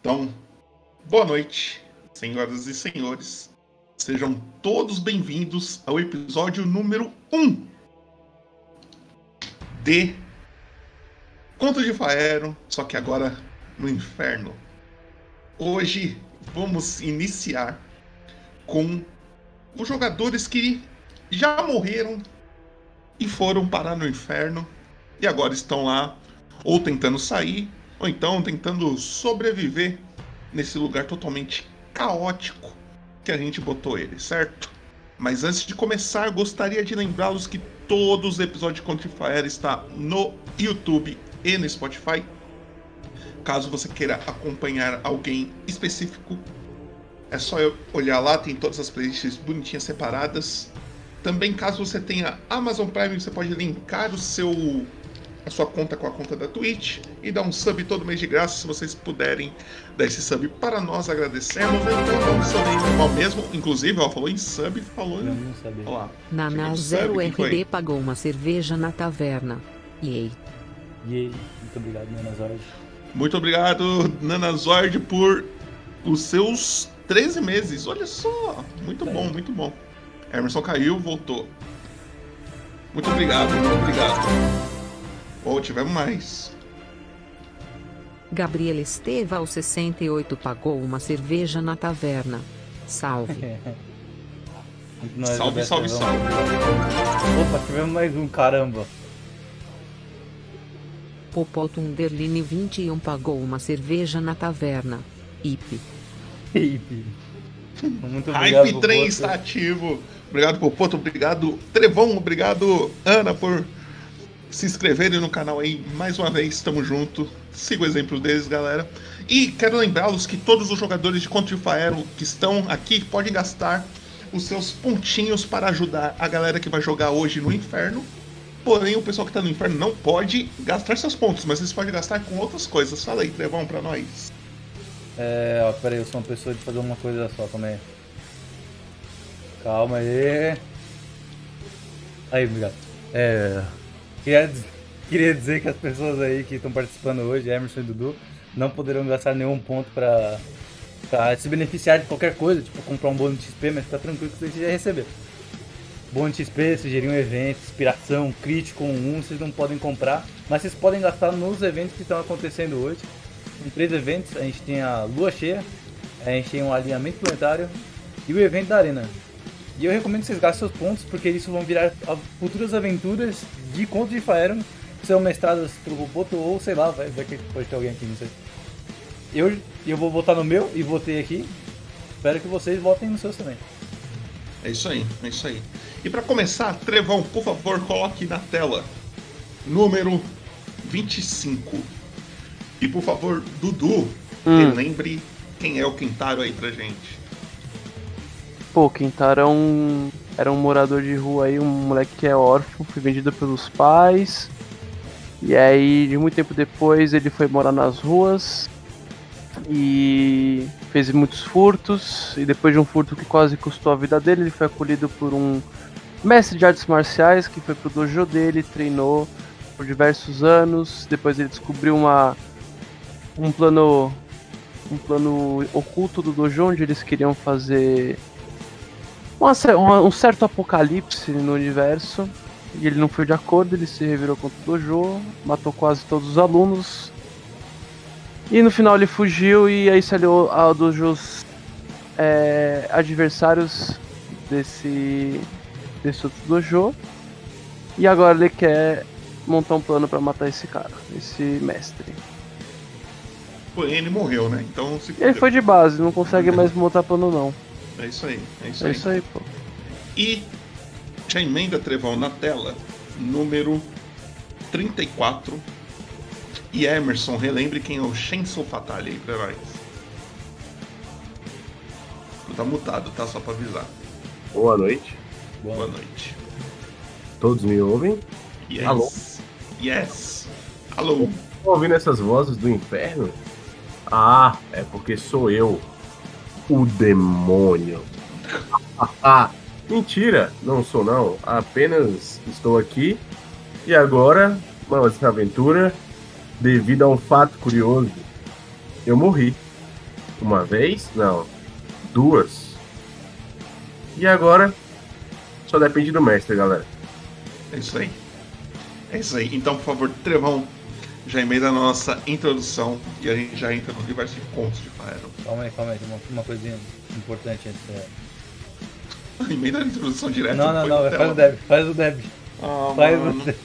Então, boa noite, senhoras e senhores. Sejam todos bem-vindos ao episódio número 1 de Conto de Faero, só que agora no inferno. Hoje vamos iniciar com os jogadores que já morreram e foram parar no inferno e agora estão lá ou tentando sair ou então tentando sobreviver nesse lugar totalmente caótico que a gente botou ele, certo? Mas antes de começar, gostaria de lembrá-los que todos os episódios de Country Fire está no YouTube e no Spotify. Caso você queira acompanhar alguém específico, é só olhar lá, tem todas as playlists bonitinhas separadas. Também, caso você tenha Amazon Prime, você pode linkar o seu a sua conta com a conta da Twitch e dar um sub todo mês de graça se vocês puderem dar esse sub para nós agradecemos então um sub normal mesmo inclusive ela falou em sub falou não sabia. Olha lá Naná Chegou de sub, 0 quem foi? RD pagou uma cerveja na taverna. Yay. E aí, muito obrigado, Nanazord. muito obrigado Nanazord por os seus 13 meses olha só muito bom muito bom Emerson caiu voltou muito obrigado muito obrigado ou tivemos mais Gabriela Esteva, 68, pagou uma cerveja na taverna. Salve. Nós salve salve salve Opa, tivemos mais um, caramba. Popoto Underline 21 pagou uma cerveja na taverna. IP. Hippie. Muito obrigado. Hype 3 está ativo. Obrigado, Popoto. Obrigado, Trevão. Obrigado, Ana, por se inscreverem no canal aí. Mais uma vez, tamo junto. Siga o exemplo deles, galera. E quero lembrá-los que todos os jogadores de Contra Faero que estão aqui podem gastar os seus pontinhos para ajudar a galera que vai jogar hoje no inferno. Porém, o pessoal que tá no inferno não pode gastar seus pontos, mas eles podem gastar com outras coisas. Fala aí, Trevão, pra nós. É, ó, pera aí, eu sou uma pessoa de fazer uma coisa só, aí. Calma aí. Aí, obrigado. É, queria, queria dizer que as pessoas aí que estão participando hoje, Emerson e Dudu, não poderão gastar nenhum ponto pra, pra se beneficiar de qualquer coisa, tipo comprar um bônus de XP, mas tá tranquilo que vocês já receberam. Bônus de XP, sugerir um evento, inspiração, crítico, um, vocês não podem comprar, mas vocês podem gastar nos eventos que estão acontecendo hoje. Em três eventos, a gente tem a lua cheia, a gente tem o alinhamento planetário e o evento da arena. E eu recomendo que vocês gastem seus pontos, porque isso vão virar futuras aventuras de Conto de Faeron, que serão mestradas pelo Roboto ou sei lá, vai, vai que pode ter alguém aqui, não sei. Eu, eu vou votar no meu e votei aqui. Espero que vocês votem nos seus também. É isso aí, é isso aí. E pra começar, Trevão, por favor, coloque na tela número 25. E por favor, Dudu, lembre quem é o Quintaro aí pra gente. Pô, o é um, era um morador de rua aí, um moleque que é órfão, foi vendido pelos pais. E aí, de muito tempo depois, ele foi morar nas ruas e fez muitos furtos. E depois de um furto que quase custou a vida dele, ele foi acolhido por um mestre de artes marciais que foi pro dojo dele, treinou por diversos anos. Depois ele descobriu uma um plano um plano oculto do dojo onde eles queriam fazer uma uma- um certo apocalipse no universo. E ele não foi de acordo, ele se revirou contra o dojo, matou quase todos os alunos. E no final ele fugiu e aí se aliou a dojos é, adversários desse, desse outro dojo. E agora ele quer montar um plano pra matar esse cara, esse mestre. Porém, ele morreu, né? Então se ele foi de base, não consegue mais montar plano não. É isso aí, é isso É aí. isso aí, pô. E já emenda Trevão na tela, número 34. E Emerson, relembre quem é o Shenson Fatale aí pra nós. Tá mutado, tá? Só pra avisar. Boa noite. Bom, Boa noite. Todos me ouvem? Yes. Alô? Yes. Alô. Estão ouvindo essas vozes do inferno? Ah, é porque sou eu, o demônio. Ah, mentira, não sou não. Apenas estou aqui e agora, uma aventura, devido a um fato curioso, eu morri. Uma vez? Não. Duas. E agora? Só depende do mestre, galera. É isso aí. É isso aí. Então, por favor, Trevão, já emenda a nossa introdução e a gente já entra no universo de contos de Calma aí, calma aí, uma, uma coisinha importante antes. É... Emenda a introdução direto. Não, não, não, do faz o Deb, faz o Deb. Ah, Faz mano. o Deb.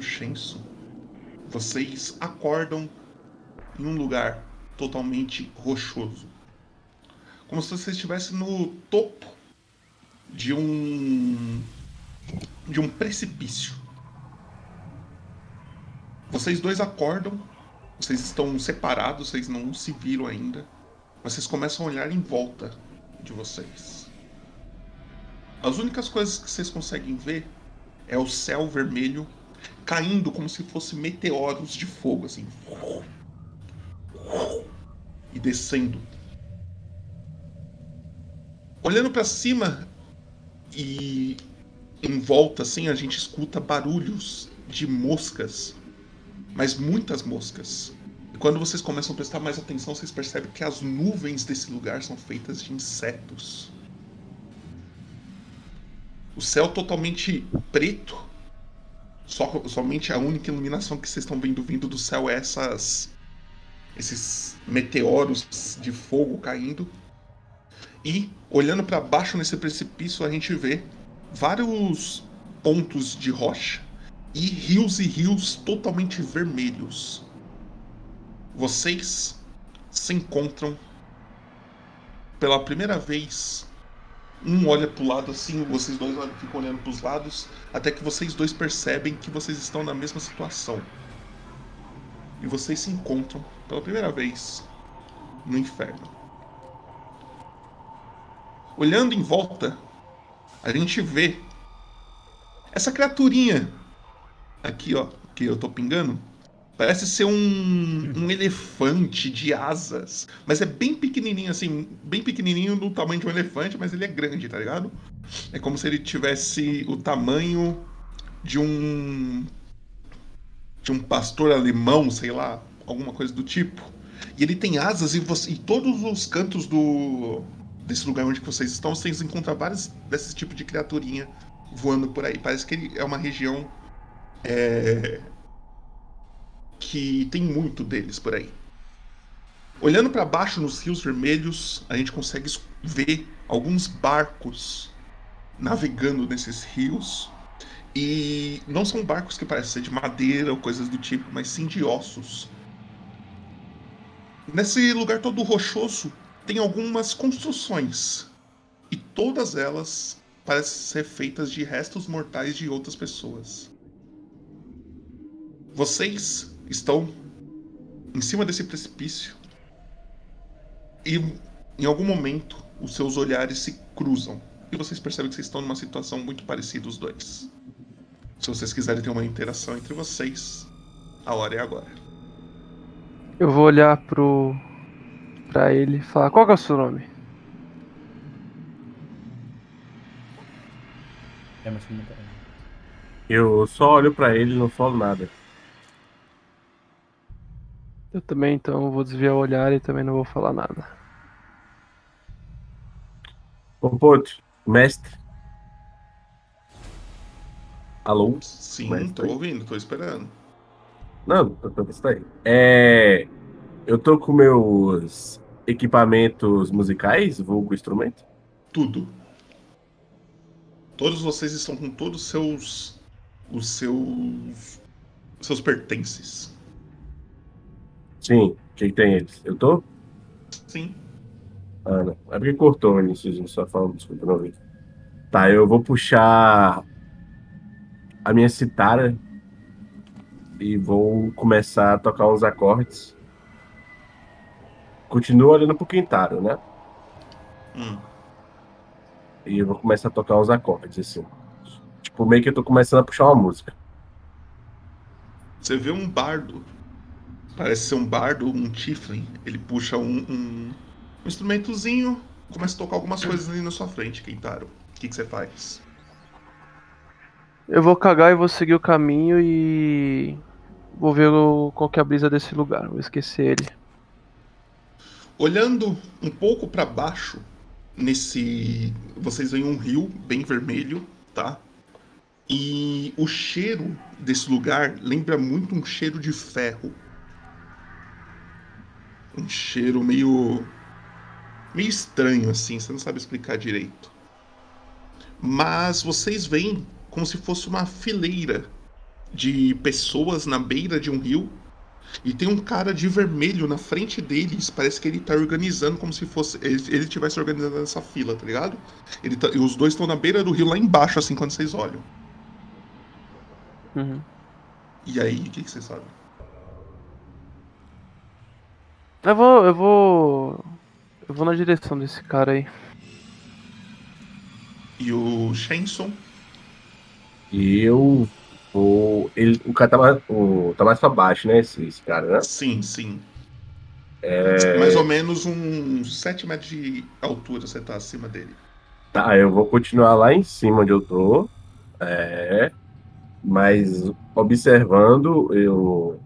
Shenso, vocês acordam em um lugar totalmente rochoso. Como se você estivesse no topo de um de um precipício. Vocês dois acordam, vocês estão separados, vocês não se viram ainda. Mas vocês começam a olhar em volta de vocês. As únicas coisas que vocês conseguem ver é o céu vermelho caindo como se fosse meteoros de fogo, assim. E descendo. Olhando para cima e em volta, assim, a gente escuta barulhos de moscas. Mas muitas moscas. E quando vocês começam a prestar mais atenção, vocês percebem que as nuvens desse lugar são feitas de insetos. O céu totalmente preto. Só, somente a única iluminação que vocês estão vendo vindo do céu é essas. esses meteoros de fogo caindo. E olhando para baixo nesse precipício, a gente vê vários pontos de rocha e rios e rios totalmente vermelhos. Vocês se encontram pela primeira vez. Um olha pro lado assim, vocês dois olham- ficam olhando pros lados, até que vocês dois percebem que vocês estão na mesma situação. E vocês se encontram pela primeira vez no inferno. Olhando em volta, a gente vê essa criaturinha aqui, ó, que eu tô pingando. Parece ser um, um elefante de asas. Mas é bem pequenininho, assim. Bem pequenininho do tamanho de um elefante, mas ele é grande, tá ligado? É como se ele tivesse o tamanho de um. De um pastor alemão, sei lá. Alguma coisa do tipo. E ele tem asas e, você, e todos os cantos do. Desse lugar onde vocês estão, vocês encontram vários desses tipos de criaturinha voando por aí. Parece que ele é uma região. É, que tem muito deles por aí. Olhando para baixo nos rios vermelhos, a gente consegue ver alguns barcos navegando nesses rios. E não são barcos que parecem ser de madeira ou coisas do tipo, mas sim de ossos. Nesse lugar todo rochoso, tem algumas construções. E todas elas parecem ser feitas de restos mortais de outras pessoas. Vocês estão em cima desse precipício e em algum momento os seus olhares se cruzam e vocês percebem que vocês estão numa situação muito parecida os dois. Se vocês quiserem ter uma interação entre vocês, a hora é agora. Eu vou olhar pro. pra ele e falar: qual que é o seu nome? Tá- Eu só olho pra ele e não falo nada. Eu também, então vou desviar o olhar e também não vou falar nada. Ô, Porto, mestre. Alô? Sim, Mas tô ouvindo, tô esperando. Não, tô tô- isso aí. É. Eu tô com meus equipamentos musicais, vulgo instrumento. Tudo. Todos vocês estão com todos os seus. os seus. seus pertences. Sim, o que, que tem eles? Eu tô? Sim. Ah, não. É porque cortou o início, gente só fala, desculpa, não vi. Tá, eu vou puxar a minha citara e vou começar a tocar uns acordes. Continuo olhando pro Quintaro, né? Hum. E eu vou começar a tocar uns acordes, assim. Tipo, meio que eu tô começando a puxar uma música. Você vê um bardo. Parece ser um bardo, um tiefling. Ele puxa um, um, um instrumentozinho, começa a tocar algumas coisas ali na sua frente, Kentaro. O que, que você faz? Eu vou cagar e vou seguir o caminho e. Vou ver o- qual que é a brisa desse lugar. Vou esquecer ele. Olhando um pouco pra baixo, nesse. Vocês veem um rio bem vermelho, tá? E o cheiro desse lugar lembra muito um cheiro de ferro. Um cheiro meio. meio estranho, assim, você não sabe explicar direito. Mas vocês veem como se fosse uma fileira de pessoas na beira de um rio e tem um cara de vermelho na frente deles. Parece que ele tá organizando como se fosse. Ele, ele tivesse organizando essa fila, tá ligado? Ele tá- e os dois estão na beira do rio, lá embaixo, assim, quando vocês olham. Uhum. E aí, o que, que vocês sabem? Eu vou. Eu vou. Eu vou na direção desse cara aí. E o Shenson, E eu vou. Ele, o cara tá mais, o, tá mais pra baixo, né? Esse, esse cara, né? sim, sim. Mais ou menos uns 7 metros de altura você tá acima dele. Tá, eu vou continuar lá em cima onde eu tô. É. Mas observando eu,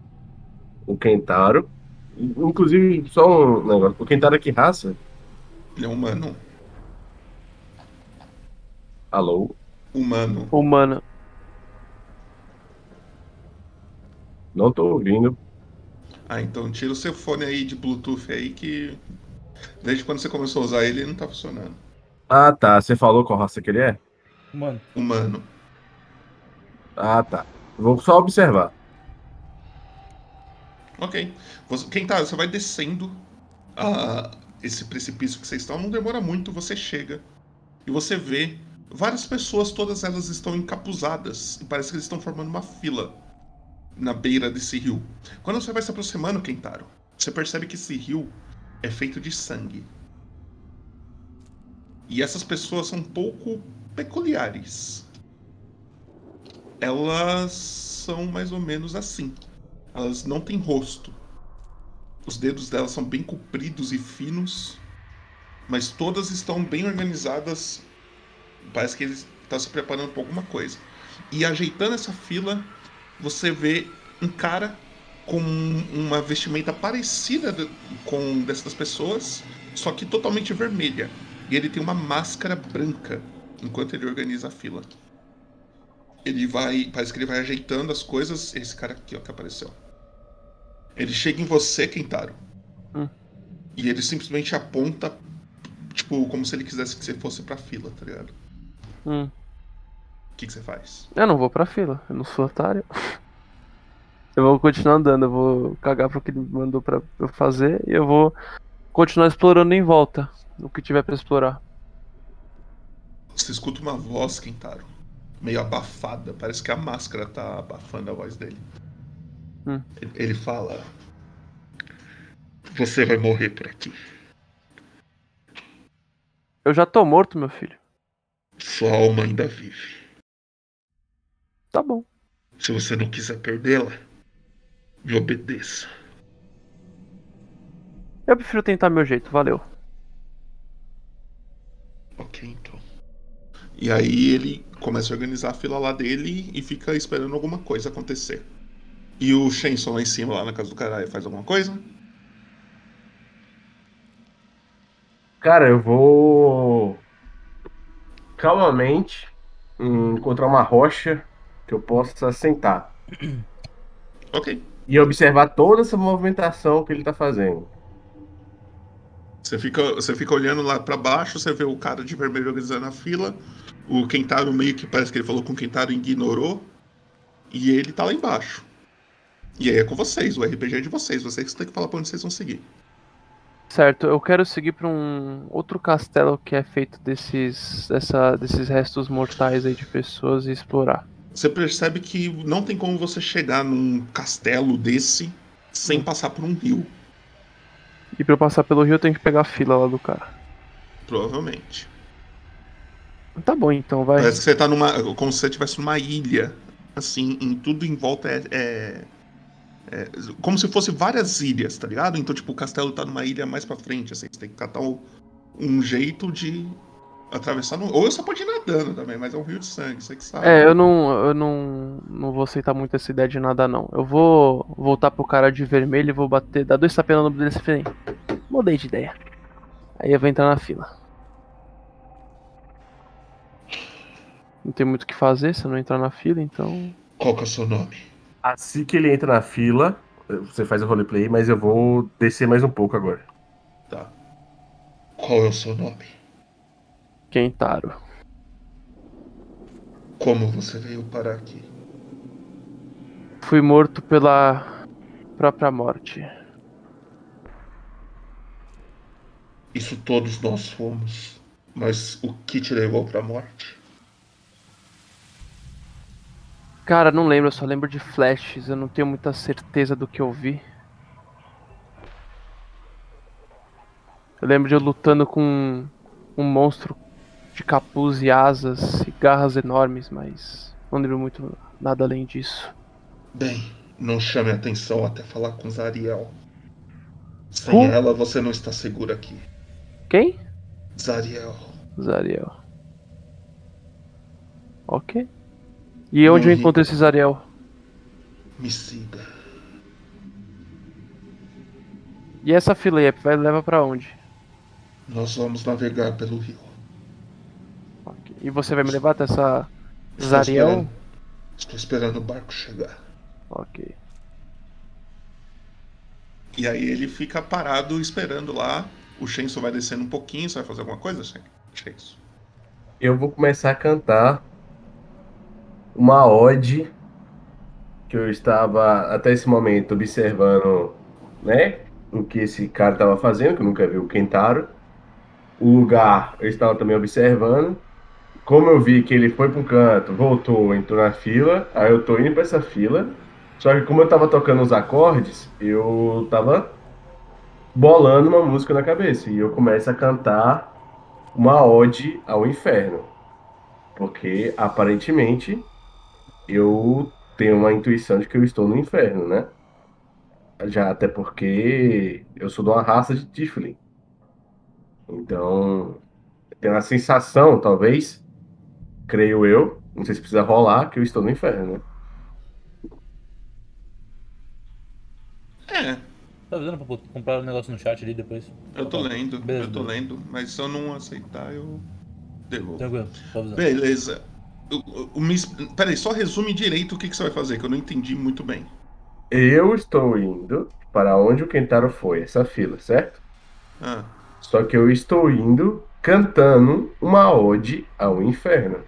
o Kentaro. Inclusive, só um negócio. O Kentaro é que raça? Ele é humano. Alô? Humano. Humana. Não tô ouvindo. Ah, então tira o seu fone aí de Bluetooth aí que. Desde quando você começou a usar ele, ele não tá funcionando. Ah, tá. Você falou qual raça que ele é? Mano, Humano. Ah, tá. Vou só observar. Ok. Você, quem tá, você vai descendo a, esse precipício que vocês estão, não demora muito, você chega e você vê várias pessoas, todas elas estão encapuzadas e parece que eles estão formando uma fila na beira desse rio. Quando você vai se aproximando, Kentaro, você percebe que esse rio é feito de sangue. E essas pessoas são um pouco peculiares. Elas são mais ou menos assim. Elas não têm rosto. Os dedos delas são bem compridos e finos, mas todas estão bem organizadas. Parece que eles estão se preparando para alguma coisa. E ajeitando essa fila, você vê um cara com uma vestimenta parecida com dessas pessoas, só que totalmente vermelha. E ele tem uma máscara branca enquanto ele organiza a fila. Ele vai. Parece que ele vai ajeitando as coisas. Esse cara aqui, ó, que apareceu. Ele chega em você, Kentaro. Hum. E ele simplesmente aponta, tipo, como se ele quisesse que você fosse pra fila, tá ligado? Hum. O que, que você faz? Eu não vou pra fila, eu não sou otário. Eu vou continuar andando, eu vou cagar pro que ele mandou pra eu fazer e eu vou continuar explorando em volta o que tiver pra explorar. Você escuta uma voz, Kentaro, meio abafada. Parece que a máscara tá abafando a voz dele. Hum. Ele- Ele fala: Você vai morrer por aqui. Eu já tô morto, meu filho. Sua alma ainda vive. Tá bom. Se você não quiser perdê-la, me obedeça. Eu prefiro tentar meu jeito, valeu. Ok, então. E aí ele começa a organizar a fila lá dele e fica esperando alguma coisa acontecer. E o Shenson lá em cima, lá na casa do caralho, faz alguma coisa? Cara, eu vou calmamente encontrar uma rocha que eu possa sentar Ok. e observar toda essa movimentação que ele tá fazendo. Você fica, você fica olhando lá pra baixo, você vê o cara de vermelho organizando a fila. O Kentaro meio que parece que ele falou com o Kentaro e ignorou. E ele tá lá embaixo. E aí é com vocês, o RPG é de vocês. Vocês têm que falar pra onde vocês vão seguir. Certo, eu quero seguir pra um outro castelo que é feito desses, dessa, desses restos mortais aí de pessoas e explorar. Você percebe que não tem como você chegar num castelo desse sem passar por um rio, E pra eu passar pelo rio eu tenho que pegar a fila lá do cara. provavelmente. Tá bom então, vai. Parece que você tá numa. como se você estivesse numa ilha. Assim, em tudo em volta é, é- é Como se fosse várias ilhas, tá ligado? Então, tipo, o castelo tá numa ilha mais pra frente, assim. Você tem que catar um, um jeito de atravessar. No... Ou você pode ir nadando também, mas é um rio de sangue, você que sabe. É, eu não, eu não, não vou aceitar muito essa ideia de nada não. Eu vou voltar pro cara de vermelho e vou bater, dar dois tapinhas no dele e falei, mudei de ideia. Aí eu vou entrar na fila. Não tem muito o que fazer se eu não entrar na fila, então. Qual que é o seu nome? Assim que ele entra na fila, você faz o roleplay, mas eu vou descer mais um pouco agora. Tá. Qual é o seu nome? Kentaro. Como você veio parar aqui? Fui morto pela própria morte. Isso todos nós fomos. Mas o que te levou pra morte? Cara, não lembro, eu só lembro de flashes, eu não tenho muita certeza do que eu vi. Eu lembro de eu lutando com um monstro de capuz e asas e garras enormes, mas não lembro muito nada além disso. Bem, não chame atenção até falar com Zariel. Sem ela, você não está seguro aqui. Quem? Zariel. Zariel. Ok. E onde eu encontro esse Zariel? Me siga. E essa fila aí, vai leva pra onde? Nós vamos navegar pelo rio. Ok. E você vai me levar até essa Estou Zariel? esperando- Estou esperando o barco chegar. Ok. E aí ele fica parado esperando lá. O Shenson vai descendo um pouquinho. Você vai fazer alguma coisa, Shen- Shenson? Eu vou começar a cantar uma ode que eu estava até esse momento observando, né? O que esse cara estava fazendo, que eu nunca vi o Kentaro. O lugar eu estava também observando. Como eu vi que ele foi para um canto, voltou, entrou na fila, aí eu tô indo para essa fila. Só que como eu tava tocando os acordes, eu tava bolando uma música na cabeça. E eu começo a cantar uma ode ao inferno. Porque aparentemente eu tenho uma intuição de que eu estou no inferno, né? Já até porque eu sou de uma raça de Tiflin. Então, tem uma sensação, talvez, creio eu, não sei se precisa rolar, que eu estou no inferno, né? É, Tá avisando pra comprar um negócio no chat ali depois? eu tô lendo. Beleza, eu tô lendo. Mas se eu não aceitar, eu devolvo. Tranquilo, avisando. Beleza. Me peraí, só resume direito o que, que você vai fazer, que eu não entendi muito bem. Eu estou indo para onde o Kentaro foi, essa fila, certo? Ah, Só que eu estou indo cantando uma ode ao inferno.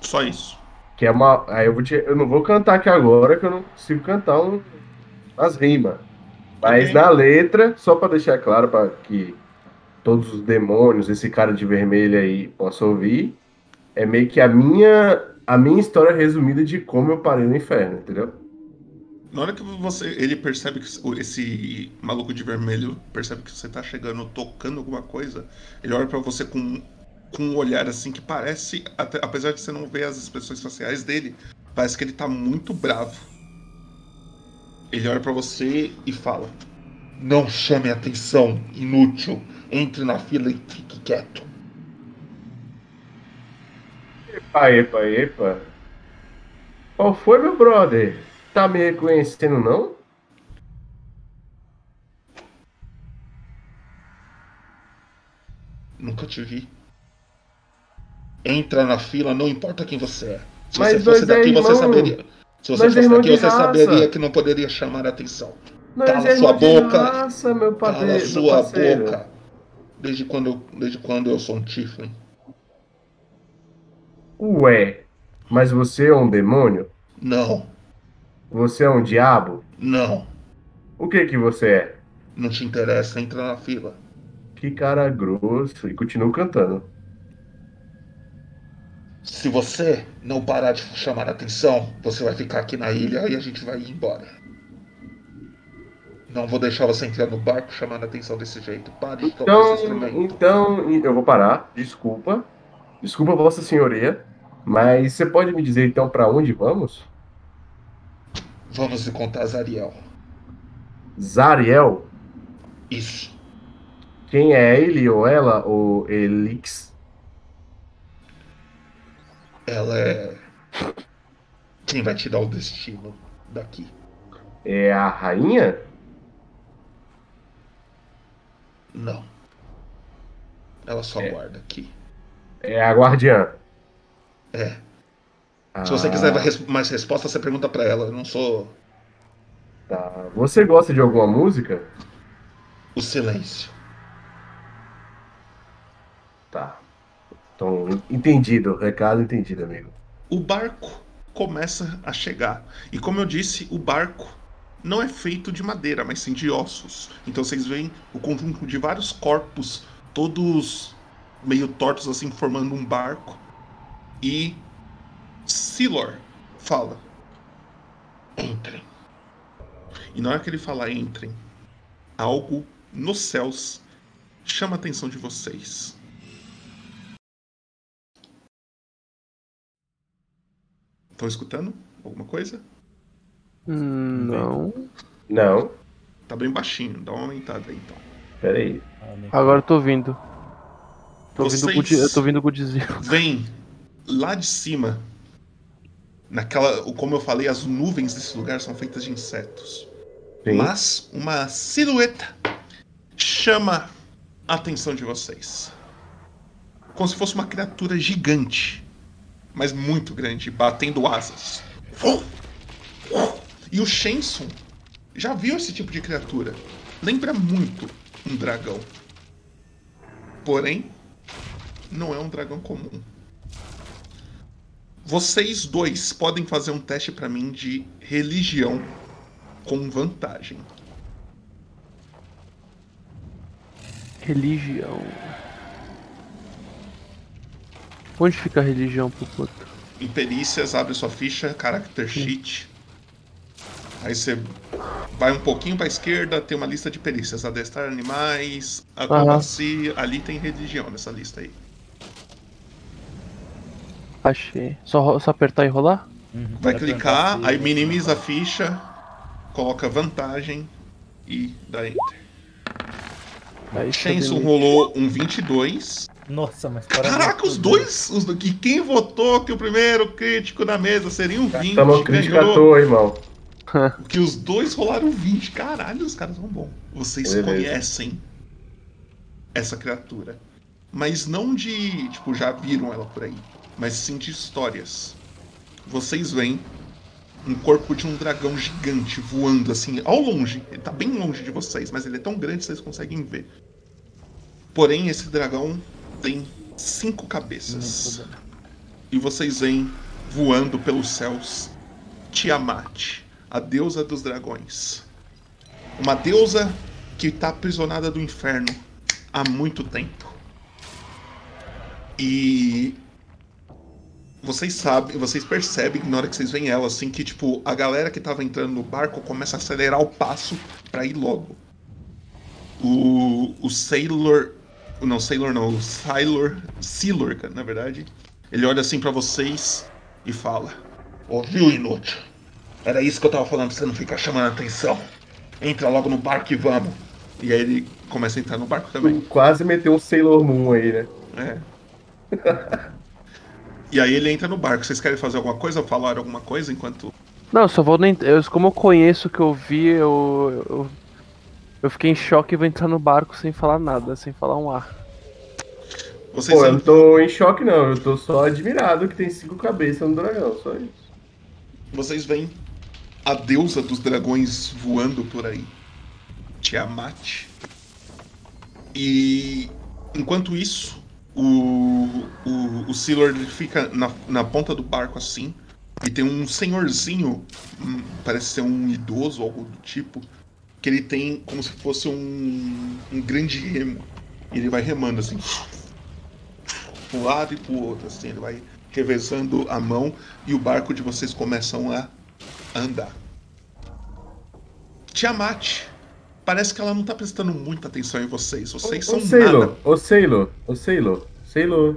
só isso. Que é uma. Aí eu vou te... Eu não vou cantar aqui agora, que eu não consigo cantar um... as rimas. Mas Ok. na letra, só pra deixar claro para que todos os demônios, esse cara de vermelho aí, possam ouvir, é meio que a minha a minha história resumida de como eu parei no inferno, entendeu? Na hora que você, ele percebe que esse maluco de vermelho percebe que você tá chegando, tocando alguma coisa, ele olha pra você com, com um olhar assim que parece, até- apesar de você não ver as expressões faciais dele, parece que ele tá muito bravo. Ele olha pra você e fala: Não chame atenção, inútil. Entre na fila e fique quieto. Epa, epa, epa. Qual foi, meu brother? Tá me reconhecendo, não? Nunca te vi. Entra na fila, não importa quem você é. Se Mas você fosse nós é daqui, você saberia. Se você Nós fosse daqui, você raça. saberia que não poderia chamar a atenção. Nós Cala é sua boca. raça, meu Cala padre- meu sua parceiro. boca. Desde quando, desde quando eu sou um Tiflin? Ué, mas você é um demônio? Não, Você é um diabo? não. O que que você é? Não te interessa, entra na fila. Que cara grosso. E continua cantando. Se você não parar de chamar a atenção, você vai ficar aqui na ilha e a gente vai ir embora. Não vou deixar você entrar no barco chamando a atenção desse jeito. Pare de tocar esse Então, instrumento. então, eu vou parar. Desculpa. Desculpa, Vossa Senhoria. Mas você pode me dizer então pra onde vamos? Vamos encontrar Zariel. Zariel? Isso. Quem é ele ou ela ou Elix? Ela é. Quem vai te dar o destino daqui? É a rainha? Não. Ela só É. guarda aqui. É a guardiã. É. Se você Ah, quiser mais resposta, você pergunta pra ela. Eu não sou Tá. Você gosta de alguma música? o silêncio. Tá. Então, entendido. Recado entendido, amigo. O barco começa a chegar. E como eu disse, o barco não é feito de madeira, mas sim de ossos. Então vocês veem o conjunto de vários corpos, todos meio tortos assim, formando um barco. E Silor fala: Entrem. E na hora que ele fala entrem, algo nos céus chama a atenção de vocês. Estão escutando alguma coisa? Não. Não. Tá bem baixinho, dá uma aumentada aí então. Pera aí. Agora eu tô ouvindo. Tô Vocês- ouvindo o Godzilla. Vem lá de cima, naquela. Como eu falei, as nuvens desse lugar são feitas de insetos. Sim. Mas uma silhueta chama a atenção de vocês. Como se fosse uma criatura gigante, mas muito grande, batendo asas. E o Shenson já viu esse tipo de criatura. Lembra muito um dragão. Porém, não é um dragão comum. Vocês dois podem fazer um teste pra mim de religião com vantagem. Religião. Onde fica a religião, pro puto? Em perícias, abre sua ficha, character sheet. Aí você vai um pouquinho pra esquerda, tem uma lista de perícias. Adestrar animais, acrobacia. Ali tem religião nessa lista aí. Achei. Só, só apertar e rolar? Uhum. Vai Dá clicar, aí minimiza a ficha, coloca vantagem e dá enter. Aí Shenson rolou um 22. Nossa, mas para Caraca, os dois! Os, e quem votou que o primeiro crítico da mesa seria um 20? Tamo crítica à toa, irmão. Que os dois rolaram 20. Caralho, os caras são bons. Vocês Beleza. conhecem essa criatura. Mas não de, tipo, já viram ela por aí. Mas sim de histórias. Vocês veem um corpo de um dragão gigante voando assim, ao longe. Ele tá bem longe de vocês, mas ele é tão grande que vocês conseguem ver. Porém, esse dragão tem cinco cabeças. E vocês veem voando pelos céus Tiamat, a deusa dos dragões. Uma deusa que está aprisionada do inferno há muito tempo. E vocês sabem, vocês percebem na hora que vocês veem ela, assim, que tipo, a galera que tava entrando no barco começa a acelerar o passo para ir logo. O, o Sailor. Não, Sailor não, o Sailor. Sailor, na verdade. Ele olha assim para vocês e fala: Ouviu, inútil? Era isso que eu tava falando pra você não ficar chamando a atenção. Entra logo no barco e vamos. E aí ele começa a entrar no barco também. Quase meteu um Sailor Moon aí, né? É. e aí ele entra no barco. Vocês querem fazer alguma coisa? Falar alguma coisa enquanto. Não, eu só vou. nem- Eu, como eu conheço o que eu vi, eu, eu. eu fiquei em choque e vou entrar no barco sem falar nada, sem falar um ar. Vocês Pô, eu não tô em choque não, eu tô só admirado que tem cinco cabeças no dragão, só isso. Vocês veem a deusa dos dragões voando por aí. Tiamat. E enquanto isso, o, o, o fica na, na ponta do barco assim. E tem um senhorzinho, hum, parece ser um idoso, algo do tipo, que ele tem como se fosse um, um grande remo. E ele vai remando assim, pro lado e pro outro, assim, ele vai revezando a mão e o barco de vocês começam a andar. Tiamat, parece que ela não tá prestando muita atenção em vocês. Vocês Ô, são ô Sailor, nada. ô Sailor, ô Sailor, Sailor.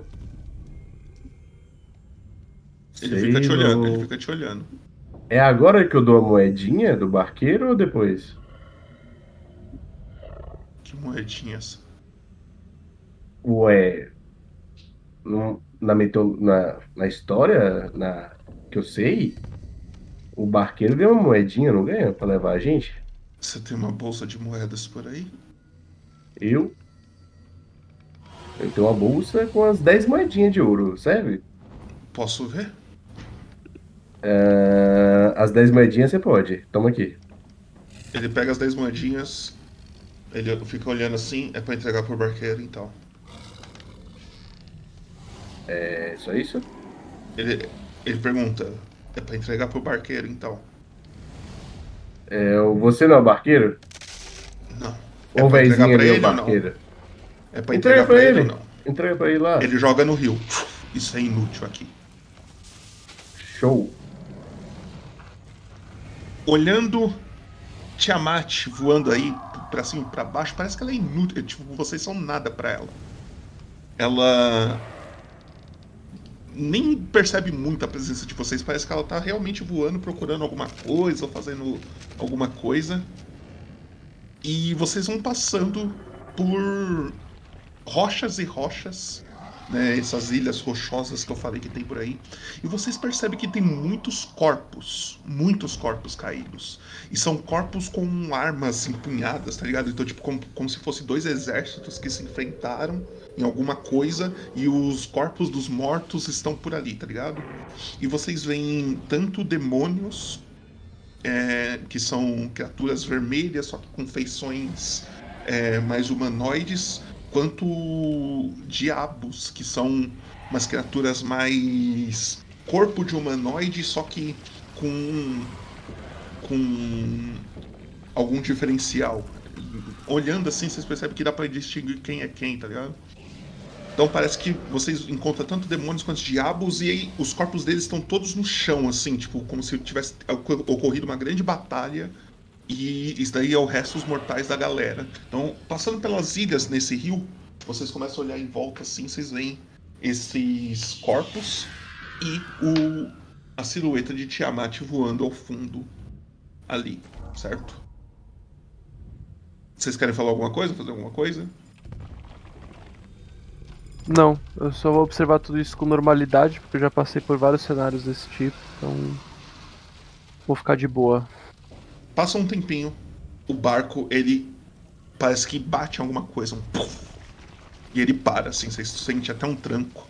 Ele fica te olhando, ele fica te olhando. É agora que eu dou a moedinha do barqueiro ou depois? Que moedinhas. Ué. não- na, mito, na, na história na, que eu sei, o barqueiro ganha uma moedinha, não ganha? Pra levar a gente? Você tem uma bolsa de moedas por aí? Eu. Eu tenho uma bolsa com as 10 moedinhas de ouro, serve? Posso ver? Ah, as 10 moedinhas você pode. Toma aqui. Ele pega as 10 moedinhas, ele fica olhando assim, é pra entregar pro barqueiro então. É só isso? Ele, ele pergunta, é pra entregar pro barqueiro então? É, você não é o barqueiro? Não. É Ou o pra entregar velhinho pra ali é o barqueiro? É pra Entrega entregar pra pra ele ele. ou não? Entrega pra ele lá. Ele joga no rio. Isso é inútil aqui. Show. Olhando Tiamat voando aí pra cima e pra baixo, parece que ela é inútil. Tipo, vocês são nada pra ela. Ela nem percebe muito a presença de vocês. Parece que ela tá realmente voando, procurando alguma coisa, ou fazendo alguma coisa. E vocês vão passando por rochas e rochas, né? Essas ilhas rochosas que eu falei que tem por aí. E vocês percebem que tem muitos corpos, muitos corpos caídos. E são corpos com armas empunhadas, tá ligado? Então, tipo, como, como se fosse dois exércitos que se enfrentaram em alguma coisa e os corpos dos mortos estão por ali, tá ligado? E vocês veem tanto demônios, é, que são criaturas vermelhas, só que com feições é, mais humanoides, quanto diabos, que são umas criaturas mais corpo de humanoide, só que com com algum diferencial. Olhando assim, vocês percebem que dá pra distinguir quem é quem, tá ligado? Então parece que vocês encontram tanto demônios quanto diabos e aí os corpos deles estão todos no chão, assim, tipo, como se tivesse ocor- ocorrido uma grande batalha e isso daí é o resto dos mortais da galera. Então, passando pelas ilhas nesse rio, vocês começam a olhar em volta assim, vocês veem esses corpos e o, a silhueta de Tiamat voando ao fundo ali, certo? Vocês querem falar alguma coisa? Fazer alguma coisa? Não, eu só vou observar tudo isso com normalidade, porque eu já passei por vários cenários desse tipo, então. Vou ficar de boa. Passa um tempinho, o barco, ele parece que bate em alguma coisa, um puf, e ele para, assim, você sente até um tranco.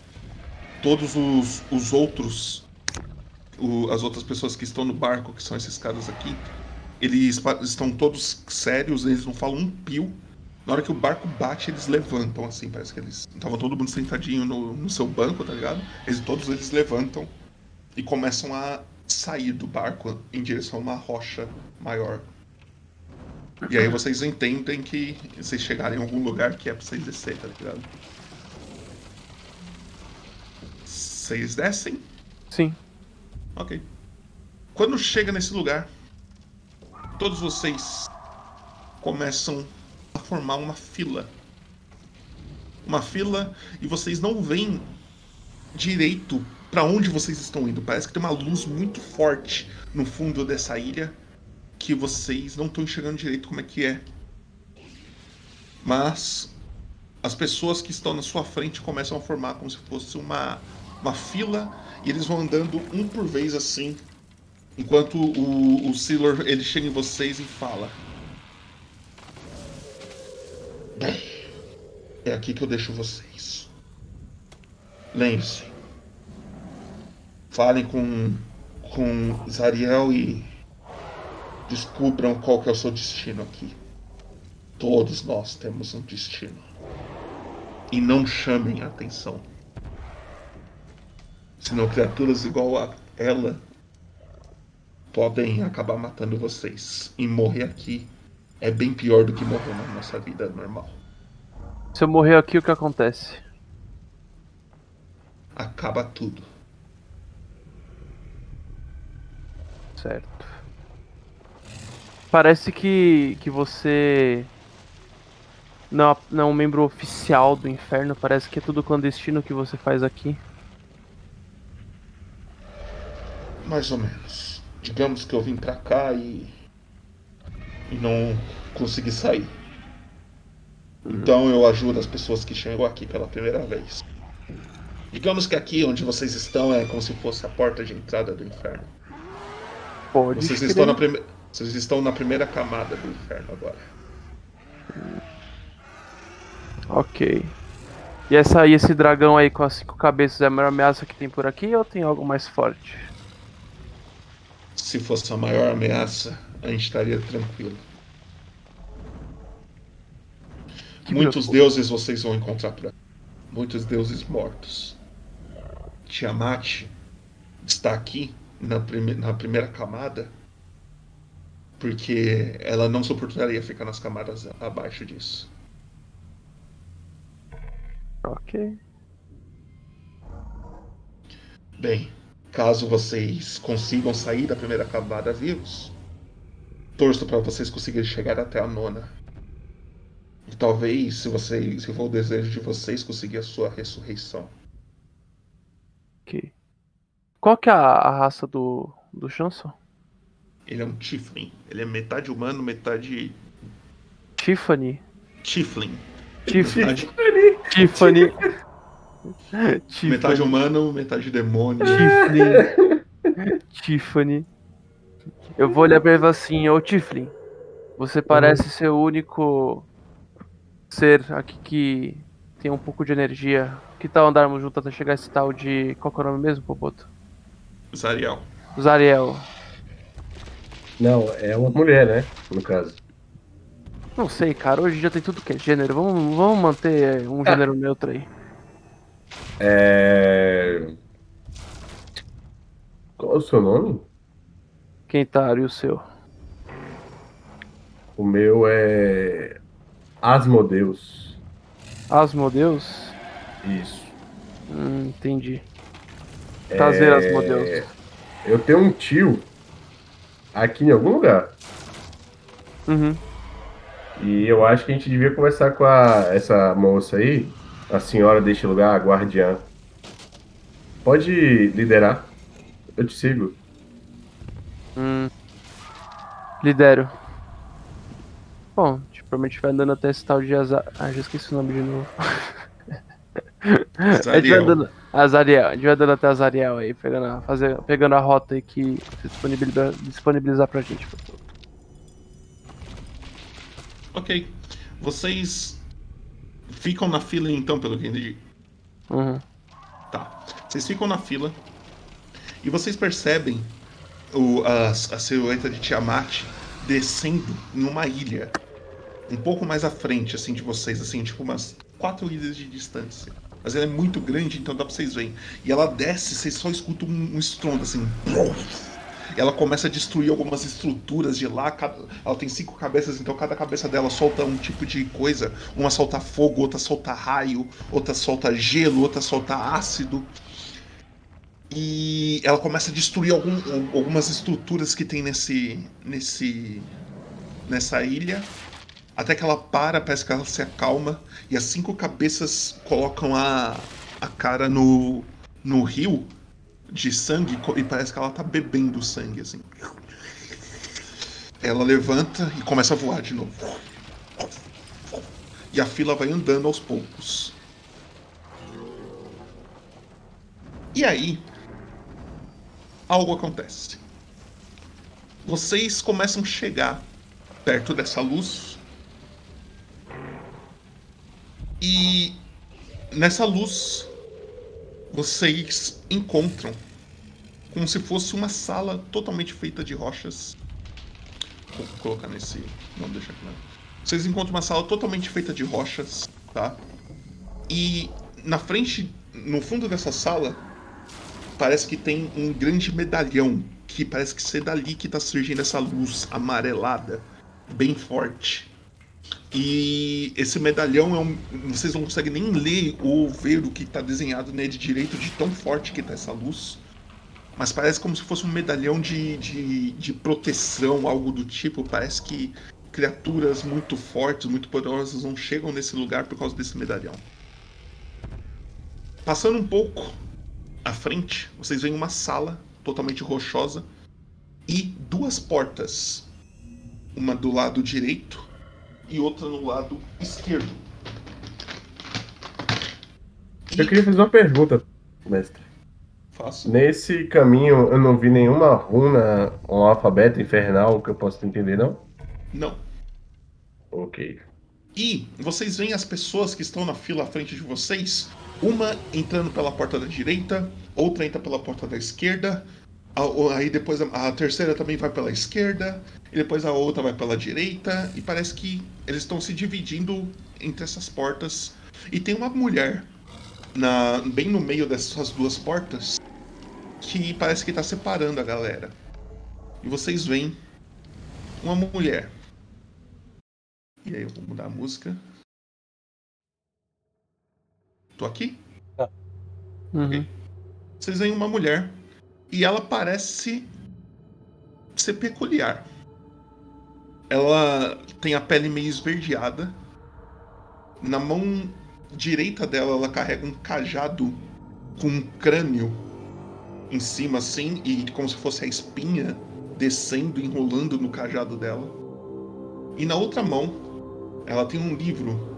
Todos os, os outros o- as outras pessoas que estão no barco, que são esses caras aqui, eles estão todos sérios, eles não falam um pio. Na hora que o barco bate, eles levantam, assim, parece que eles. Estavam todo mundo sentadinho no, no seu banco, tá ligado? Eles, todos eles levantam e começam a sair do barco em direção a uma rocha maior. E aí vocês entendem que vocês chegarem em algum lugar que é pra vocês descer, tá ligado? Vocês descem? Sim. Ok. Quando chega nesse lugar, todos vocês começam a formar uma fila. Uma fila e vocês não veem direito para onde vocês estão indo. Parece que tem uma luz muito forte no fundo dessa ilha que vocês não estão enxergando direito como é que é. Mas as pessoas que estão na sua frente começam a formar como se fosse uma, uma fila e eles vão andando um por vez assim, enquanto o, o Sealer ele chega em vocês e fala: Bem, é aqui que eu deixo vocês. Lembre-se, falem com com Zariel e descubram qual que é o seu destino aqui. Todos nós temos um destino. E não chamem a atenção. Senão criaturas igual a ela podem acabar matando vocês. E morrer aqui é bem pior do que morrer na nossa vida normal. Se eu morrer aqui, o que acontece? Acaba tudo. Certo. Parece que, que você não, não é um membro oficial do inferno. Parece que é tudo clandestino que você faz aqui. Mais ou menos. Digamos que eu vim pra cá e. e não consegui sair. Então eu ajudo as pessoas que chegam aqui pela primeira vez. Digamos que aqui onde vocês estão é como se fosse a porta de entrada do inferno. Pode Vocês estão, na prime... vocês estão na primeira camada do inferno agora. Ok. E essa, e esse dragão aí com as cinco cabeças é a maior ameaça que tem por aqui ou tem algo mais forte? Se fosse a maior ameaça, a gente estaria tranquilo. Que Muitos deuses vocês vão encontrar por aqui. Muitos deuses mortos. Tiamat está aqui na, prime- na primeira camada porque ela não suportaria ficar nas camadas abaixo disso. Ok. Bem, caso vocês consigam sair da primeira camada vivos, torço para vocês conseguirem chegar até a nona. E talvez, se vocês, se for o desejo de vocês, conseguir a sua ressurreição. Ok. Qual que é a, a raça do, do Chanson? Ele é um Tiflin. Ele é metade humano, metade Tiffany. Tiflin. Tiffany. Metade, Tiffany. Tiffany. metade humano, metade demônio. Tiflin. Tiffany. Eu vou olhar pra ele assim, ô Tiflin, você parece ser o único ser aqui que tem um pouco de energia. Que tal andarmos juntos até chegar esse tal de. Qual que é o nome mesmo, Popoto? Zariel. Zariel. Não, é uma mulher, né? No caso. Não sei, cara, hoje já tem tudo que é gênero. Vamos, vamos manter um gênero neutro aí. É. Qual é o seu nome? Quentário, o seu. O meu é. Asmodeus. Asmodeus? Isso. Hum, entendi. Prazer, Asmodeus. Eu tenho um tio aqui em algum lugar. Uhum. E eu acho que a gente devia conversar com a, essa moça aí, a senhora deste lugar, a guardiã. Pode liderar. Eu te sigo. Hum. Lidero. Bom, a gente provavelmente vai andando até esse tal de Azar. Ah, já esqueci o nome de novo. A gente vai andando. Azariel, a gente vai andando até Azariel aí, pegando a, fazer, pegando a rota aí que você disponibilizar, disponibilizar pra gente. Ok. Vocês ficam na fila então, pelo que entendi. Uhum. Tá. Vocês ficam na fila. E vocês percebem o, a, a silhueta de Tiamat descendo em uma ilha. Um pouco mais à frente, assim, de vocês, assim, tipo umas quatro ilhas de distância. Mas ela é muito grande, então dá pra vocês verem. E ela desce, vocês só escutam um, um estrondo, assim. Ela começa a destruir algumas estruturas de lá. cada- ela tem cinco cabeças, então cada cabeça dela solta um tipo de coisa. Uma solta fogo, outra solta raio, outra solta gelo, outra solta ácido. E ela começa a destruir algum- algumas estruturas que tem nesse, nesse, nessa ilha. Até que ela para, parece que ela se acalma. E as cinco cabeças colocam a, a cara no, no rio de sangue e parece que ela tá bebendo sangue, assim. Ela levanta e começa a voar de novo. E a fila vai andando aos poucos. E aí, algo acontece. Vocês começam a chegar perto dessa luz. E nessa luz vocês encontram como se fosse uma sala totalmente feita de rochas. Vou colocar nesse. Não, deixa aqui não. Vocês encontram uma sala totalmente feita de rochas, tá? E na frente, no fundo dessa sala, parece que tem um grande medalhão que parece que ser dali que tá surgindo essa luz amarelada, bem forte. E esse medalhão é um, vocês não conseguem nem ler ou ver o que está desenhado nele direito de tão forte que tá essa luz. Mas parece como se fosse um medalhão de, de, de proteção, algo do tipo. Parece que criaturas muito fortes, muito poderosas não chegam nesse lugar por causa desse medalhão. Passando um pouco à frente, vocês veem uma sala totalmente rochosa e duas portas. Uma do lado direito e outra no lado esquerdo. Eu queria fazer uma pergunta, mestre. Faço. Nesse caminho eu não vi nenhuma runa ou alfabeto infernal que eu possa entender, não? Não. Ok. E vocês veem as pessoas que estão na fila à frente de vocês, uma entrando pela porta da direita, outra entra pela porta da esquerda, aí depois a, a terceira também vai pela esquerda, e depois a outra vai pela direita, e parece que eles estão se dividindo entre essas portas. E tem uma mulher na, bem no meio dessas duas portas que parece que está separando a galera. E vocês veem uma mulher e aí eu vou mudar a música. Tô aqui? Uhum. Vocês veem uma mulher e ela parece ser peculiar. Ela tem a pele meio esverdeada. Na mão direita dela ela carrega um cajado com um crânio em cima assim e como se fosse a espinha descendo, enrolando no cajado dela. E na outra mão ela tem um livro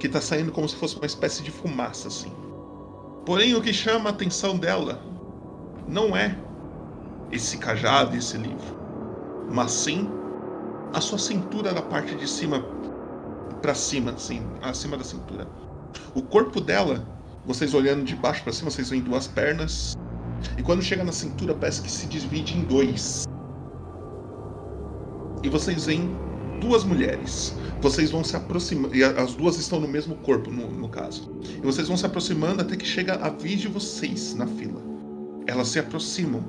que tá saindo como se fosse uma espécie de fumaça assim. Porém, o que chama a atenção dela não é esse cajado, esse livro, mas sim a sua cintura da parte de cima para cima, assim, acima da cintura. O corpo dela, vocês olhando de baixo para cima, vocês veem duas pernas. E quando chega na cintura, parece que se divide em dois. E vocês veem duas mulheres. Vocês vão se aproximando. E as duas estão no mesmo corpo, no, no caso. E vocês vão se aproximando até que chega a vez de vocês na fila. Elas se aproximam.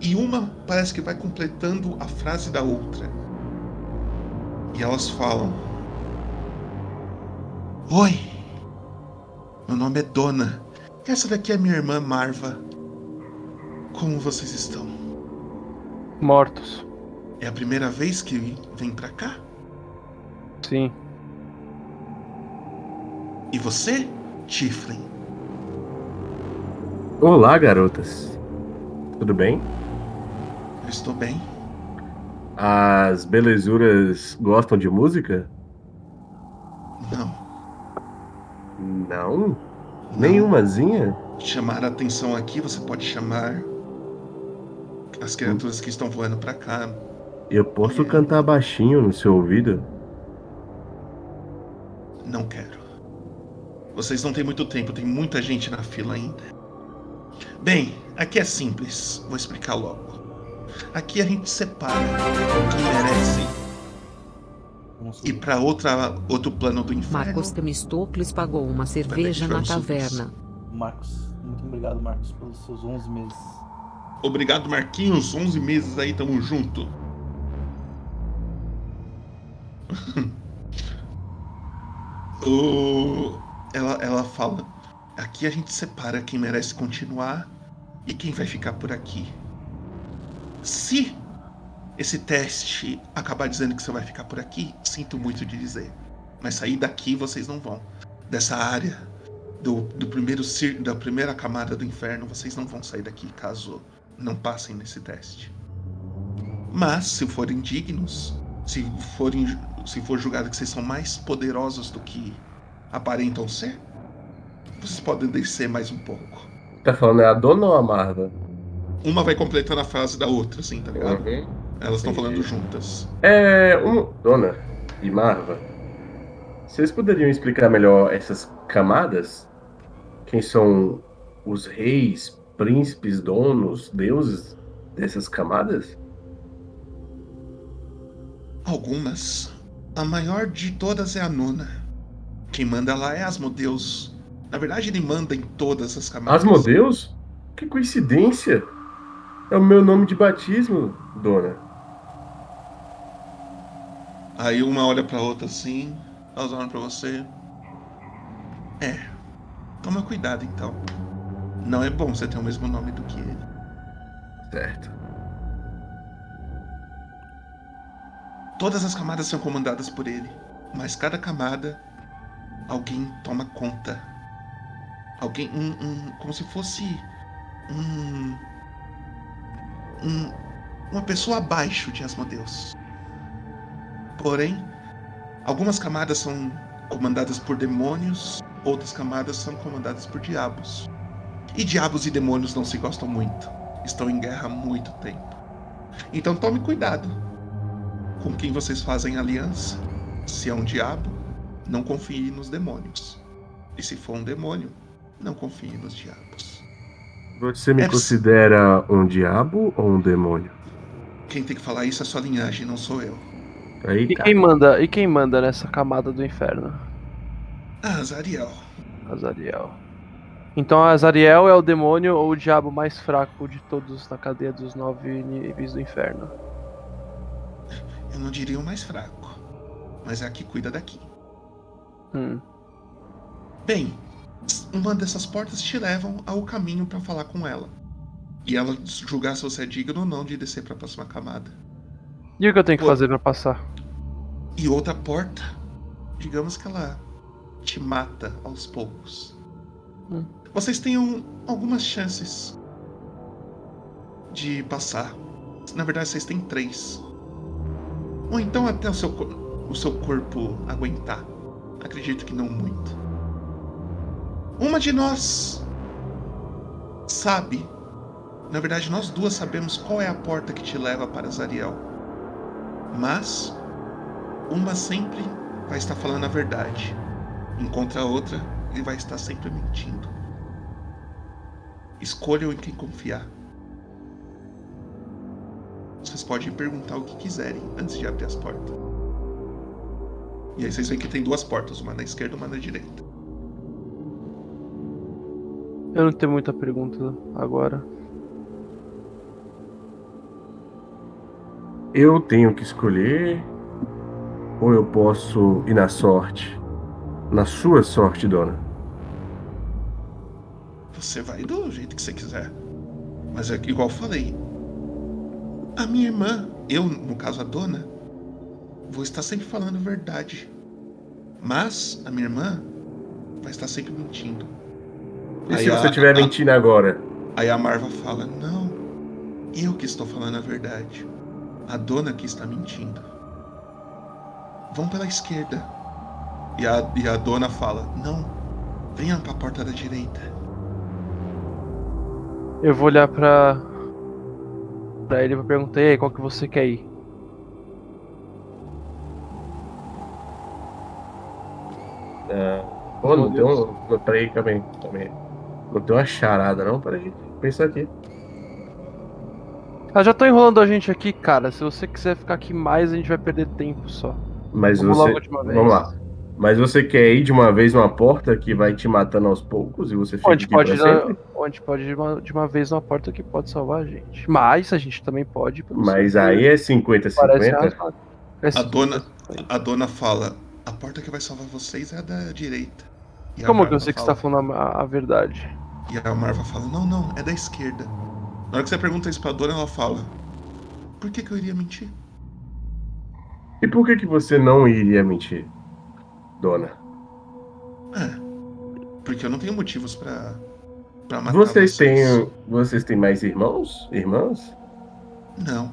E uma parece que vai completando a frase da outra. E elas falam: Oi, meu nome é Dona. Essa daqui é minha irmã Marva. Como vocês estão? Mortos. É a primeira vez que vem pra cá? Sim. E você, Tiflin? Olá, garotas. Tudo bem? Eu estou bem. As belezuras gostam de música? Não. Não? não. Nenhumazinha? Chamar a atenção aqui, você pode chamar as criaturas que estão voando pra cá. Eu posso cantar baixinho no seu ouvido? Não quero. Vocês não têm muito tempo, tem muita gente na fila ainda. Bem, aqui é simples, vou explicar logo. Aqui a gente separa quem merece Vamos ir para outra outro plano do inferno. Marcos Temistocles pagou uma cerveja na taverna. Marcos, muito obrigado, Marcos, pelos seus 11 meses. Obrigado, Marquinhos. 11 meses aí, tamo junto. o... ela, ela fala: aqui a gente separa quem merece continuar e quem vai ficar por aqui. Se esse teste acabar dizendo que você vai ficar por aqui, sinto muito de dizer. Mas sair daqui vocês não vão. Dessa área, do, do primeiro da primeira camada do inferno, vocês não vão sair daqui caso não passem nesse teste. Mas, se forem dignos, se, forem, se for julgado que vocês são mais poderosos do que aparentam ser, vocês podem descer mais um pouco. Tá falando é a dona ou a Marva? Uma vai completando a frase da outra, assim, tá ligado? Uhum. Elas estão falando juntas. É. Um... Dona e Marva, vocês poderiam explicar melhor essas camadas? Quem são os reis, príncipes, donos, deuses dessas camadas? Algumas. A maior de todas é a nona. Quem manda lá é Asmodeus. Na verdade, ele manda em todas as camadas. Asmodeus? Que coincidência! É o meu nome de batismo, dona. Aí uma olha pra outra assim, elas olham pra você. É. Toma cuidado então. Não é bom você ter o mesmo nome do que ele. Certo. Todas as camadas são comandadas por ele, mas cada camada alguém toma conta. Alguém, um, um- como se fosse um, um- uma pessoa abaixo de Asmodeus. Porém, algumas camadas são comandadas por demônios, outras camadas são comandadas por diabos. E diabos e demônios não se gostam muito. Estão em guerra há muito tempo. Então tome cuidado com quem vocês fazem aliança. Se é um diabo, não confie nos demônios. E se for um demônio, não confie nos diabos. Você me É- considera um diabo ou um demônio? Quem tem que falar isso é sua linhagem, não sou eu. Aí E tá. quem manda, e quem manda nessa camada do inferno? Ah, Zariel. Azariel. Então Azariel é o demônio ou o diabo mais fraco de todos na cadeia dos nove níveis do inferno. Eu não diria o mais fraco, mas é a que cuida daqui. Hum. Bem, uma dessas portas te levam ao caminho para falar com ela. E ela julgar se você é digno ou não de descer para a próxima camada. E o que eu tenho que Pô. fazer pra passar? E outra porta, digamos que ela te mata aos poucos. Hum. Vocês têm um- algumas chances de passar. Na verdade, vocês têm três. Ou então até o seu, o seu corpo aguentar. Acredito que não muito. Uma de nós sabe. Na verdade, nós duas sabemos qual é a porta que te leva para Zariel. Mas uma sempre vai estar falando a verdade, enquanto a outra ele vai estar sempre mentindo. Escolham em quem confiar. Vocês podem perguntar o que quiserem antes de abrir as portas. E aí vocês veem que tem duas portas, uma na esquerda e uma na direita. Eu não tenho muita pergunta agora. Eu tenho que escolher ou eu posso ir na sorte? Na sua sorte, dona. Você vai do jeito que você quiser. Mas é que, igual eu falei. A minha irmã, eu, no caso a dona, vou estar sempre falando a verdade. Mas a minha irmã vai estar sempre mentindo. E Aí se a- você estiver a- mentindo agora? Aí a Marva fala: Não, eu que estou falando a verdade. A dona que está mentindo. Vão pela esquerda. E a, e a dona fala: Não, venham para a porta da direita. Eu vou olhar pra. Pra ele aí, qual que você quer ir? Pô, não tem um. não, Peraí, calma aí, calma aí. Não tem uma charada, não? Peraí. pensar aqui. Elas já estão enrolando a gente aqui, cara. Se você quiser ficar aqui mais, a gente vai perder tempo só. Mas Vamos você. Vamos lá. Mas você quer ir de uma vez numa porta que vai te matando aos poucos e você fica Ou a gente aqui pode, pra ir, sempre? ou a gente pode ir de uma, de uma vez numa porta que pode salvar a gente. Mas a gente também pode. Mas aí é Parece 50-50. razoável. É A dona, 50. a dona fala: a porta que vai salvar vocês é a da direita. E Como que eu sei que você fala- tá falando a, a verdade? E a Marva fala: não, não, é da esquerda. Na hora que você pergunta isso pra dona, ela fala: por que, que eu iria mentir? E por que, que você não iria mentir, dona? É, porque eu não tenho motivos pra, pra matar Vocês vocês. têm. Vocês têm mais irmãos? Irmãs? Não.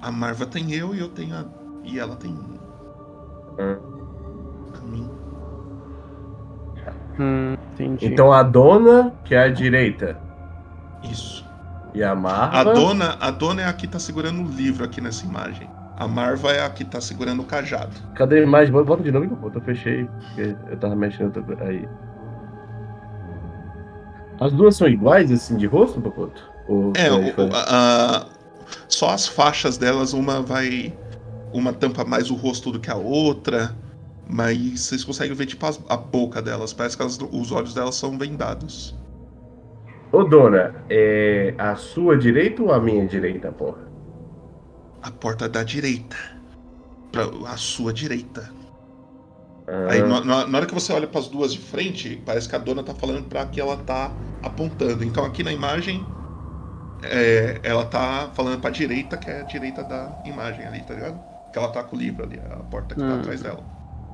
A Marva tem eu e eu tenho a. E ela tem. Ah. A mim. Hum, entendi. Então a dona, que é a direita, Isso. e a A Marva. dona, a dona é a que tá segurando o livro aqui nessa imagem. A Marva é a que tá segurando o cajado. Cadê imagem? Bota de novo que eu fechei. Porque eu tava mexendo. Aí. As duas são iguais, assim, de rosto, Papoto? Ou É, são o- a- a- só as faixas delas, uma vai. Uma tampa mais o rosto do que a outra. Mas vocês conseguem ver, tipo, a boca delas. Parece que elas- os olhos delas são vendados. Ô, dona, é a sua direita ou a minha direita, porra? A porta da direita. Pra, a sua direita. Ah, Aí, na, na- hora que você olha para as duas de frente, parece que a dona tá falando para que ela tá apontando. Então, aqui na imagem, é, ela tá falando pra direita, que é a direita da imagem ali, tá ligado? Que ela tá com o livro ali, a porta que tá Hum. atrás dela.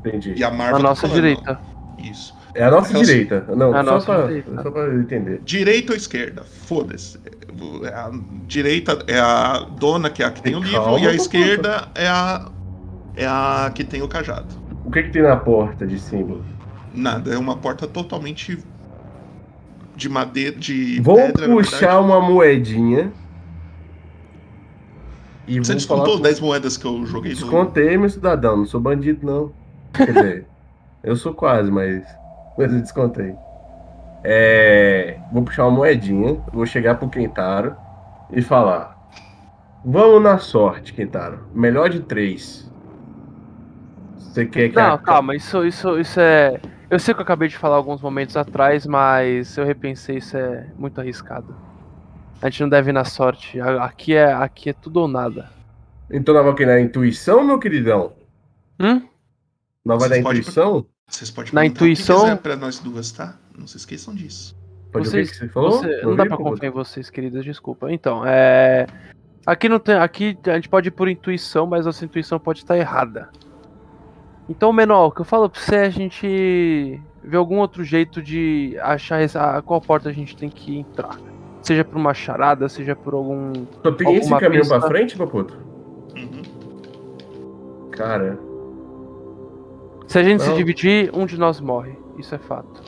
entendi. E a Marva a tá nossa falando, direita. Isso. É a nossa direita. Não, É a só, nossa pra, direita. só pra eu entender. Direita ou esquerda? Foda-se. É A direita é a dona, que é a que tem o livro, e a esquerda é a, é a que tem o cajado. O que, que tem na porta de símbolo? Nada, é uma porta totalmente de madeira, de Vou pedra, puxar uma moedinha. E Você descontou falar. 10 moedas que eu joguei no. Descontei, meu cidadão. Não sou bandido, não. Quer dizer, eu sou quase, mas. Mas eu descontei. É. Vou puxar uma moedinha. Vou chegar pro Quintaro e falar. Vamos na sorte, Quintaro. Melhor de três. Você quer que Não, a- calma, isso, isso, isso é. Eu sei que eu acabei de falar alguns momentos atrás, mas eu repensei, isso é muito arriscado. A gente não deve ir na sorte. Aqui é, aqui é tudo ou nada. Então nós vamos aqui na intuição, meu queridão? Hum? Nós vai na intuição? Vocês podem Na o que intuição- quiser pra nós duas, tá? Não se esqueçam disso. Pode Vocês- ouvir o que você falou? Você- não dá pra confiar em vocês, queridas, desculpa. Então, é. Aqui não tem. Aqui a gente pode ir por intuição, mas nossa intuição pode estar errada. Então, Menor, o que eu falo pra você é a gente ver algum outro jeito de achar essa, qual porta a gente tem que entrar. Seja por uma charada, seja por algum. Só tem esse caminho pista? pra frente, Papoto? Uhum. Cara, Se a gente se Não. dividir, um de nós morre. Isso é fato.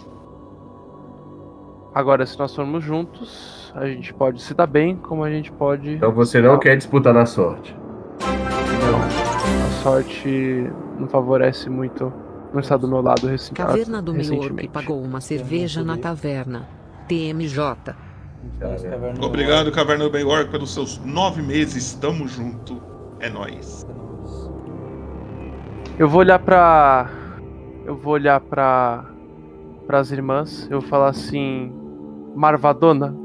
Agora, se nós formos juntos, a gente pode se dar bem, como a gente pode. então você não quer disputar na sorte. Não. A sorte não favorece muito. Não está do meu lado recen- Caverna do Mior que recentemente. pagou uma cerveja na taverna. TMJ. Obrigado, Caverna do Baywalk, pelos seus nove meses. Tamo junto. É nóis. Eu vou olhar pra. Eu vou olhar pra. Pras irmãs. Eu vou falar assim. Marvadona.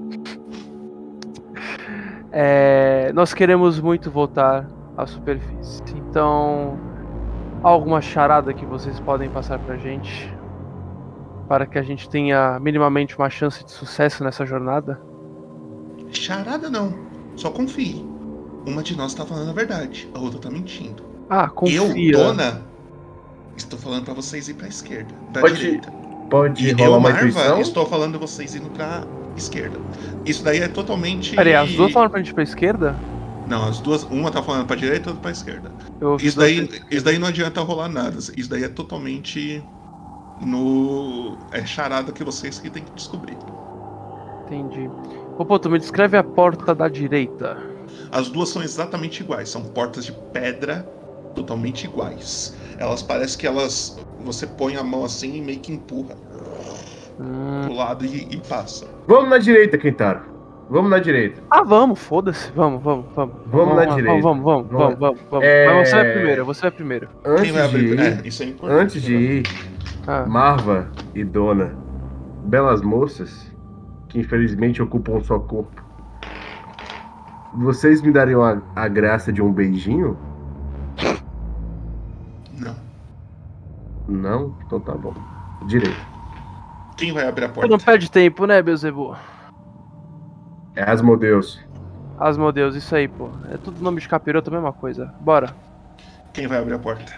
É, nós queremos muito voltar à superfície. Então. há Alguma charada que vocês podem passar pra gente? Para que a gente tenha minimamente uma chance de sucesso nessa jornada? Charada não. Só confie. Uma de nós tá falando a verdade, a outra tá mentindo. Ah, confia. Eu, dona, estou falando pra vocês ir pra esquerda. Da Pode- direita. Pode E rolar eu, uma Marva, intuição? estou falando vocês indo pra esquerda. Isso daí é totalmente. Peraí, as duas falaram pra gente ir pra esquerda? Não, as duas. Uma tá falando pra direita e outra pra esquerda. Isso daí, isso daí não adianta rolar nada. Isso daí é totalmente no. É charada que vocês que tem que descobrir. Entendi. Ô, pô, tu me descreve a porta da direita. As duas são exatamente iguais, são portas de pedra totalmente iguais. Elas parecem que elas. Você põe a mão assim e meio que empurra Hum, pro lado e, e passa. Vamos na direita, Quintaro. Vamos na direita. Ah, vamos, foda-se. Vamos, vamos, vamos. Vamos na direita. Vamos, vamos, vamos, Vamos. vamos, vamos. É- Mas você vai primeiro, você vai primeiro. Quem Antes vai de abrir? ir, É, isso é importante. antes de ir, Ah, Marva e Dona, belas moças, que infelizmente ocupam só corpo, vocês me dariam a, a graça de um beijinho? Não. Não? Então tá bom. Direito. Quem vai abrir a tu não porta? perde tempo, né, Beuzebu? É Asmodeus. Asmodeus, isso aí, pô. É tudo nome de capiroto, a mesma coisa. Bora. Quem vai abrir a porta?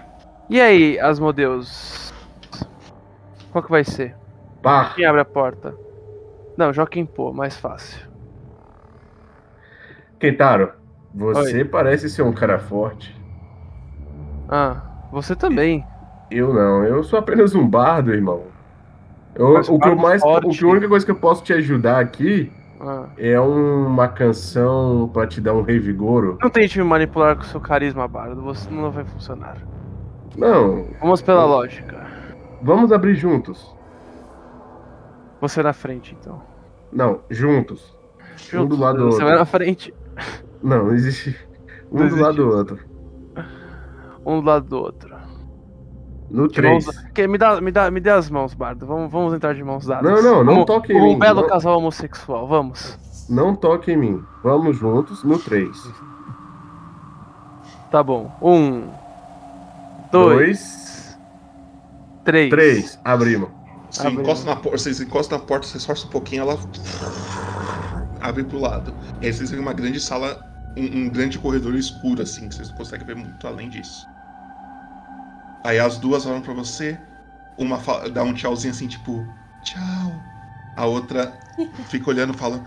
E aí, Asmodeus? Qual que vai ser? Pá! Quem abre a porta? Não, Joaquim Pô, mais fácil. Kentaro, você parece ser um cara forte. Ah, você também. Eu não, eu sou apenas um bardo, irmão. Eu- Mas o que eu mais, o forte. que a única coisa que eu posso te ajudar aqui Ah. é uma canção pra te dar um revigoro. Não tente me manipular com seu carisma, Bardo. Você não vai funcionar. Não, Vamos pela lógica. vamos abrir juntos. Você na frente, então. Não, juntos. Um do lado do Você outro. vai na frente, Não, existe. Um Não do lado existe. do outro. Um do lado do outro. No De mãos- 3. Que- me, dá, me, dá, me dê as mãos, Bardo. Vamos, vamos entrar de mãos dadas. Não, não, não toque em como mim, um belo não. casal homossexual. Vamos. Não toque em mim. Vamos juntos no 3. Tá bom. Um. Dois. Dois. Três. 3. Abrimos. Você encosta na porta, vocês encostam na porta, você força um pouquinho, ela abre pro lado. E aí vocês veem uma grande sala, um, um grande corredor escuro, assim, que vocês não conseguem ver muito além disso. Aí as duas olham pra você, uma fala- dá um tchauzinho assim, tipo, tchau. A outra fica olhando e fala,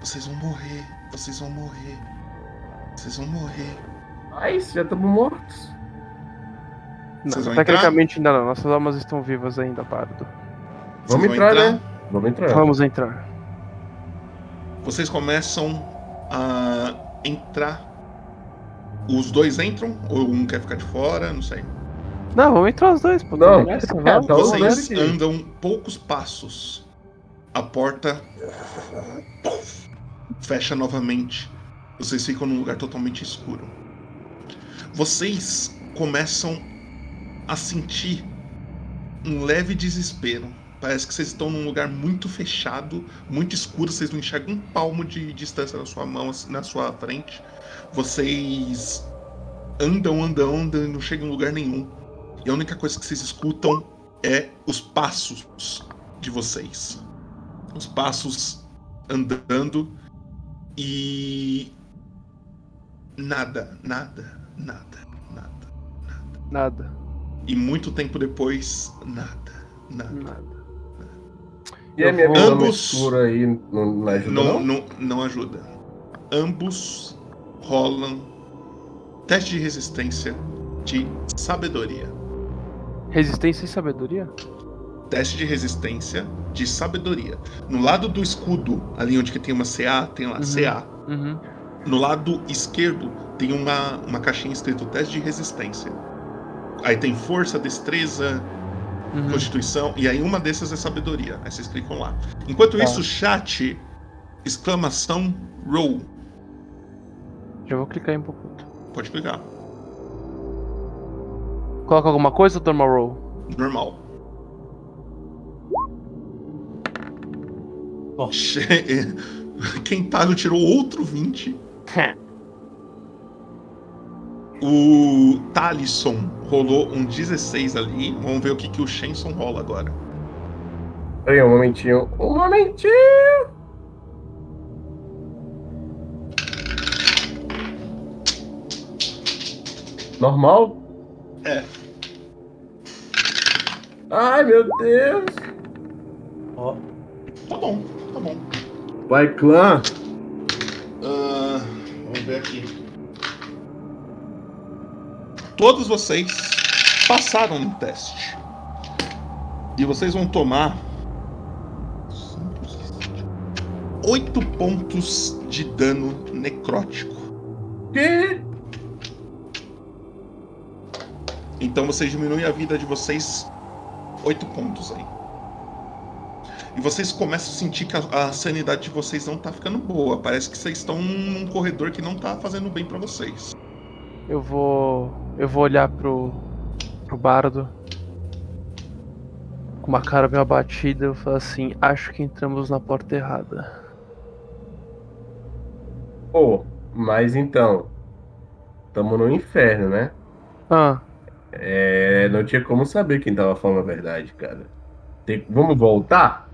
vocês vão morrer, vocês vão morrer, vocês vão morrer. Ai, já estamos mortos. Não, Vocês tecnicamente ainda não. Nossas almas estão vivas ainda, Bardo. Vamos vão entrar, né? Vamos entrar. Vamos entrar. Vocês começam a entrar. Os dois entram, ou um quer ficar de fora, não sei. Não, vamos entrar os dois, pô. Não, é, tá Vocês andam poucos passos. A porta fecha novamente. Vocês ficam num lugar totalmente escuro. Vocês começam a sentir um leve desespero. Parece que vocês estão num lugar muito fechado, muito escuro. Vocês não enxergam um palmo de distância na sua mão, assim, na sua frente. Vocês andam, andam, andam e não chegam em lugar nenhum. E a única coisa que vocês escutam é os passos de vocês. Os passos andando e. Nada, nada, nada, nada. Nada, E muito tempo depois, nada, nada. nada. E a minha Ambos- escuro aí não, não ajuda, Não, não? não, não ajuda. Ambos rolam teste de resistência de sabedoria. Resistência e sabedoria? Teste de resistência de sabedoria. No lado do escudo, ali onde que tem uma CA, tem lá Uhum. CA. Uhum. No lado esquerdo tem uma, uma caixinha escrito teste de resistência. Aí tem força, destreza, uhum. constituição, e aí uma dessas é sabedoria. Aí vocês clicam lá. Enquanto Tá. isso, chat, exclamação, roll. Já vou clicar em um pouco. Pode clicar. Coloca alguma coisa ou toma roll? Normal. Bom. Quem paga tirou outro 20. O Talisson rolou um 16 ali. Vamos ver o que, que o Shenson rola agora. Peraí, um momentinho. Um momentinho. Normal? É. Ai, meu Deus. Ó, Tá bom, tá bom. Vai, clã. Ah, vamos ver aqui. Todos vocês passaram no teste. E vocês vão tomar. 8 pontos de dano necrótico. Que? Então vocês diminuem a vida de vocês 8 pontos aí. E vocês começam a sentir que a, a sanidade de vocês não tá ficando boa. Parece que vocês estão num corredor que não tá fazendo bem pra vocês. Eu vou. Eu vou olhar pro. pro bardo. Com uma cara meio abatida, eu falo assim, acho que entramos na porta errada. Pô, mas então. Tamo no inferno, né? Ah, É, não tinha como saber quem tava falando a verdade, cara. Tem- Vamos voltar?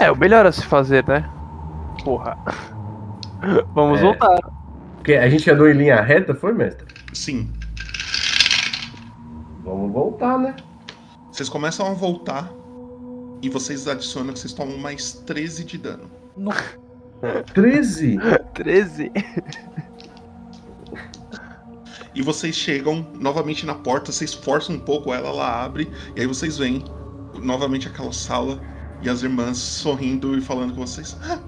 é o melhor a se fazer, né? Porra. Vamos É. voltar. Porque a gente andou em linha reta, foi, mestre? Sim. Vamos voltar, né? Vocês começam a voltar. E vocês adicionam que vocês tomam mais 13 de dano. 13? 13? E vocês chegam novamente na porta, vocês forçam um pouco ela, ela abre, e aí vocês veem novamente aquela sala e as irmãs sorrindo e falando com vocês. Ah,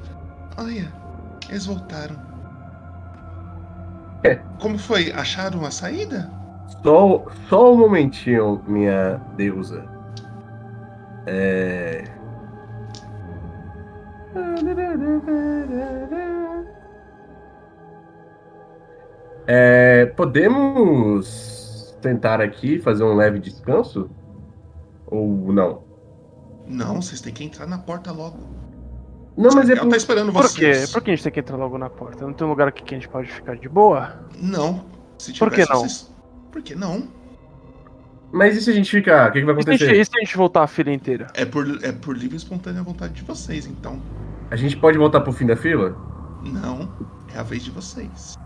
olha, eles voltaram. É. Como foi? Acharam a saída? Só, só um momentinho, minha deusa. É. É, podemos tentar aqui fazer um leve descanso? Ou não? Não, vocês têm que entrar na porta logo. Não, mas é Ela tá esperando Por quê? vocês. Por que a gente tem que entrar logo na porta? Não tem um lugar aqui que a gente pode ficar de boa? Não. Se Por que não? Vocês... Por que não? Mas e se a gente ficar? O que, que vai E se, gente, acontecer? e se a gente voltar a fila inteira? É por, é por livre e espontânea vontade de vocês, então. A gente pode voltar pro fim da fila? Não. É a vez de vocês.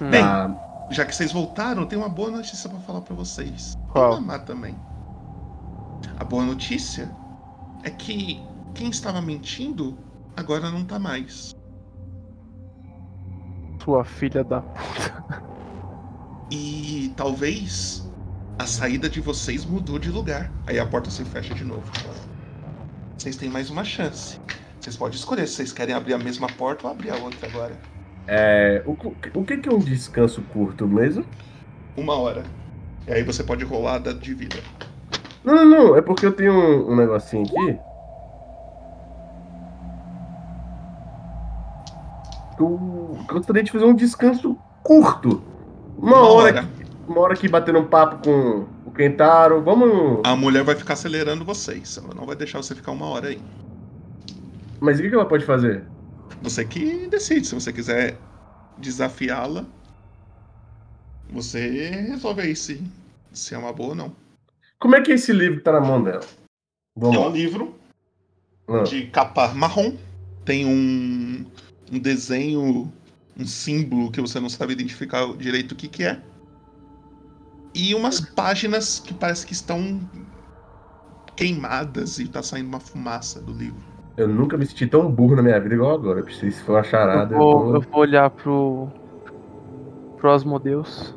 Hum. Bem, Ah, Já que vocês voltaram, tem uma boa notícia pra falar pra vocês. Qual? E uma má também. A boa notícia é que quem estava mentindo agora não tá mais. Sua filha da. E talvez a saída de vocês mudou de lugar. Aí a porta se fecha de novo. Vocês têm mais uma chance. Vocês podem escolher se vocês querem abrir a mesma porta ou abrir a outra agora. É, o, o que, que é um descanso curto mesmo? Uma hora. E aí você pode rolar a dado de vida. Não, não, não. É porque eu tenho um, um negocinho aqui. Eu gostaria de fazer um descanso curto. Uma, hora, Uma hora aqui batendo um papo com o Kentaro. Vamos. A mulher vai ficar acelerando vocês. Ela não vai deixar você ficar uma hora aí. Mas o que que ela pode fazer? Você que decide. Se você quiser desafiá-la, você resolve aí se, se é uma boa ou não. Como é que esse livro tá na mão dela? Vamos É um lá. livro Ah, de capa marrom. Tem um, um desenho, um símbolo que você não sabe identificar direito o que, que é. E umas páginas que parece que estão queimadas e tá saindo uma fumaça do livro. Eu nunca me senti tão burro na minha vida igual agora. Se isso for uma charada, Eu eu, vou, eu vou olhar pro. pro Asmodeus.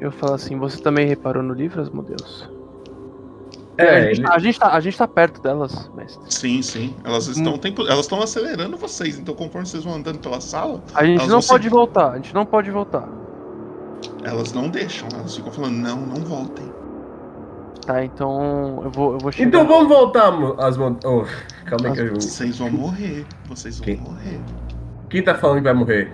Eu falo assim, você também reparou no livro, Asmodeus? a, É, gente, ele... tá- a, gente tá, a gente tá perto delas, mestre. Sim, sim. Elas estão, tempo- elas estão acelerando vocês. Então, conforme vocês vão andando pela sala, A gente não pode seguir. voltar, a gente não pode voltar. elas não deixam. Elas ficam falando, não, não voltem. Tá, então eu vou, eu vou chegar. Então vamos voltar, as oh, calma aí que eu... Vocês vão morrer. Vocês vão Quem? morrer. Quem tá falando que vai morrer?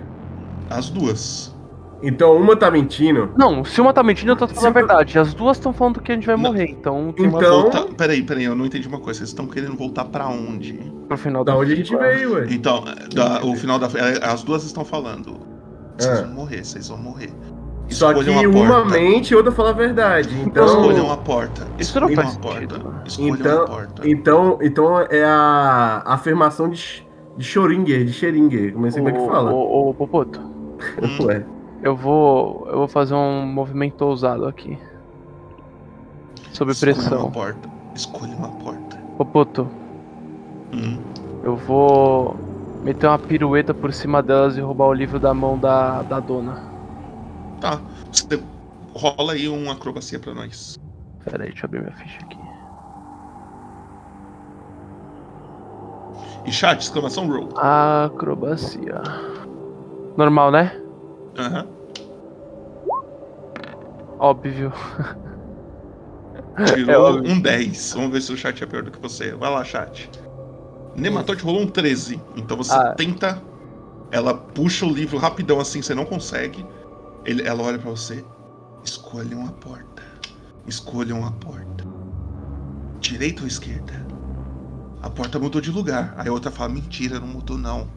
As duas. Então uma tá mentindo. Não, se uma tá mentindo, eu tô falando Se a eu- verdade. As duas estão falando que a gente vai Não. morrer, então tem uma Então- Voltar... Peraí, peraí, eu não entendi uma coisa. Vocês estão querendo voltar pra onde? pro final Da da onde a gente veio, ué. Então, da- o final da. é, As duas estão falando. Vocês Ah. vão morrer, vocês vão morrer. Só que uma porta. mente e outra fala a verdade. Então, Escolham a porta. Isso não Escolham faz a porta. sentido. Escolham Então- a porta. então, então é a afirmação de, de Schrödinger, de Schrödinger, como é como que fala? Ô, Popoto, Ué. eu vou. Eu vou fazer um movimento ousado aqui. Sob pressão. a porta. Escolham a porta. Popoto, Hum. eu vou meter uma pirueta por cima delas e roubar o livro da mão da, da dona. Tá. Você rola aí uma acrobacia pra nós. Pera aí, deixa eu abrir minha ficha aqui. E chat, exclamação roll. Acrobacia. Normal, né? Aham. Óbvio. Tirou É óbvio. um 10. Vamos ver se o chat é pior do que você. Vai lá, chat. Nematóide rolou um 13. Então você Ah. tenta. Ela puxa o livro rapidão assim, você não consegue. Ele- ela olha pra você. Escolha uma porta. Escolha uma porta. Direita ou esquerda? A porta mudou de lugar. Aí a outra fala: Mentira, não mudou não.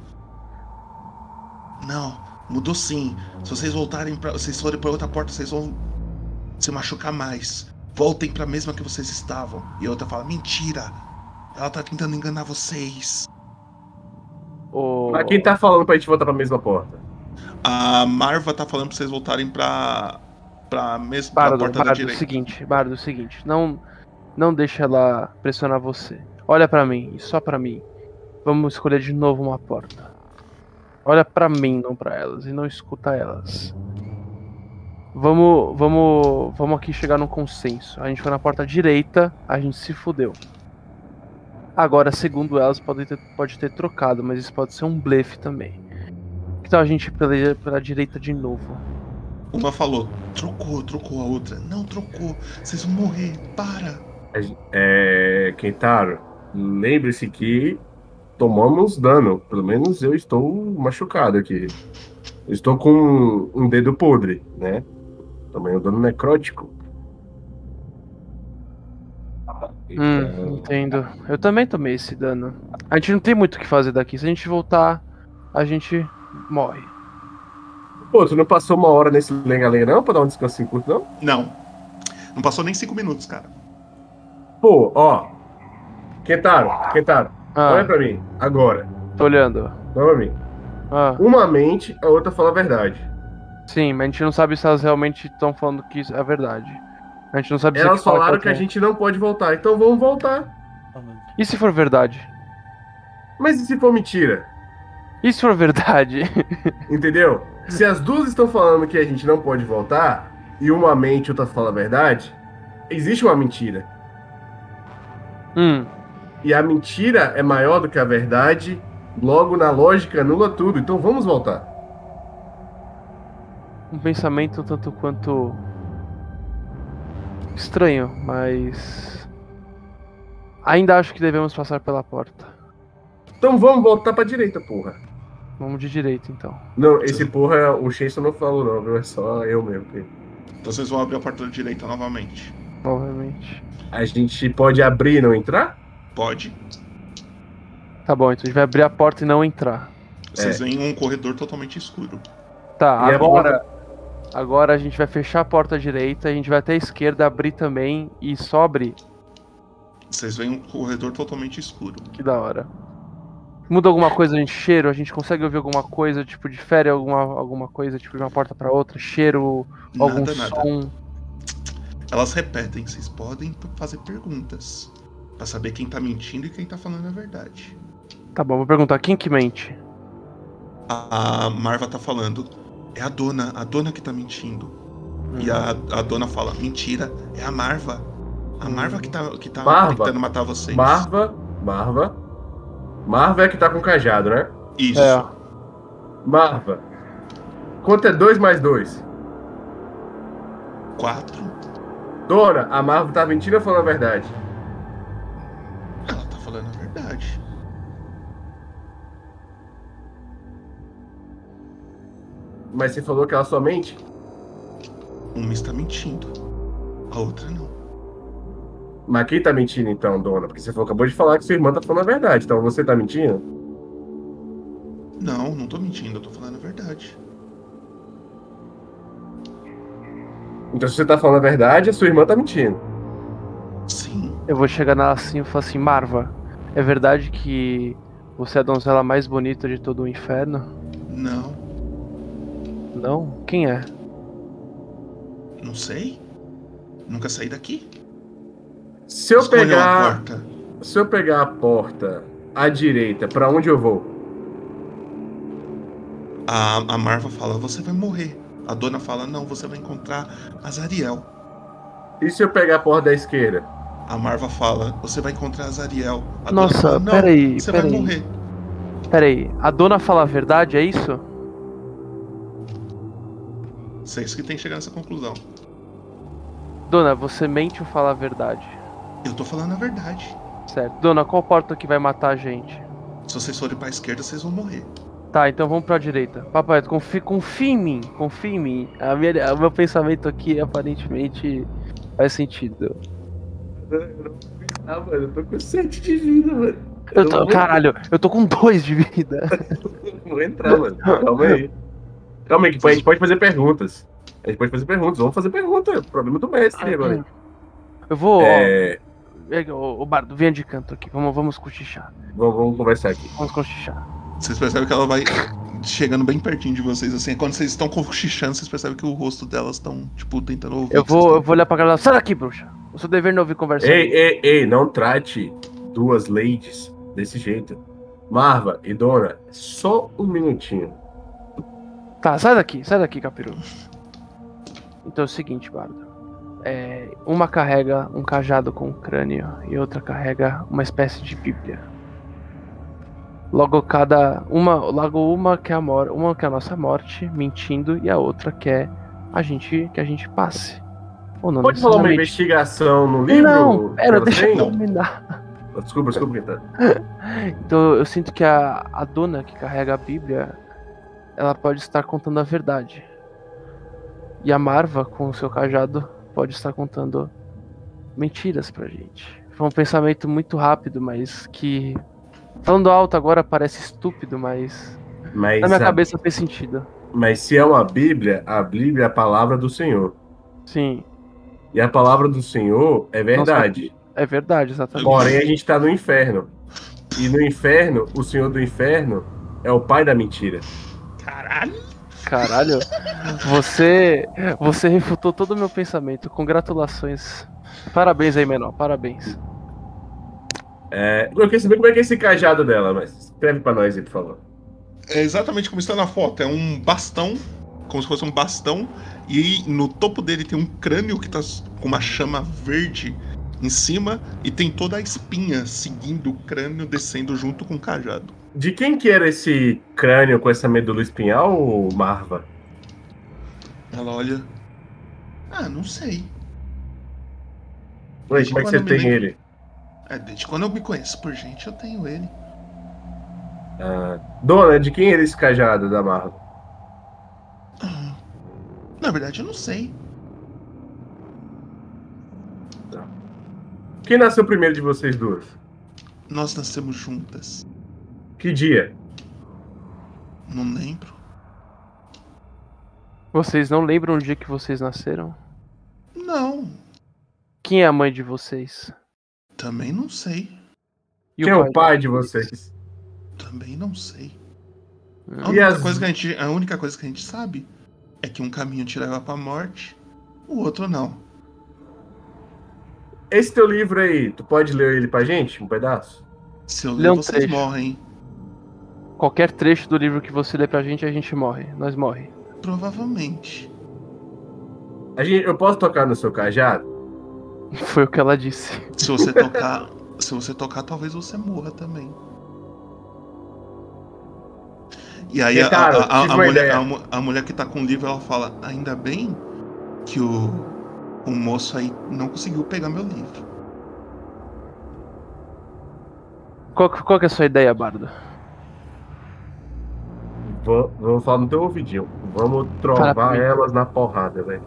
Não, mudou sim. Se vocês voltarem para, vocês forem pra outra porta, vocês vão se machucar mais. Voltem pra mesma que vocês estavam. E a outra fala: Mentira. Ela tá tentando enganar vocês. Ô, Mas quem tá falando pra gente voltar pra mesma porta? A Marva tá falando pra vocês voltarem pra. pra Bardo, porta da Bardo, o direita. seguinte, Bardo, o seguinte, não, não deixa ela pressionar você. Olha pra mim, e só pra mim. Vamos escolher de novo uma porta. Olha pra mim, não pra elas, e não escuta elas. Vamos, vamos, vamos aqui chegar num consenso. A gente foi na porta direita, a gente se fudeu. Agora, segundo elas, pode ter, pode ter trocado, mas isso pode ser um blefe também. Então a gente ir pela, pela direita de novo. Uma falou: Trocou, trocou a outra. Não trocou. Vocês vão morrer. Para. É. Kentaro, lembre-se que tomamos dano. Pelo menos eu estou machucado aqui. Eu estou com um dedo podre, né? Também um dano necrótico. Hum, entendo. Eu também tomei esse dano. A gente não tem muito o que fazer daqui. Se a gente voltar, a gente morre. Pô, tu não passou uma hora nesse lenga-lenga não pra dar um descanso curto, não? Não. Não passou nem cinco minutos, cara. Pô, ó. Kentaro, Kentaro, olha Ah, pra mim, agora. tô olhando. Olha pra mim. Ah, Uma mente, a outra fala a verdade. sim, mas a gente não sabe se elas realmente estão falando que isso é verdade. A gente não sabe se Elas que fala falaram é que a gente não pode voltar, então vamos voltar. E se for verdade? Mas e se for mentira? Se for verdade? Entendeu? Se as duas estão falando que a gente não pode voltar, e uma mente e outra fala a verdade, existe uma mentira. hum, E a mentira é maior do que a verdade, logo na lógica anula tudo. Então vamos voltar. um pensamento tanto quanto estranho, mas ainda acho que devemos passar pela porta. Então vamos voltar pra direita, porra. Vamos de direita então. Não, esse porra o Shenson não falou, não, viu? É só eu mesmo. que- Então vocês vão abrir a porta da direita novamente. Novamente. A gente pode abrir e não entrar? Pode. Tá bom, então a gente vai abrir a porta e não entrar. Vocês veem um corredor totalmente escuro. Tá, E a agora. Agora a gente vai fechar a porta direita, a gente vai até a esquerda abrir também e só abrir. Vocês veem um corredor totalmente escuro. Que da hora. Muda alguma coisa de cheiro? A gente consegue ouvir alguma coisa, tipo, difere alguma, alguma coisa, tipo, de uma porta pra outra? Cheiro, algum Nada, nada. som? Elas repetem, vocês podem fazer perguntas. Pra saber quem tá mentindo e quem tá falando a verdade. Tá bom, vou perguntar, quem que mente? A Marva tá falando. É a dona, a dona que tá mentindo. E a, a dona fala, mentira, é a Marva. A Marva que tá, que tá Marva? tentando matar vocês. Marva, Marva. Marva é que tá com cajado, né? Isso. É. Marva. Quanto é 2 mais 2? Quatro. Dona, a Marva tá mentindo ou falando a verdade? Ela tá falando a verdade. Mas você falou que ela só mente? Uma está mentindo. A outra não. Mas quem tá mentindo então, dona? Porque você falou- acabou de falar que sua irmã tá falando a verdade. Então você tá mentindo? Não, não tô mentindo, eu tô falando a verdade. Então se você tá falando a verdade, a sua irmã tá mentindo. Sim. Eu vou chegar nela assim e falar assim, Marva, é verdade que você é a donzela mais bonita de todo o inferno? Não. Não? Quem é? Não sei. Nunca saí daqui. Se eu Escolha pegar, porta. se eu pegar a porta à direita, pra onde eu vou? A, a Marva fala, você vai morrer. A dona fala, não, você vai encontrar Azariel. E se eu pegar a porta da esquerda? A Marva fala, você vai encontrar Azariel. A Nossa, dona fala, não, peraí, você vai peraí. morrer. Pera aí, a dona fala a verdade, é isso? Vocês que tem que chegar nessa conclusão. Dona, você mente ou fala a verdade? Eu tô falando a verdade. Certo. Dona, qual porta que vai matar a gente? Se vocês forem pra esquerda, vocês vão morrer. Tá, então vamos pra direita. Papai, confia, confia em mim, confia em mim. A minha, o meu pensamento aqui aparentemente faz sentido. Ah, mano, eu tô com 7 de vida, mano. Eu tô, caralho, eu tô com dois de vida. Vou entrar, mano. Calma aí. Calma aí, que a gente pode fazer perguntas. A gente pode fazer perguntas. Vamos fazer pergunta. O problema do mestre agora. Eu vou. É, ó, Ô, ô, Bardo, venha de canto aqui. Vamos, vamos cochichar. vamos, vamos conversar aqui. Vamos cochichar. Vocês percebem que ela vai chegando bem pertinho de vocês, assim. Quando vocês estão cochichando, vocês percebem que o rosto delas estão, tipo, tentando ouvir. Eu o vou, eu vou olhar pra cara dela. Sai daqui, bruxa. O seu dever não é ouvir conversar. Ei, ei, ei, não trate duas ladies desse jeito. Marva e Dona, só um minutinho. Tá, sai daqui, sai daqui, capiru. Então é o seguinte, Bardo. É, uma carrega um cajado com um crânio e outra carrega uma espécie de bíblia. Logo cada uma, logo uma quer a mor uma quer a nossa morte, mentindo, e a outra quer a gente que a gente passe. Ou não Pode falar uma investigação no livro? Não, que pera, deixa eu terminar. Desculpa, desculpa, Quintana. Então eu sinto que a, a dona que carrega a Bíblia, ela pode estar contando a verdade. E a Marva, com o seu cajado, pode estar contando mentiras pra gente. Foi um pensamento muito rápido, mas que. Falando alto agora parece estúpido, mas. Mas, Na minha a- cabeça fez sentido. mas se é uma Bíblia, a Bíblia é a palavra do Senhor. Sim, E a palavra do Senhor é verdade. é verdade, exatamente. Porém, a gente tá no inferno. E no inferno, o Senhor do inferno é o pai da mentira. Caralho! Caralho, você. Você refutou todo o meu pensamento. Congratulações. Parabéns aí, menor, parabéns. É, eu queria saber como é que é esse cajado dela, mas escreve pra nós aí, por favor. É exatamente como está na foto. É um bastão, como se fosse um bastão, e no topo dele tem um crânio que tá com uma chama verde em cima e tem toda a espinha seguindo o crânio descendo junto com o cajado. De quem que era esse crânio com essa medula espinhal, Marva? Ela olha. Ah, não sei. Ué, como é que você tem lembro- ele? É, desde quando eu me conheço por gente, eu tenho ele. Ah, dona, de quem era esse cajado da Marva? Ah, Na verdade, eu não sei. Quem nasceu primeiro de vocês duas? Nós nascemos juntas. Que dia? Não lembro. Vocês não lembram o dia que vocês nasceram? Não. Quem é a mãe de vocês? Também não sei. E Quem é o pai de vocês? Também não sei. Hum. A E única, as- coisa que a, gente, a única coisa que a gente sabe é que um caminho te leva pra morte, o outro não. Esse teu livro aí, tu pode ler ele pra gente? Um pedaço? Se eu ler, um vocês trecho. morrem. Qualquer trecho do livro que você lê pra gente, a gente morre. Nós morre. Provavelmente. A gente, eu posso tocar no seu cajado? Foi o que ela disse. Se você tocar. se você tocar, talvez você morra também. E aí a, Cara, a- a- mulher, a, mu- a mulher que tá com o livro, ela fala, ainda bem que o, o moço aí não conseguiu pegar meu livro. Qual, que- qual que é a sua ideia, Bardo? Vou- Vamos falar no teu ouvidinho. Vamos trovar elas na porrada, velho.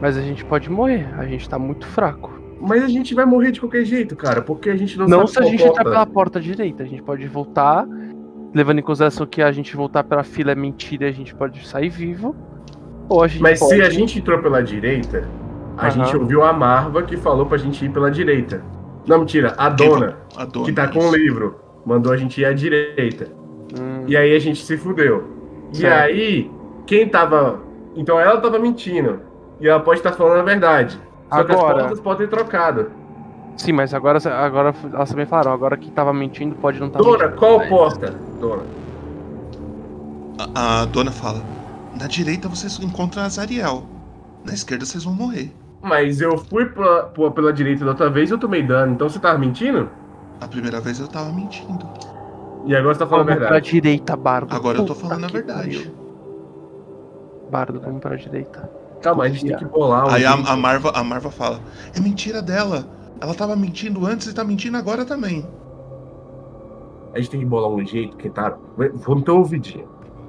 Mas a gente pode morrer. A gente tá muito fraco. Mas a gente vai morrer de qualquer jeito, cara, porque a gente não, Não sabe se a gente entrar pela porta direita. A gente pode voltar. Levando em consideração que a gente voltar pela fila é mentira e a gente pode sair vivo. Ou a gente Mas pode... se a gente entrou pela direita, a Aham. gente ouviu a Marva que falou pra gente ir pela direita. Não, mentira, a dona, A dona. que tá com o livro, mandou a gente ir à direita. Hum, E aí a gente se fudeu. E aí, quem tava. Então ela tava mentindo. E ela pode estar falando a verdade. Só que as Agora- portas podem ter trocado. Sim, mas agora, agora elas também falaram. Agora quem tava mentindo pode não estar Dona, mentindo. qual porta? Dona. A, a dona fala: Na direita vocês encontram a Zariel. Na esquerda vocês vão morrer. Mas eu fui pela, pela- pela direita da outra vez e eu tomei dano. Então você tava mentindo? A primeira vez eu tava mentindo. E agora você tá falando a Vamos pra verdade. direita, Bardo. Agora eu tô Puta falando a que verdade. pariu. Bardo, vamos pra direita. Calma, a gente tem que bolar um Aí a, jeito. a Marva, a Marva fala: É mentira dela. Ela tava mentindo antes e tá mentindo agora também. A gente tem que bolar um jeito, Kentaro. Vamos ter um ouvidinho.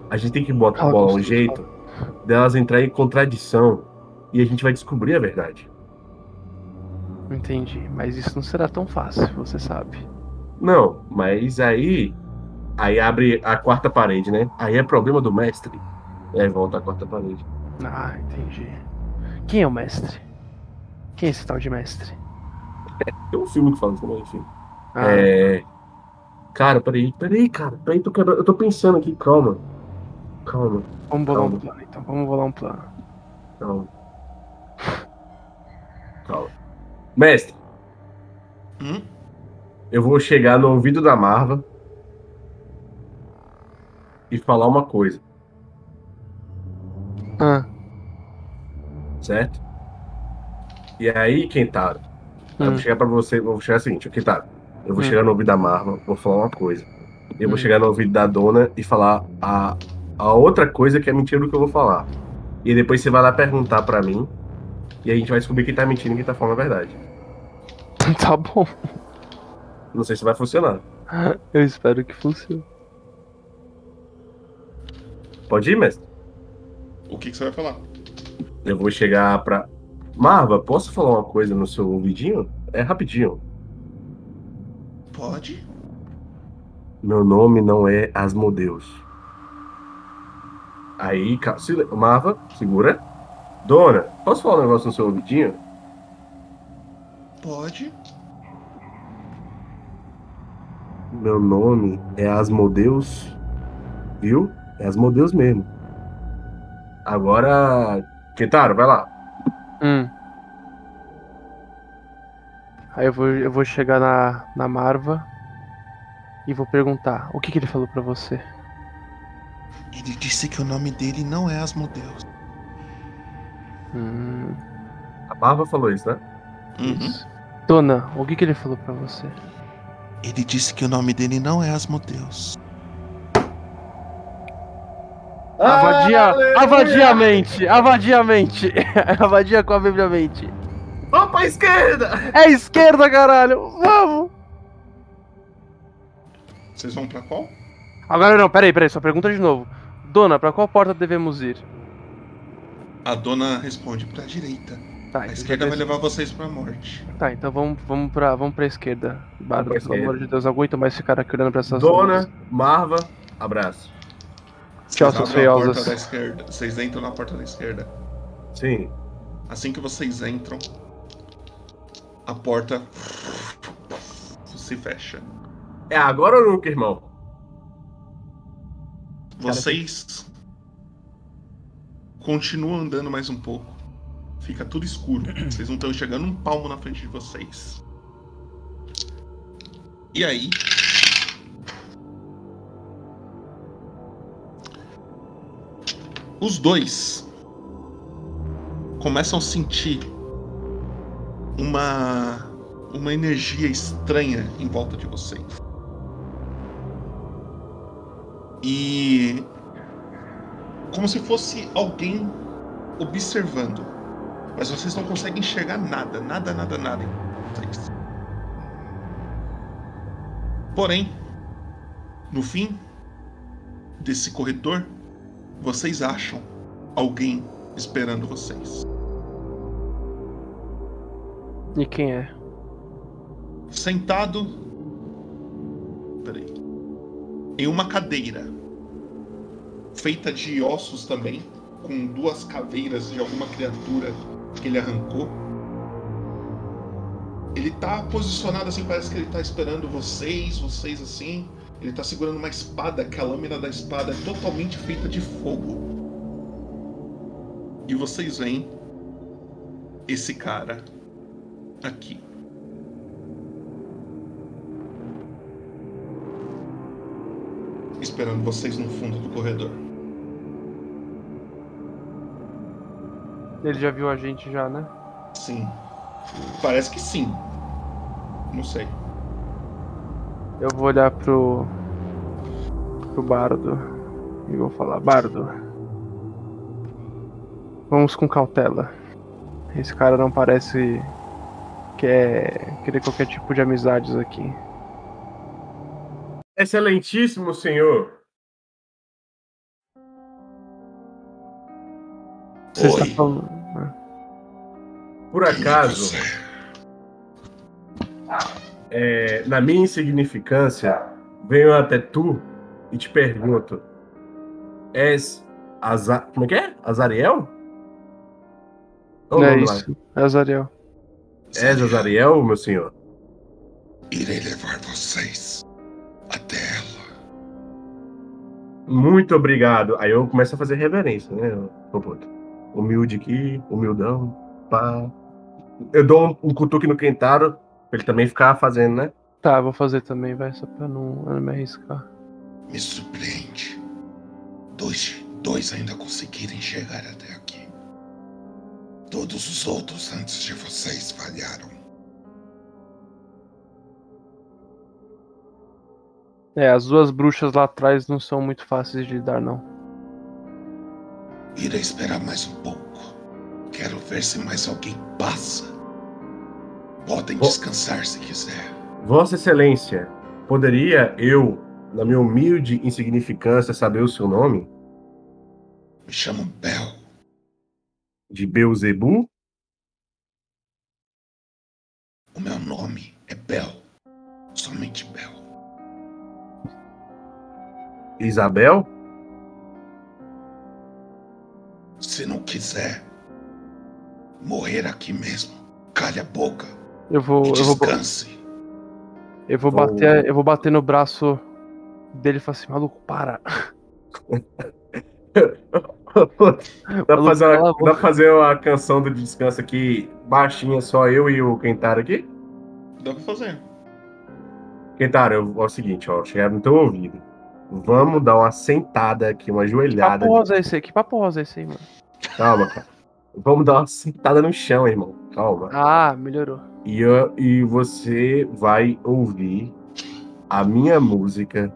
A gente tem que botar, Cala a bolar um jeito delas entrar em contradição e a gente vai descobrir a verdade. Entendi, mas isso não será tão fácil, você sabe. Não, mas aí. Aí abre a quarta parede, né? Aí é problema do mestre. E aí volta a quarta parede. Ah, entendi. Quem é o mestre? Quem é esse tal de mestre? Tem um filme que fala isso, enfim. Ah, É. Cara, peraí, peraí, cara. Peraí, tô quebrando. Eu tô pensando aqui, calma. Calma, vamos bolar um calma. plano então, vamos bolar um plano. calma. Calma. Mestre, Hum? eu vou chegar no ouvido da Marva e falar uma coisa, Ah, certo? E aí, Kentaro, eu hum, vou chegar pra você, eu vou chegar o seguinte, Kentaro, eu vou Hum. chegar no ouvido da Marva, vou falar uma coisa. Eu vou Hum. chegar no ouvido da dona e falar a, a outra coisa que é mentira do que eu vou falar. E depois você vai lá perguntar pra mim e a gente vai descobrir quem tá mentindo e quem tá falando a verdade. tá bom. Não sei se vai funcionar. Eu espero que funcione. Pode ir, mestre? O que, que você vai falar? Eu vou chegar pra. Marva, posso falar uma coisa no seu ouvidinho? É rapidinho. Pode? Meu nome não é Asmodeus. Aí, Marva, segura. Dona, posso falar um negócio no seu ouvidinho? Pode. Meu nome é Asmodeus. Viu? É Asmodeus mesmo. Agora. Kentaro, vai lá. Hum. Aí eu vou, eu vou chegar na, na Marva e vou perguntar: o que, que ele falou pra você? Ele disse que o nome dele não é Asmodeus. Hum, A Marva falou isso, né? Uhum. isso. Dona, o que, que ele falou pra você? Ele disse que o nome dele não é Asmodeus. Avadia, Aleluia! avadia a mente, avadia a mente, avadia com a Bíblia mente. Vamos pra esquerda! É esquerda, caralho, vamos! Vocês vão pra qual? Agora não, peraí, peraí, só pergunta de novo. Dona, pra qual porta devemos ir? A dona responde pra direita. Tá, A então esquerda vai levar vocês pra morte. Tá, então vamos, vamos, pra, vamos pra esquerda. Bardo, pra pelo esquerda. amor de Deus, aguento mais ficar aqui olhando pra essas Dona, luzes. Marva, abraço. Tchau, Vocês seus abrem a feiosas. porta da esquerda. Vocês entram na porta da esquerda. Sim. Assim que vocês entram, a porta se fecha. É agora ou nunca, irmão? Vocês continuam andando mais um pouco. Fica tudo escuro. Vocês não estão chegando um palmo na frente de vocês. E aí? Os dois começam a sentir uma uma energia estranha em volta de vocês. E como se fosse alguém observando. Mas vocês não conseguem enxergar nada, nada, nada, nada. Porém, no fim desse corredor, vocês acham alguém esperando vocês. E quem é? Sentado. Peraí. Em uma cadeira. Feita de ossos também. Com duas caveiras de alguma criatura que ele arrancou. Ele tá posicionado assim, parece que ele tá esperando vocês, vocês assim. Ele tá segurando uma espada, que a lâmina da espada é totalmente feita de fogo. E vocês veem esse cara aqui. Esperando vocês no fundo do corredor. Ele já viu a gente já, né? Sim. Parece que sim. Não sei. Eu vou olhar pro. pro Bardo. E vou falar, Bardo. Vamos com cautela. Esse cara não parece quer querer qualquer tipo de amizades aqui. Excelentíssimo senhor. Você está Oi. falando. Por Quem é acaso? É, na minha insignificância, venho até tu e te pergunto: És Aza... Como é que é? Azariel? Qual o Não é lá? isso. Azariel. És Azariel, meu senhor? Irei levar vocês até ela. Muito obrigado. Aí eu começo a fazer reverência, né? Roboto? Humilde aqui, humildão, pá. Eu dou um, um cutuque no Kentaro, ele também ficar fazendo, né? Tá, vou fazer também, vai, só pra não, não me arriscar. Me surpreende. Dois, dois ainda conseguirem chegar até aqui. Todos os outros antes de vocês falharam. É, as duas bruxas lá atrás não são muito fáceis de lidar, não. Irei esperar mais um pouco. Quero ver se mais alguém passa. Podem descansar se quiser. Vossa Excelência, poderia eu, na minha humilde insignificância, saber o seu nome? Me chamam Bel. De Beuzebu? O meu nome é Bel. Somente Bel. Isabel? Se não quiser morrer aqui mesmo, calhe a boca Eu vou, eu vou, descanse. eu vou Vou- bater, eu vou bater no braço dele e falar assim, maluco, para. dá, pra fazer a uma, dá fazer uma canção do descanso aqui, baixinha, só eu e o Kentaro aqui? Dá pra fazer. Kentaro, eu, é o seguinte, ó, chegaram no teu ouvido. Vamos dar uma sentada aqui, uma Que joelhada. papo rosa é esse aí? Que papo rosa é esse aí, mano? Calma, cara. Vamos dar uma sentada no chão, irmão. Calma. Ah, melhorou. E, eu- e você vai ouvir a minha música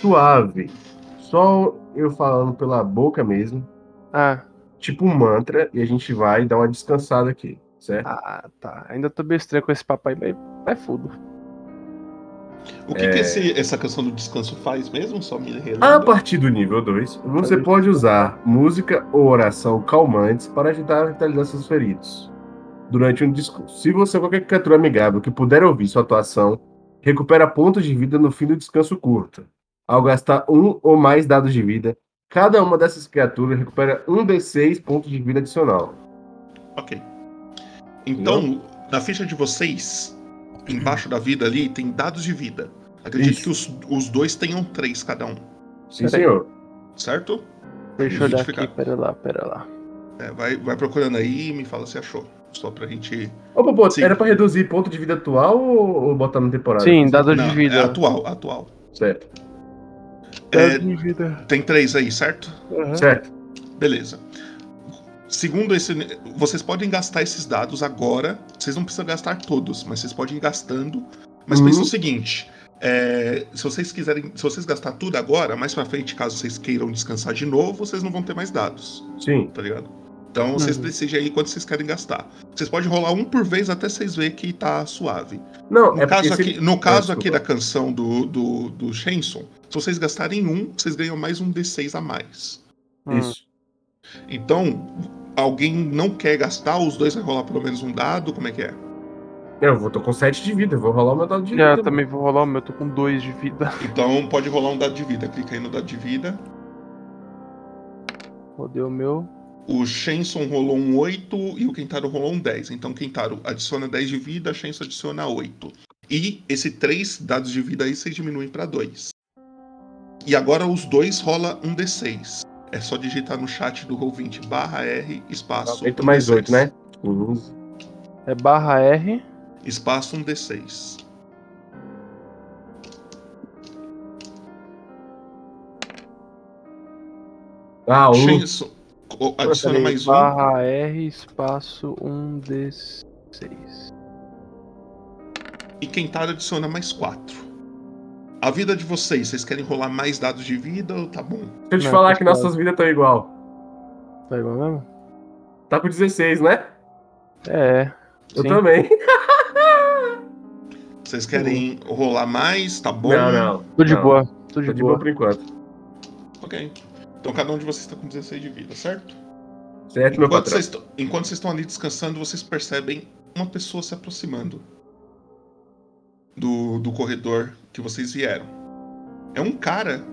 suave. Só eu falando pela boca mesmo. Ah, Tipo um mantra. E a gente vai dar uma descansada aqui, certo? ah, tá. Ainda tô bem estranho com esse papo aí, mas vai fudo. O que, É. que esse- essa canção do descanso faz mesmo? Só me A partir do nível 2, você pode usar música ou oração calmantes para ajudar a vitalizar seus feridos durante um discurso. Se você ou qualquer criatura amigável que puder ouvir sua atuação, recupera pontos de vida no fim do descanso curto. Ao gastar um ou mais dados de vida, cada uma dessas criaturas recupera um D6 pontos de vida adicional. Ok. Então, na ficha de vocês, embaixo da vida ali, tem dados de vida. Acredito Isso. que os, os dois tenham três cada um, Sim, senhor. certo? Deixa eu olhar aqui, pera lá, pera lá. É, vai, vai procurando aí e me fala se achou. Só pra gente. Ô, Sim. era pra reduzir ponto de vida atual ou, botar na temporada? Sim, dado Não, de vida. É atual, atual. Certo. É, Dado de vida. tem três aí, certo? Aham. Certo. Beleza. Segundo esse. Vocês podem gastar esses dados agora. Vocês não precisam gastar todos, mas vocês podem ir gastando. Mas Uhum. pensa o seguinte. é, se vocês quiserem. Se vocês gastar tudo agora, mais pra frente, caso vocês queiram descansar de novo, vocês não vão ter mais dados. Sim. Tá ligado? Então vocês Uhum. decidem aí quanto vocês querem gastar. Vocês podem rolar um por vez até vocês verem que tá suave. Não, No é caso, aqui, se- no caso Ah, aqui da canção do, do, do Shenson, se vocês gastarem um, vocês ganham mais um D6 a mais. Hum. Isso. Então, alguém não quer gastar, os dois vai rolar pelo menos um dado, como é que é? Eu vou, tô com 7 de vida, vou rolar o meu dado de vida. também vou rolar o meu, tô com dois de vida. Então pode rolar um dado de vida. Clica aí no dado de vida. Rodei o meu. O Shenson rolou um 8 e o Kentaro rolou um 10. Então Kentaro adiciona 10 de vida, Shenson adiciona 8. E esse 3 dados de vida aí vocês diminuem para 2. E agora os dois rola um D6. É só digitar no chat do Roll20 barra R espaço 8 um mais D6. 8, né? Uhum. É barra R. Espaço um D6. Ah, um. Shenson o- adiciona mais um. barra R, espaço 1D6. E Kentaro adiciona mais 4. A vida de vocês, vocês querem rolar mais dados de vida ou tá bom? Deixa eu te Não, falar pode que falar. nossas vidas estão igual. Tá igual mesmo? Tá com 16, né? É. Eu sim. também. Vocês querem rolar mais? Tá bom? Não, não. Tô de não. boa. Tô de de boa boa. por enquanto. Ok. Então cada um de vocês está com 16 de vida, certo? Certo, meu Enquanto patrão. vocês, enquanto vocês estão ali descansando, vocês percebem uma pessoa se aproximando do, do corredor que vocês vieram. É um cara,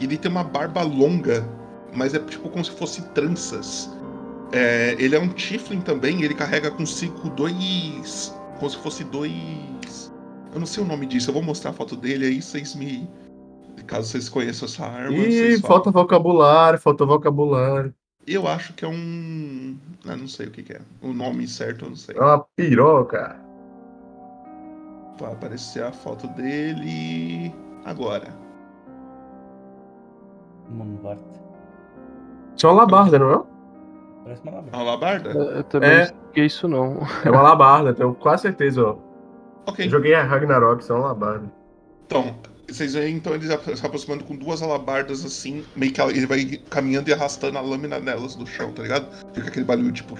ele tem uma barba longa, mas é tipo como se fosse tranças. É, ele é um Tiflin também, ele carrega consigo dois. Como se fosse dois. Eu não sei o nome disso, eu vou mostrar a foto dele aí, vocês me. Caso vocês conheçam essa arma. Ih, falam. falta vocabulário, falta vocabulário. Eu acho que é um. Eu não sei o que, que é. O nome certo eu não sei. É uma piroca. Vai aparecer a foto dele agora. Moonvart. Isso é uma labarda, não é? Parece uma A labarda. alabarda? Eu também É. não sei isso não. É uma labarda, tenho quase certeza, ó. Ok. Eu joguei a Ragnarok, isso é uma labarda. Então, vocês veem então ele se aproximando com duas alabardas assim, meio que ele vai caminhando e arrastando a lâmina delas do chão, tá ligado? Fica aquele barulho tipo.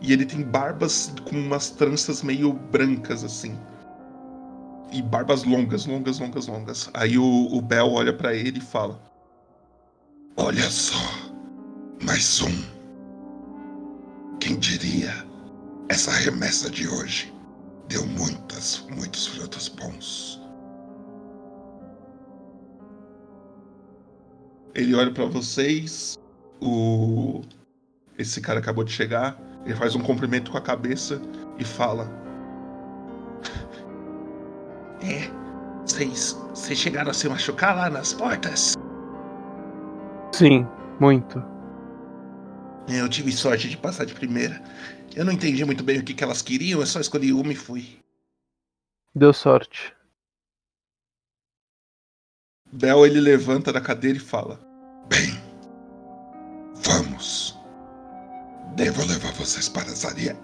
E ele tem barbas com umas tranças meio brancas assim. E barbas longas, longas, longas, longas. Aí o, o Bel olha pra ele e fala: Olha só, mais um. Quem diria? Essa remessa de hoje deu muitas, muitos frutos bons. Ele olha pra vocês, o esse cara acabou de chegar, ele faz um cumprimento com a cabeça e fala: É, vocês, vocês chegaram a se machucar lá nas portas? Sim, muito. Eu tive sorte de passar de primeira. Eu não entendi muito bem o que, que elas queriam, eu só escolhi uma e fui. Deu sorte. Bel ele levanta da cadeira e fala: Bem, vamos. Devo levar vocês para Zaria.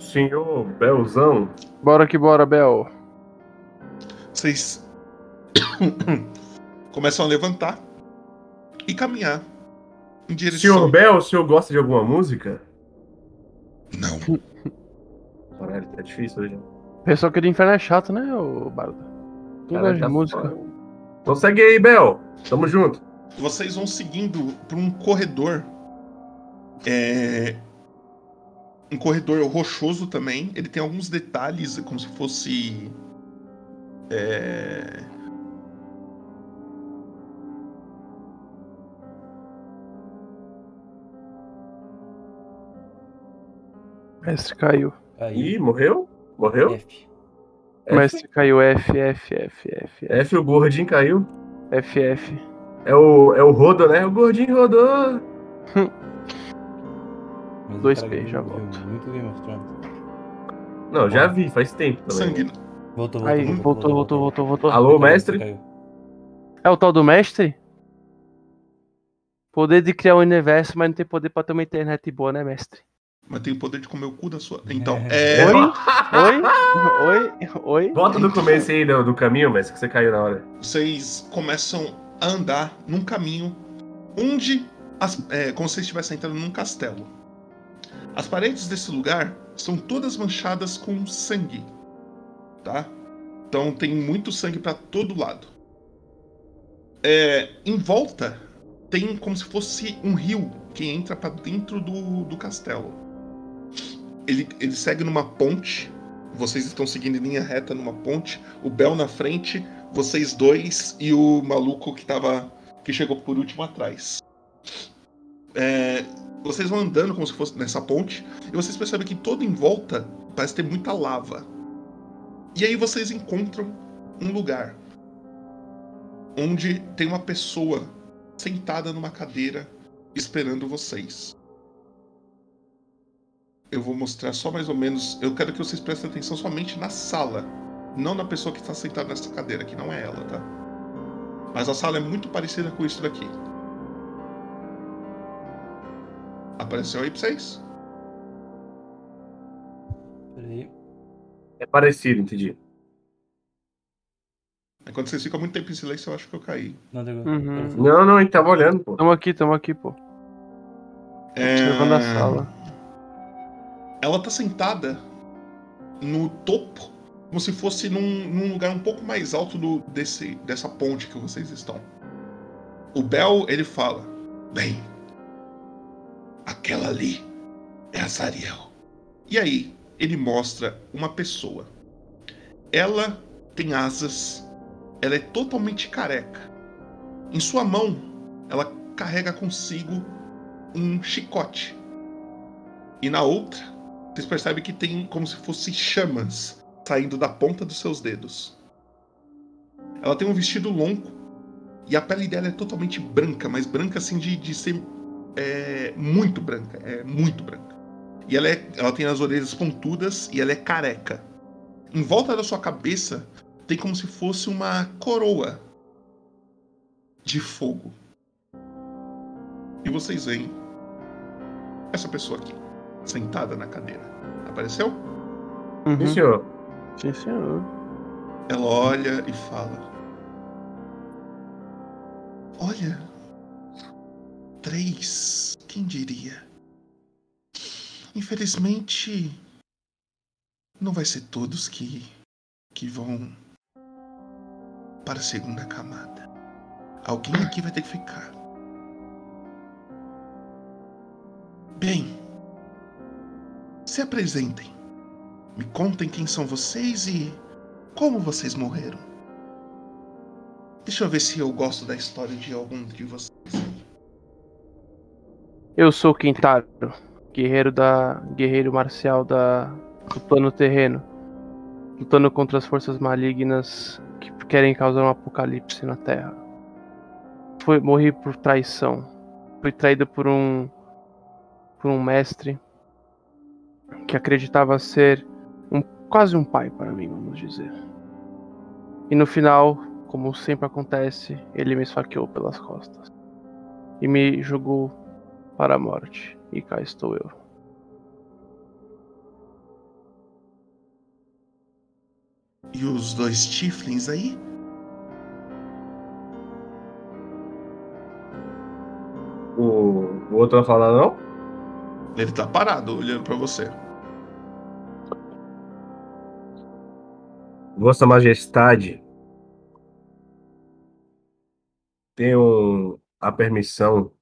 Senhor Belzão, Bora que bora, Bel. Vocês começam a levantar e caminhar em direção. Senhor Bel, o senhor gosta de alguma música? Não, Caralho, tá difícil hoje. Pessoal que do inferno é chato, né, ô Bardo? Tu Caralho, gosta de tá música? foda. Então segue aí, Bel. Tamo junto. vocês vão seguindo por um corredor. É. Um corredor rochoso também. Ele tem alguns detalhes, como se fosse. É. Mestre caiu. Caiu. Ih, morreu? Morreu? F. F? Mestre caiu. F, F, F, F, F, F, o gordinho caiu. F, F. É o, é o Rodo, né? O gordinho rodou. Mas Dois P, já volto. Muito Game of Thrones. Não, já vi, faz tempo também. Sangue. Voltou, voltou. Aí, voltou, voltou, voltou, voltou. Alô, mestre? É o tal do mestre? Poder de criar um universo, mas não tem poder pra ter uma internet boa, né, mestre? Mas tem o poder de comer o cu da sua. Então, é. Oi? Oi? Oi? Oi? Volta no começo aí do, do caminho, mas que você caiu na hora. vocês começam a andar num caminho onde, as, é, como se vocês estivessem entrando num castelo. As paredes desse lugar são todas manchadas com sangue, tá? Então tem muito sangue para todo lado. É, em volta tem como se fosse um rio que entra para dentro do, do castelo. Ele, ele segue numa ponte. Vocês estão seguindo em linha reta numa ponte. O Bel na frente vocês dois e o maluco que tava. que chegou por último atrás. É, vocês vão andando como se fosse nessa ponte, e vocês percebem que todo em volta parece ter muita lava. E aí vocês encontram um lugar onde tem uma pessoa sentada numa cadeira esperando vocês. Eu vou mostrar só mais ou menos. Eu quero que vocês prestem atenção somente na sala não na pessoa que está sentada nessa cadeira, que não é ela, tá? Mas a sala é muito parecida com isso daqui. Apareceu aí pra vocês? Peraí. É parecido, entendi. Quando vocês ficam muito tempo em silêncio, eu acho que eu caí. Não. Uhum. Não, não, a gente tava olhando, pô. Tamo aqui, tamo aqui, pô. É, Observando a sala. Ela tá sentada no topo, como se fosse num, num lugar um pouco mais alto do, desse, dessa ponte que vocês estão. O Bel, ele fala: Bem, aquela ali é a Zariel. E aí, ele mostra uma pessoa. Ela tem asas, ela é totalmente careca. Em sua mão, ela carrega consigo um chicote. E na outra, vocês percebem que tem como se fossem chamas saindo da ponta dos seus dedos. Ela tem um vestido longo e a pele dela é totalmente branca, mas branca assim de, de ser é, muito branca, é muito branca. E ela, é, ela tem as orelhas pontudas e ela é careca. Em volta da sua cabeça tem como se fosse uma coroa de fogo. E vocês veem essa pessoa aqui, sentada na cadeira. Apareceu? Uhum. Sim, senhor. Sim, senhor. Ela olha e fala: Olha, três, quem diria? Infelizmente, não vai ser todos que que vão para a segunda camada. Alguém aqui vai ter que ficar. Bem, se apresentem. Me contem quem são vocês e como vocês morreram. Deixa eu ver se eu gosto da história de algum de vocês. Eu sou Quintaro, guerreiro da. guerreiro marcial da. do plano terreno. Lutando contra as forças malignas que querem causar um apocalipse na Terra. Foi, morri por traição. Fui traído por um. por um mestre que acreditava ser um, quase um pai para mim, vamos dizer. E no final, como sempre acontece, ele me esfaqueou pelas costas e me jogou para a morte. E cá estou eu. E os dois Tiflins aí? O, o outro não fala não? Ele tá parado olhando pra você. Vossa Majestade, tenho a permissão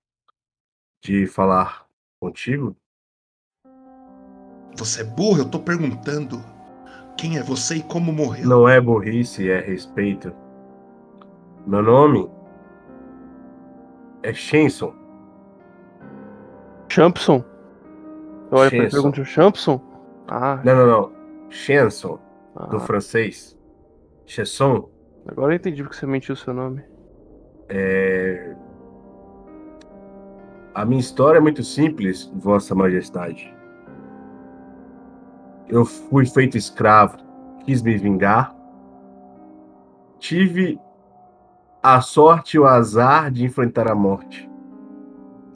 de falar contigo? Você é burro? Eu tô perguntando quem é você e como morreu. Não é burrice, é respeito. Meu nome é Shenson. Champson? Eu olho pra ele Chanson. pergunto, Champson? Ah, Não, não, não. Shenson, do ah, francês. Chesson agora eu entendi porque você mentiu o seu nome. é. A minha história é muito simples, Vossa Majestade. Eu fui feito escravo, quis me vingar. Tive a sorte e o azar de enfrentar a morte.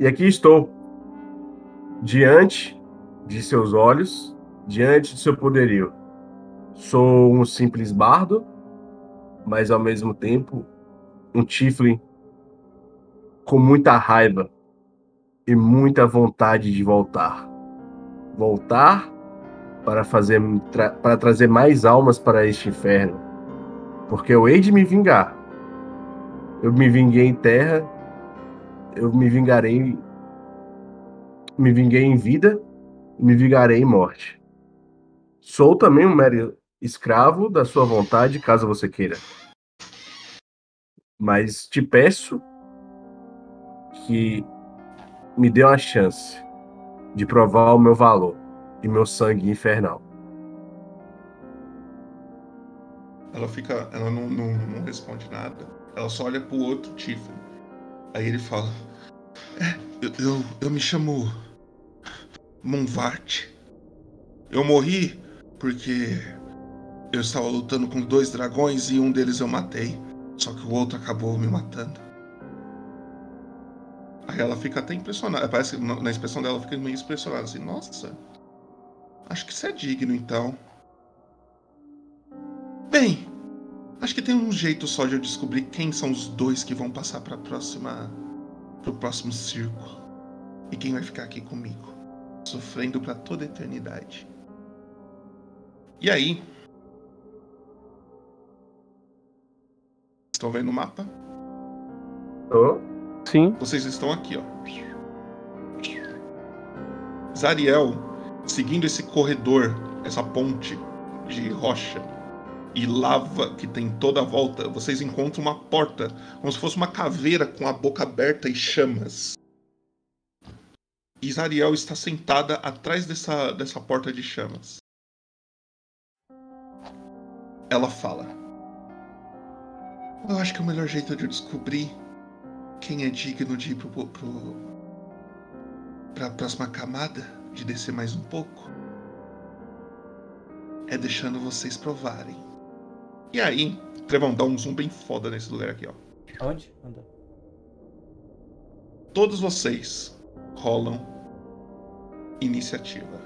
E aqui estou, diante de seus olhos, diante de seu poderio. Sou um simples bardo, mas ao mesmo tempo um Tiflin com muita raiva e muita vontade de voltar. Voltar para fazer tra- para trazer mais almas para este inferno. Porque eu hei de me vingar. Eu me vinguei em terra, eu me vingarei me vinguei em vida me vingarei em morte. Sou também um mero escravo da sua vontade, caso você queira. Mas te peço que me dê uma chance de provar o meu valor e meu sangue infernal. Ela fica. Ela não, não, não responde nada. Ela só olha pro outro Tiflin. Aí ele fala: É, eu, eu, eu me chamo. Monvart. Eu morri porque eu estava lutando com dois dragões e um deles eu matei. Só que o outro acabou me matando. Aí ela fica até impressionada. Parece que na expressão dela ela fica meio impressionada assim, nossa. Acho que isso é digno então. Bem, Acho que tem um jeito só de eu descobrir quem são os dois que vão passar para próxima próximo circo e quem vai ficar aqui comigo, sofrendo para toda a eternidade. E aí? Estão vendo o mapa? Tô. Sim. Vocês estão aqui, ó. Zariel, seguindo esse corredor, essa ponte de rocha e lava que tem toda a volta, vocês encontram uma porta, como se fosse uma caveira com a boca aberta e chamas. E Zariel está sentada atrás dessa, dessa porta de chamas. Ela fala: Eu acho que o melhor jeito de eu descobrir quem é digno de ir pro, pro, pra próxima camada, de descer mais um pouco, é deixando vocês provarem. E aí, Trevão, dá um zoom bem foda nesse lugar aqui, ó. Onde? Onde? Todos vocês rolam iniciativa.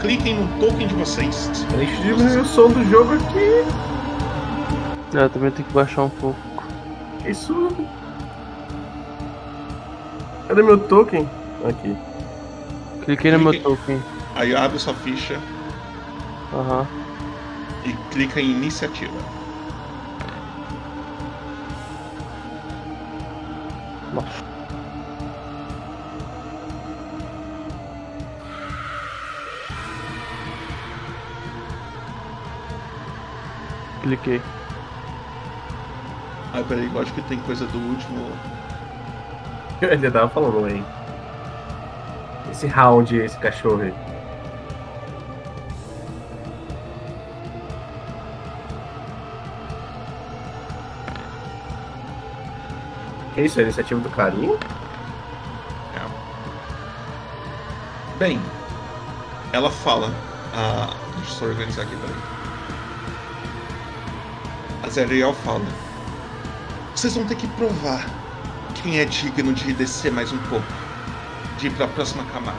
Cliquem no token de vocês. Deixa eu diminuir o som do jogo aqui. É, eu também tenho que baixar um pouco. Isso. Cadê meu token? Aqui. Cliquei no meu token. Aí abre sua ficha Aham. e clica em iniciativa. Nossa. Cliquei. Ah, peraí, eu acho que tem coisa do último. Eu ainda tava falando aí. Esse round, esse cachorro aí. Que isso? É a iniciativa do carinho? Bem, ela fala. Ah, deixa eu só organizar aqui, peraí. A Zeriel fala. Vocês vão ter que provar quem é digno de descer mais um pouco. De ir pra próxima camada.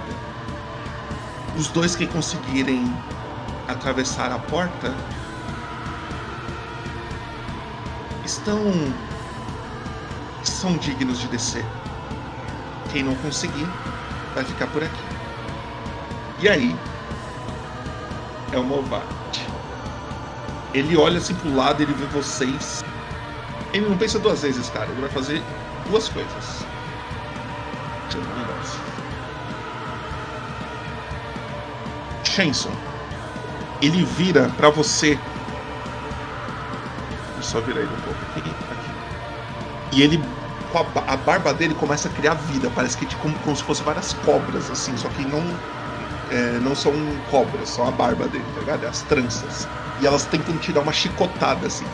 Os dois que conseguirem atravessar a porta estão são dignos de descer. Quem não conseguir vai ficar por aqui. E aí é o Movat. Ele olha assim pro lado, ele vê vocês. Ele não pensa duas vezes, cara. Ele vai fazer duas coisas. Shenson. Ele vira pra você. Eu só virar ele um pouco aqui. E ele. a, a barba dele começa a criar vida. Parece que tipo, como, como se fosse várias cobras, assim. Só que não é, não são cobras, são a barba dele, tá ligado? É as tranças. E elas tentam te dar uma chicotada assim.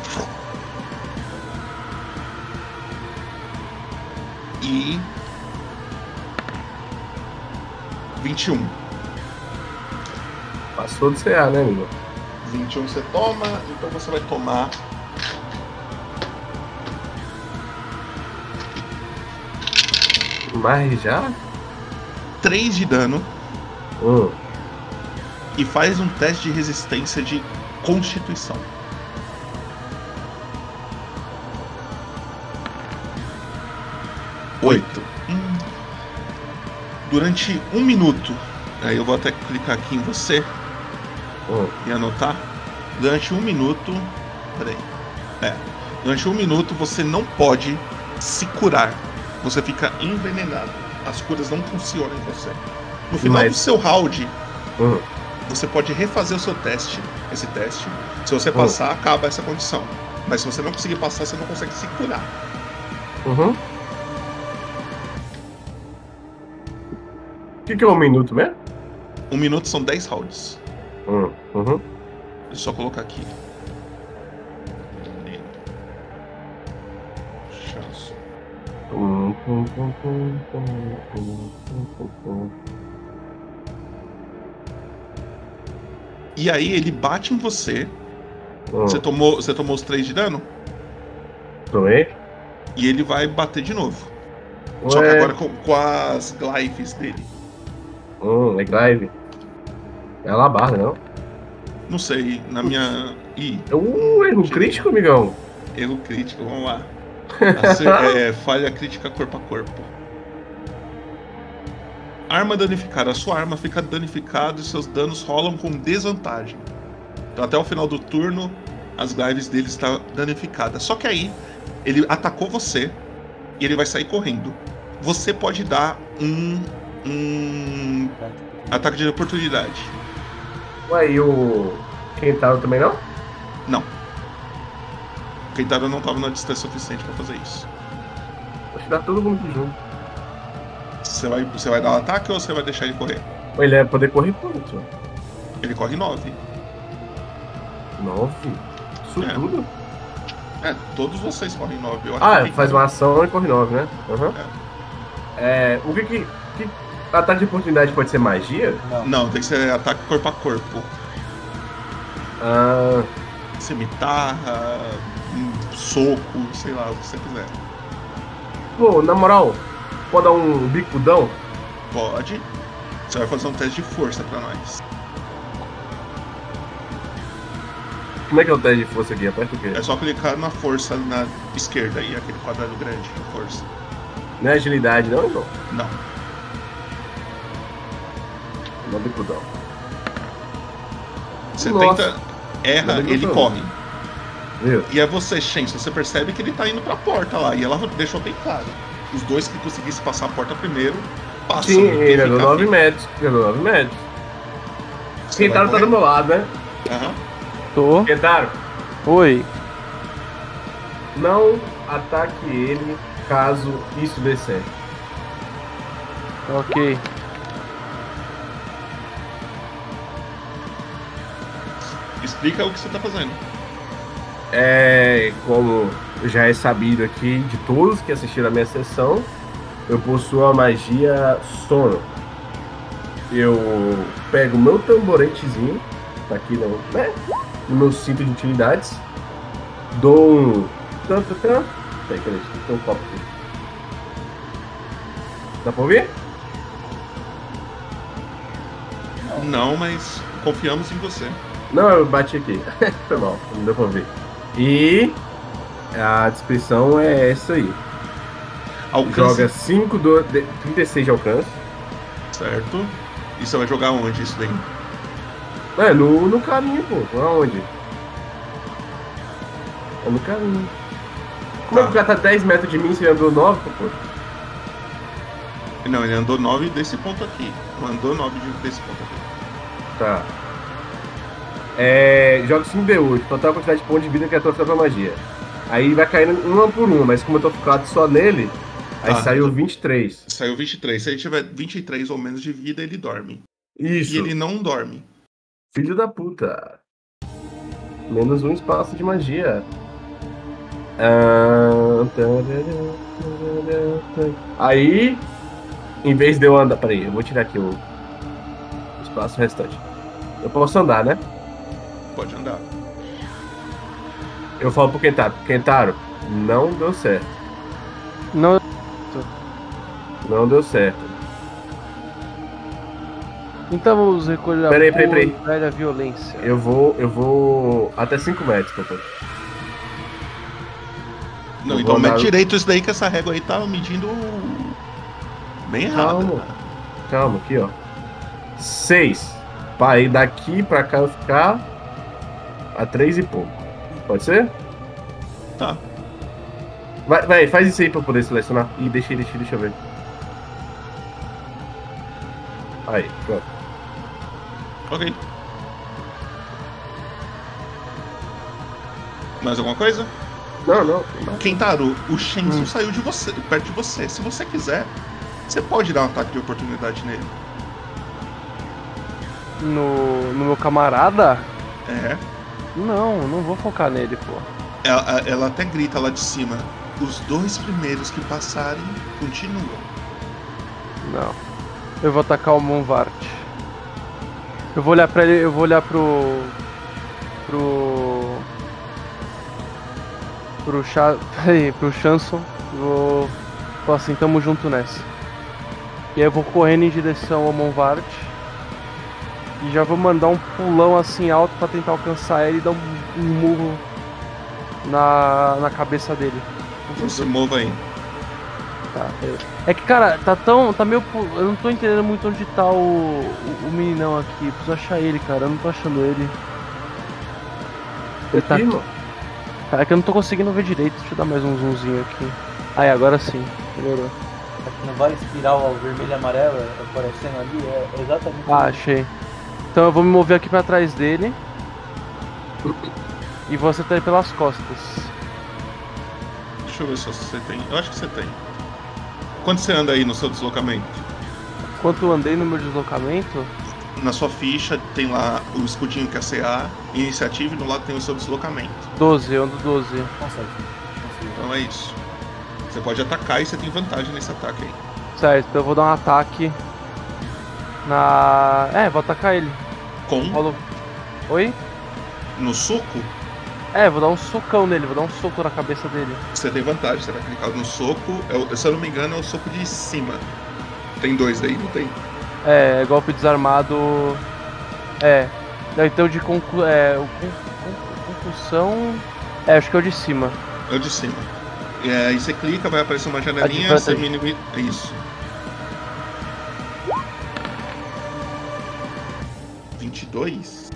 E. 21. Passou do CA, né, amigo? 21 você toma, então você vai tomar. Mas já? 3 de dano Hum. e faz um teste de resistência de constituição. Oito. Hum. Durante um minuto, aí eu vou até clicar aqui em você Hum. e anotar. Durante um minuto. Peraí. É. Durante um minuto você não pode se curar. Você fica envenenado. As curas não funcionam em você. No final Mas- do seu round, Hum. você pode refazer o seu teste, esse teste. Se você passar, acaba essa condição. Mas se você não conseguir passar, você não consegue se curar. Uhum. O que, que é um minuto mesmo? Um minuto são 10 rounds. Hum. Uhum. Deixa eu só colocar aqui. Chance. E aí ele bate em você. Hum. Você tomou, você tomou os 3 de dano? Tomei? E ele vai bater de novo. Só que Ué. agora com, com as glyphs dele. Hum, é grave. É a labarda, não? Não sei, na minha. Ih, um erro crítico, amigão. erro crítico, vamos lá. Acer- é, falha crítica corpo a corpo. Arma danificada. A sua arma fica danificada e seus danos rolam com desvantagem. Então, até o final do turno, as glaives dele estão danificadas. Só que aí, ele atacou você e ele vai sair correndo. Você pode dar um, um ataque de oportunidade. Ué, e o Kentaro também não? Não. O Keitaro não estava na distância suficiente para fazer isso. Acho que dá todo mundo junto. Você vai, você vai dar o ataque ou você vai deixar ele correr? Ele é poder correr quanto? Ele corre 9. Nove? Isso É. tudo? É, todos vocês correm 9. Eu acho Ah, que faz uma ação e corre nove, né? Aham. É, o que que, que ataque de oportunidade pode ser magia? Não. Não, tem que ser ataque corpo a corpo. Ah, Cimitarra, um soco, sei lá, o que você quiser. pô, na moral, pode dar um bicudão? Pode. Você vai fazer um teste de força pra nós. Como é que é o teste de força aqui? Aperta o quê? É só clicar na força na esquerda aí, aquele quadrado grande de força. Não é agilidade, não, irmão? Não. Não bicudão. Você Nossa. tenta, erra, ele corre. Viu? E é você, Shen, você percebe que ele tá indo pra porta lá. E ela deixou bem claro. Os dois que conseguissem passar a porta primeiro, passam. Sim, ele andou fica 9 vivo. metros. Ele andou 9 metros. Você Kentaro tá do meu lado, né? Aham. Tô. Kentaro, Oi. não ataque ele caso isso dê certo. Ok. Explica o que você tá fazendo. É, como já é sabido aqui de todos que assistiram a minha sessão, eu possuo a magia sono. Eu pego o meu tamboretezinho, tá aqui no, né, no meu cinto de utilidades, dou um. Tan, tan, tan. Peraí, peraí, tem um copo aqui. Dá pra ouvir? Não, mas confiamos em você. Não, eu bati aqui. Foi mal, não deu pra ouvir. E a descrição é essa aí. Alcance, Joga 5 do de- 36 de alcance. certo? E você vai jogar onde isso daí? É, no, no caminho, pô. Aonde? É no caminho. Como é que o cara tá 10 metros de mim se ele andou 9, pô? Não, ele andou 9 desse ponto aqui. Não andou 9 de- desse ponto aqui. Tá. É. Joga 5D8, total quantidade de pontos de vida que a tua própria magia. Aí vai caindo uma por uma, mas como eu tô focado só nele, aí Tá. saiu 23. Saiu 23. Se ele tiver 23 ou menos de vida, ele dorme. Isso. E ele não dorme. Filho da puta. Menos um espaço de magia. Ah. Aí, em vez de eu andar. Peraí, eu vou tirar aqui o espaço restante. Eu posso andar, né? Pode andar. Eu falo pro Kentaro: Kentaro, não deu certo. Não. Não deu certo. Então vamos recolher a Peraí, peraí, boa peraí. e velha violência. Eu vou. Eu vou. Até 5 metros, Kentaro. Não, Eu então vou mede andar- direito isso daí que essa régua aí tá medindo bem errado. Calma. Calma, aqui, ó. 6. Pra ir daqui pra cá eu ficar a 3 e pouco. Pode ser? Tá. Vai, vai, faz isso aí pra eu poder selecionar. Ih, deixa, deixa, deixa eu ver. Aí, pronto. Ok. Mais alguma coisa? Não, não. Kentaro, o Shensu saiu de você, perto de você. Se você quiser, você pode dar um ataque de oportunidade nele. No, no meu camarada? É. Não, não vou focar nele, pô. Ela, ela até grita lá de cima. Os dois primeiros que passarem continuam. Não. Eu vou atacar o Monvart. Eu vou olhar pra ele, eu vou olhar pro. pro. pro. Peraí, pro Chanson. Vou. Falar assim, tamo junto nessa. E aí eu vou correndo em direção ao Monvart. E já vou mandar um pulão assim alto pra tentar alcançar ele e dar um, um murro na, na cabeça dele. Então se mova aí. Tá, eu- É que, cara, tá tão. Tá meio. Eu não tô entendendo muito onde tá o, o, o meninão aqui. Preciso achar ele, cara. Eu não tô achando ele. Ele tá Aqui, é que eu não tô conseguindo ver direito. Deixa eu dar mais um zoomzinho aqui. Aí, agora sim. Melhorou. Aqui não vai espiral vermelho e amarelo aparecendo ali? É exatamente Ah, achei. Então eu vou me mover aqui pra trás dele. E vou acertar ele pelas costas. Deixa eu ver se você tem. Eu acho que você tem. Quanto você anda aí no seu deslocamento? Enquanto eu andei no meu deslocamento, Na sua ficha tem lá o escudinho que é CA, iniciativa e do lado tem o seu deslocamento. 12, eu ando 12. consegue. consegue. Então é isso. Você pode atacar e você tem vantagem nesse ataque aí. Certo, então eu vou dar um ataque na. É, vou atacar ele. Com. Oi? no soco, É, vou dar um socão nele, vou dar um soco na cabeça dele. você tem vantagem. Você vai clicar no soco. É se eu não me engano, é o soco de cima. Tem dois aí, não tem? É, golpe desarmado. É. Então de conclu... é, concussão. É, acho que é o de cima. É o de cima. E aí você clica, vai aparecer uma janelinha, você minimiza. Isso. 22.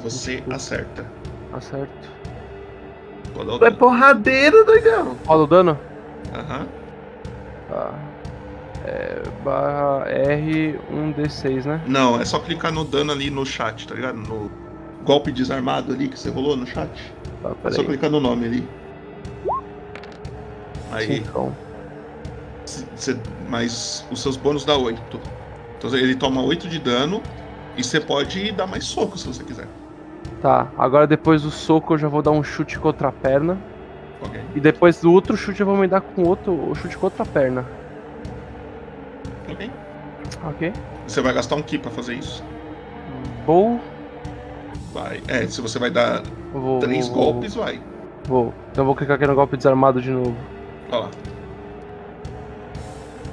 Você 22. acerta. Acerto. Pode dar o é dano. porradeiro, doidão. Rola o dano? Aham. Tá. É. Barra R 1D6, né? Não, é só clicar no dano ali no chat, tá ligado? No golpe desarmado ali que você rolou no chat. Tá, É só peraí. clicar no nome ali. Aí, Cincão. c- cê- mas os seus bônus dá 8. Então ele toma 8 de dano e você pode dar mais soco se você quiser. Tá, agora depois do soco eu já vou dar um chute com outra perna. Ok? E depois do outro chute eu vou me dar com outro chute com outra perna. Ok. Ok? Você vai gastar um ki pra fazer isso. Vou. Vai. É, se você vai dar Vou. três vou, golpes, vai. Vou. Então eu vou clicar aqui no golpe desarmado de novo. Olha lá,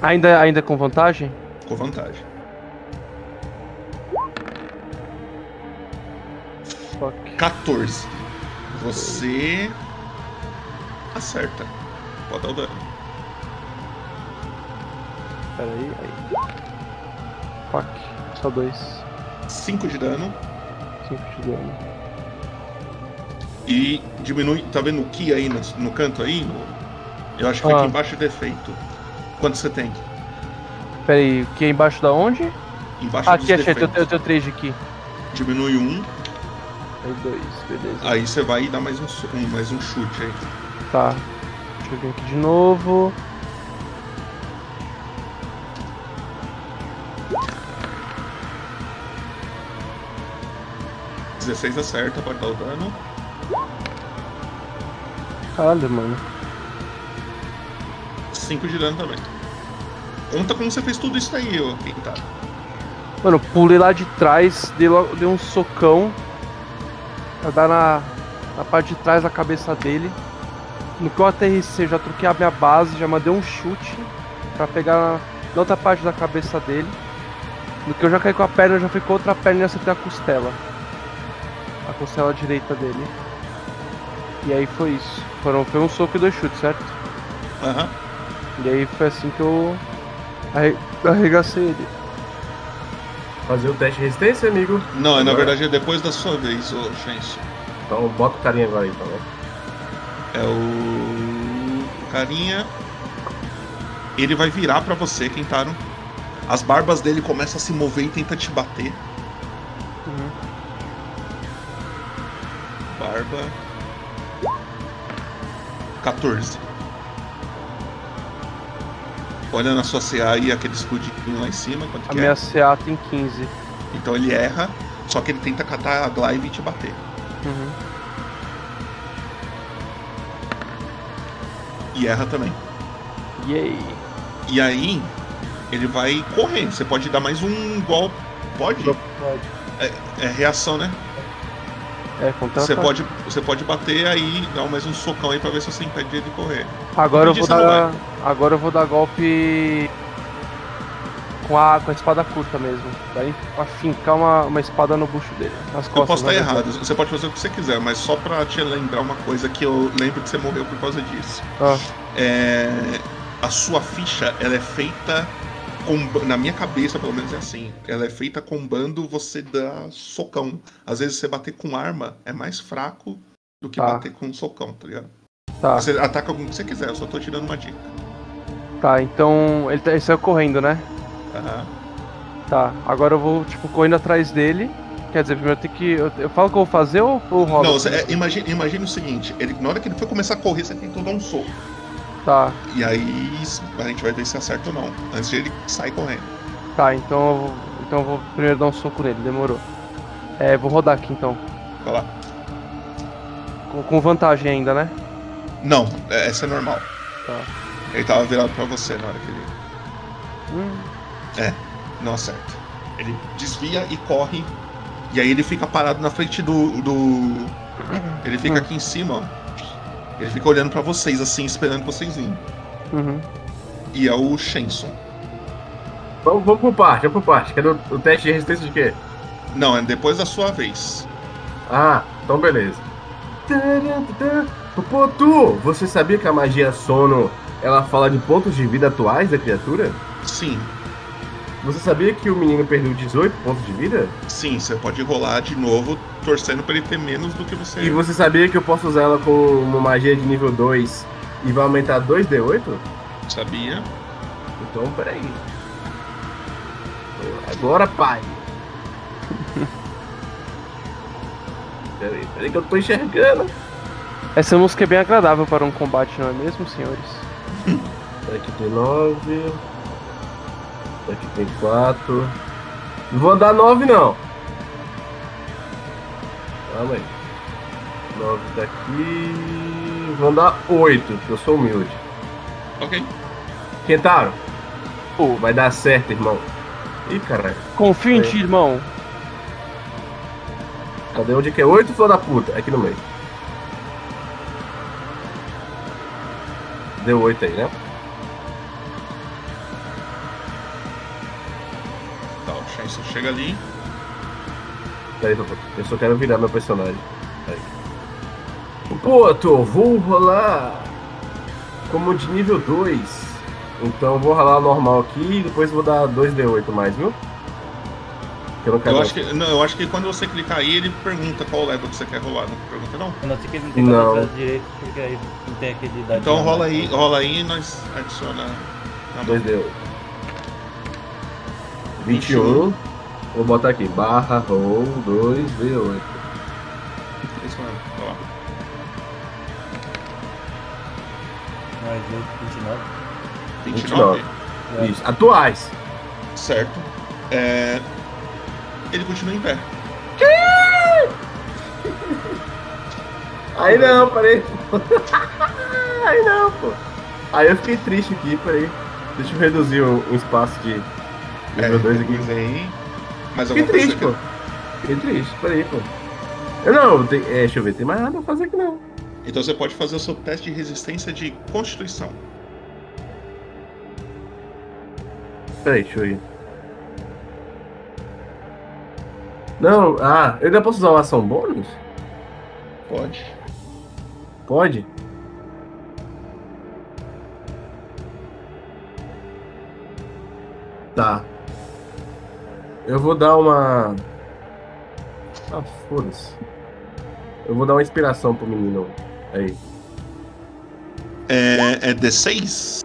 Ainda, ainda com vantagem? com vantagem. Fuck. 14. Você acerta. Pode dar o dano. Pera aí, aí. Fuck. Só dois. 5 de dano Cinco de dano. e diminui. Tá vendo o ki aí no, no canto aí? Eu acho que Ah. aqui embaixo é defeito. Quanto você tem? Pera aí, o que é embaixo da onde? Embaixo Ah, aqui, achei. Eu tenho, eu tenho três de aqui. Diminui um, Aí dois, beleza. aí você vai dar mais um, um- mais um chute aí. Tá. Deixa eu vir aqui de novo. 16 acerta, pode dar o dano. Caralho, mano. 5 de dano também. Conta como você fez tudo isso aí, ô Quintaro. Mano, pulei lá de trás, dei, dei um socão pra dar na, na parte de trás da cabeça dele. No que eu aterrissei, eu já troquei a minha base, já mandei um chute pra pegar na, na outra parte da cabeça dele. No que eu já caí com a perna, já a outra perna e acertei a costela. A costela direita dele. E aí foi isso. Foram, foi um soco e dois chutes, certo? Aham. E aí foi assim que eu arre- arregacei ele. Fazer o teste de resistência, amigo. Não, na Agora. verdade é depois da sua vez, ô. Então bota o carinha agora então, né? É o. o carinha. Ele vai virar pra você, Kentaro. As barbas dele começam a se mover e tenta te bater. Uhum. Barba. 14. Olha na sua CA aí aquele escudinho lá em cima. Quanto A que minha é? CA tem 15. Então ele erra, só que ele tenta catar a glaive e te bater. Uhum. E erra também. Yay. E aí, ele vai correr. Você pode dar mais um golpe. Pode? Pode. É reação, né? É, Você pode, você pode bater aí, dar mais um socão aí pra ver se você impede ele de correr. Agora eu vou dar. Agora eu vou dar golpe. com a, com a espada curta mesmo. Vai afincar uma, uma espada no bucho dele. Nas costas, Eu posso estar né? errado, você pode fazer o que você quiser, mas só pra te lembrar uma coisa que eu lembro que você morreu por causa disso. Ah, É, a sua ficha, ela é feita com, na minha cabeça, pelo menos é assim. Ela é feita combando você dar socão. Às vezes você bater com arma é mais fraco do que Tá. bater com socão, tá ligado? tá, Você ataca com o que você quiser, eu só tô te dando uma dica. tá. Então ele, tá- ele saiu correndo, né? Aham. Tá. Agora eu vou, tipo, correndo atrás dele. Quer dizer, primeiro eu tenho que. Eu, eu falo o que eu vou fazer ou ou rola? Não, você, é, imagine, imagine o seguinte, ele, na hora que ele for começar a correr, você tentou dar um soco. Tá, E aí a gente vai ver se acerta ou não. Antes de ele sair correndo. tá. Então eu vou, então eu vou primeiro dar um soco nele, demorou. É, vou rodar aqui então. Vai lá. Com, com vantagem ainda, né? Não, é- essa é normal. Tá. Ele tava virado pra você na hora que ele. Hum, Não acerta. Ele desvia e corre. E aí ele fica parado na frente do. do... Ele fica Hum. aqui em cima, ó. Ele fica olhando pra vocês, assim, esperando vocês virem. uhum. E é o Shenson. Vamos, vamos por parte, vamos por parte. Cadê o, o teste de resistência de quê? Não, é depois da sua vez. Ah, então beleza. Pô, tu, você sabia que a magia sono ela fala de pontos de vida atuais da criatura? Sim, Você sabia que o menino perdeu 18 pontos de vida? sim, você pode rolar de novo, torcendo pra ele ter menos do que você. E você sabia que eu posso usar ela com uma magia de nível 2 e vai aumentar 2d8? sabia? Então, peraí. Agora, pai. peraí, peraí que eu tô enxergando. Essa música é bem agradável para um combate, não é mesmo, senhores? Aqui tem 9. Aqui tem 4. Não vou andar 9 não. Calma aí. 9 daqui. Vou andar 8, porque eu sou humilde. Ok. Kentaro. Pô, vai dar certo, irmão. Ih, caralho. Confio em ti, irmão. Cadê onde que é 8, filho da puta? Aqui no meio. Deu 8 aí, né? O Shenson chega ali. Peraí. Eu só quero virar meu personagem. Aí. Pô, tô, vou rolar como de nível 2. Então vou rolar normal aqui e depois vou dar 2d8 mais, viu? Eu não quero. Eu acho que, não, eu acho que quando você clicar aí, ele pergunta qual level que você quer rolar. Não pergunta, não? Eu não sei que ele não tem Não. direito, porque aí não tem aquele. Então rola aí, rola aí e nós adiciona na mão. 2d8. 21. Vou botar aqui. Barra roll 2d8. Isso mesmo, vai lá. Mais 8, 29. 29. 29. Isso. Atuais. Certo. É, Ele continua em pé. Aí não, parei. Aí não, pô. Aí eu fiquei triste aqui, peraí. Deixa eu reduzir o, o espaço de nível 2 aqui. aí. Mais Fiquei coisa triste, que- pô. Fiquei triste, peraí, pô. Eu não, tem, é, deixa eu ver, tem mais nada pra fazer aqui não. Então você pode fazer o seu teste de resistência de constituição. Peraí, deixa eu ir. Não, ah, eu ainda posso usar uma ação bônus? Pode. Pode? Tá. Eu vou dar uma. Ah, foda-se. Eu vou dar uma inspiração pro menino. Aí. É, é D6?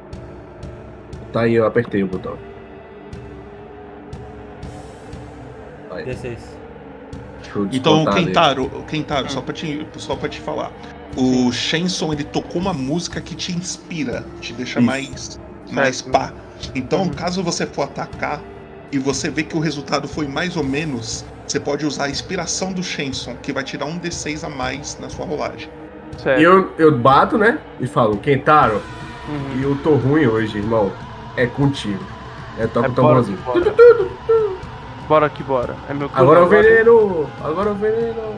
Tá aí, eu apertei o botão. Aí, D6. deixa eu Então, dele. Kentaro, Kentaro só, pra te, só pra te falar. O Shenson, ele tocou uma música que te inspira, te deixa Isso. mais, mais pá. Então, caso você for atacar e você vê que o resultado foi mais ou menos, você pode usar a inspiração do Shenson, que vai tirar um D6 a mais na sua rolagem. Certo. E eu, eu bato, né? E falo, Kentaro, Uhum. e eu tô ruim hoje, irmão. É contigo. É toca É, o bora, tamborzinho. bora. Bora que bora. É meu Agora é o veneno! Agora o veneno!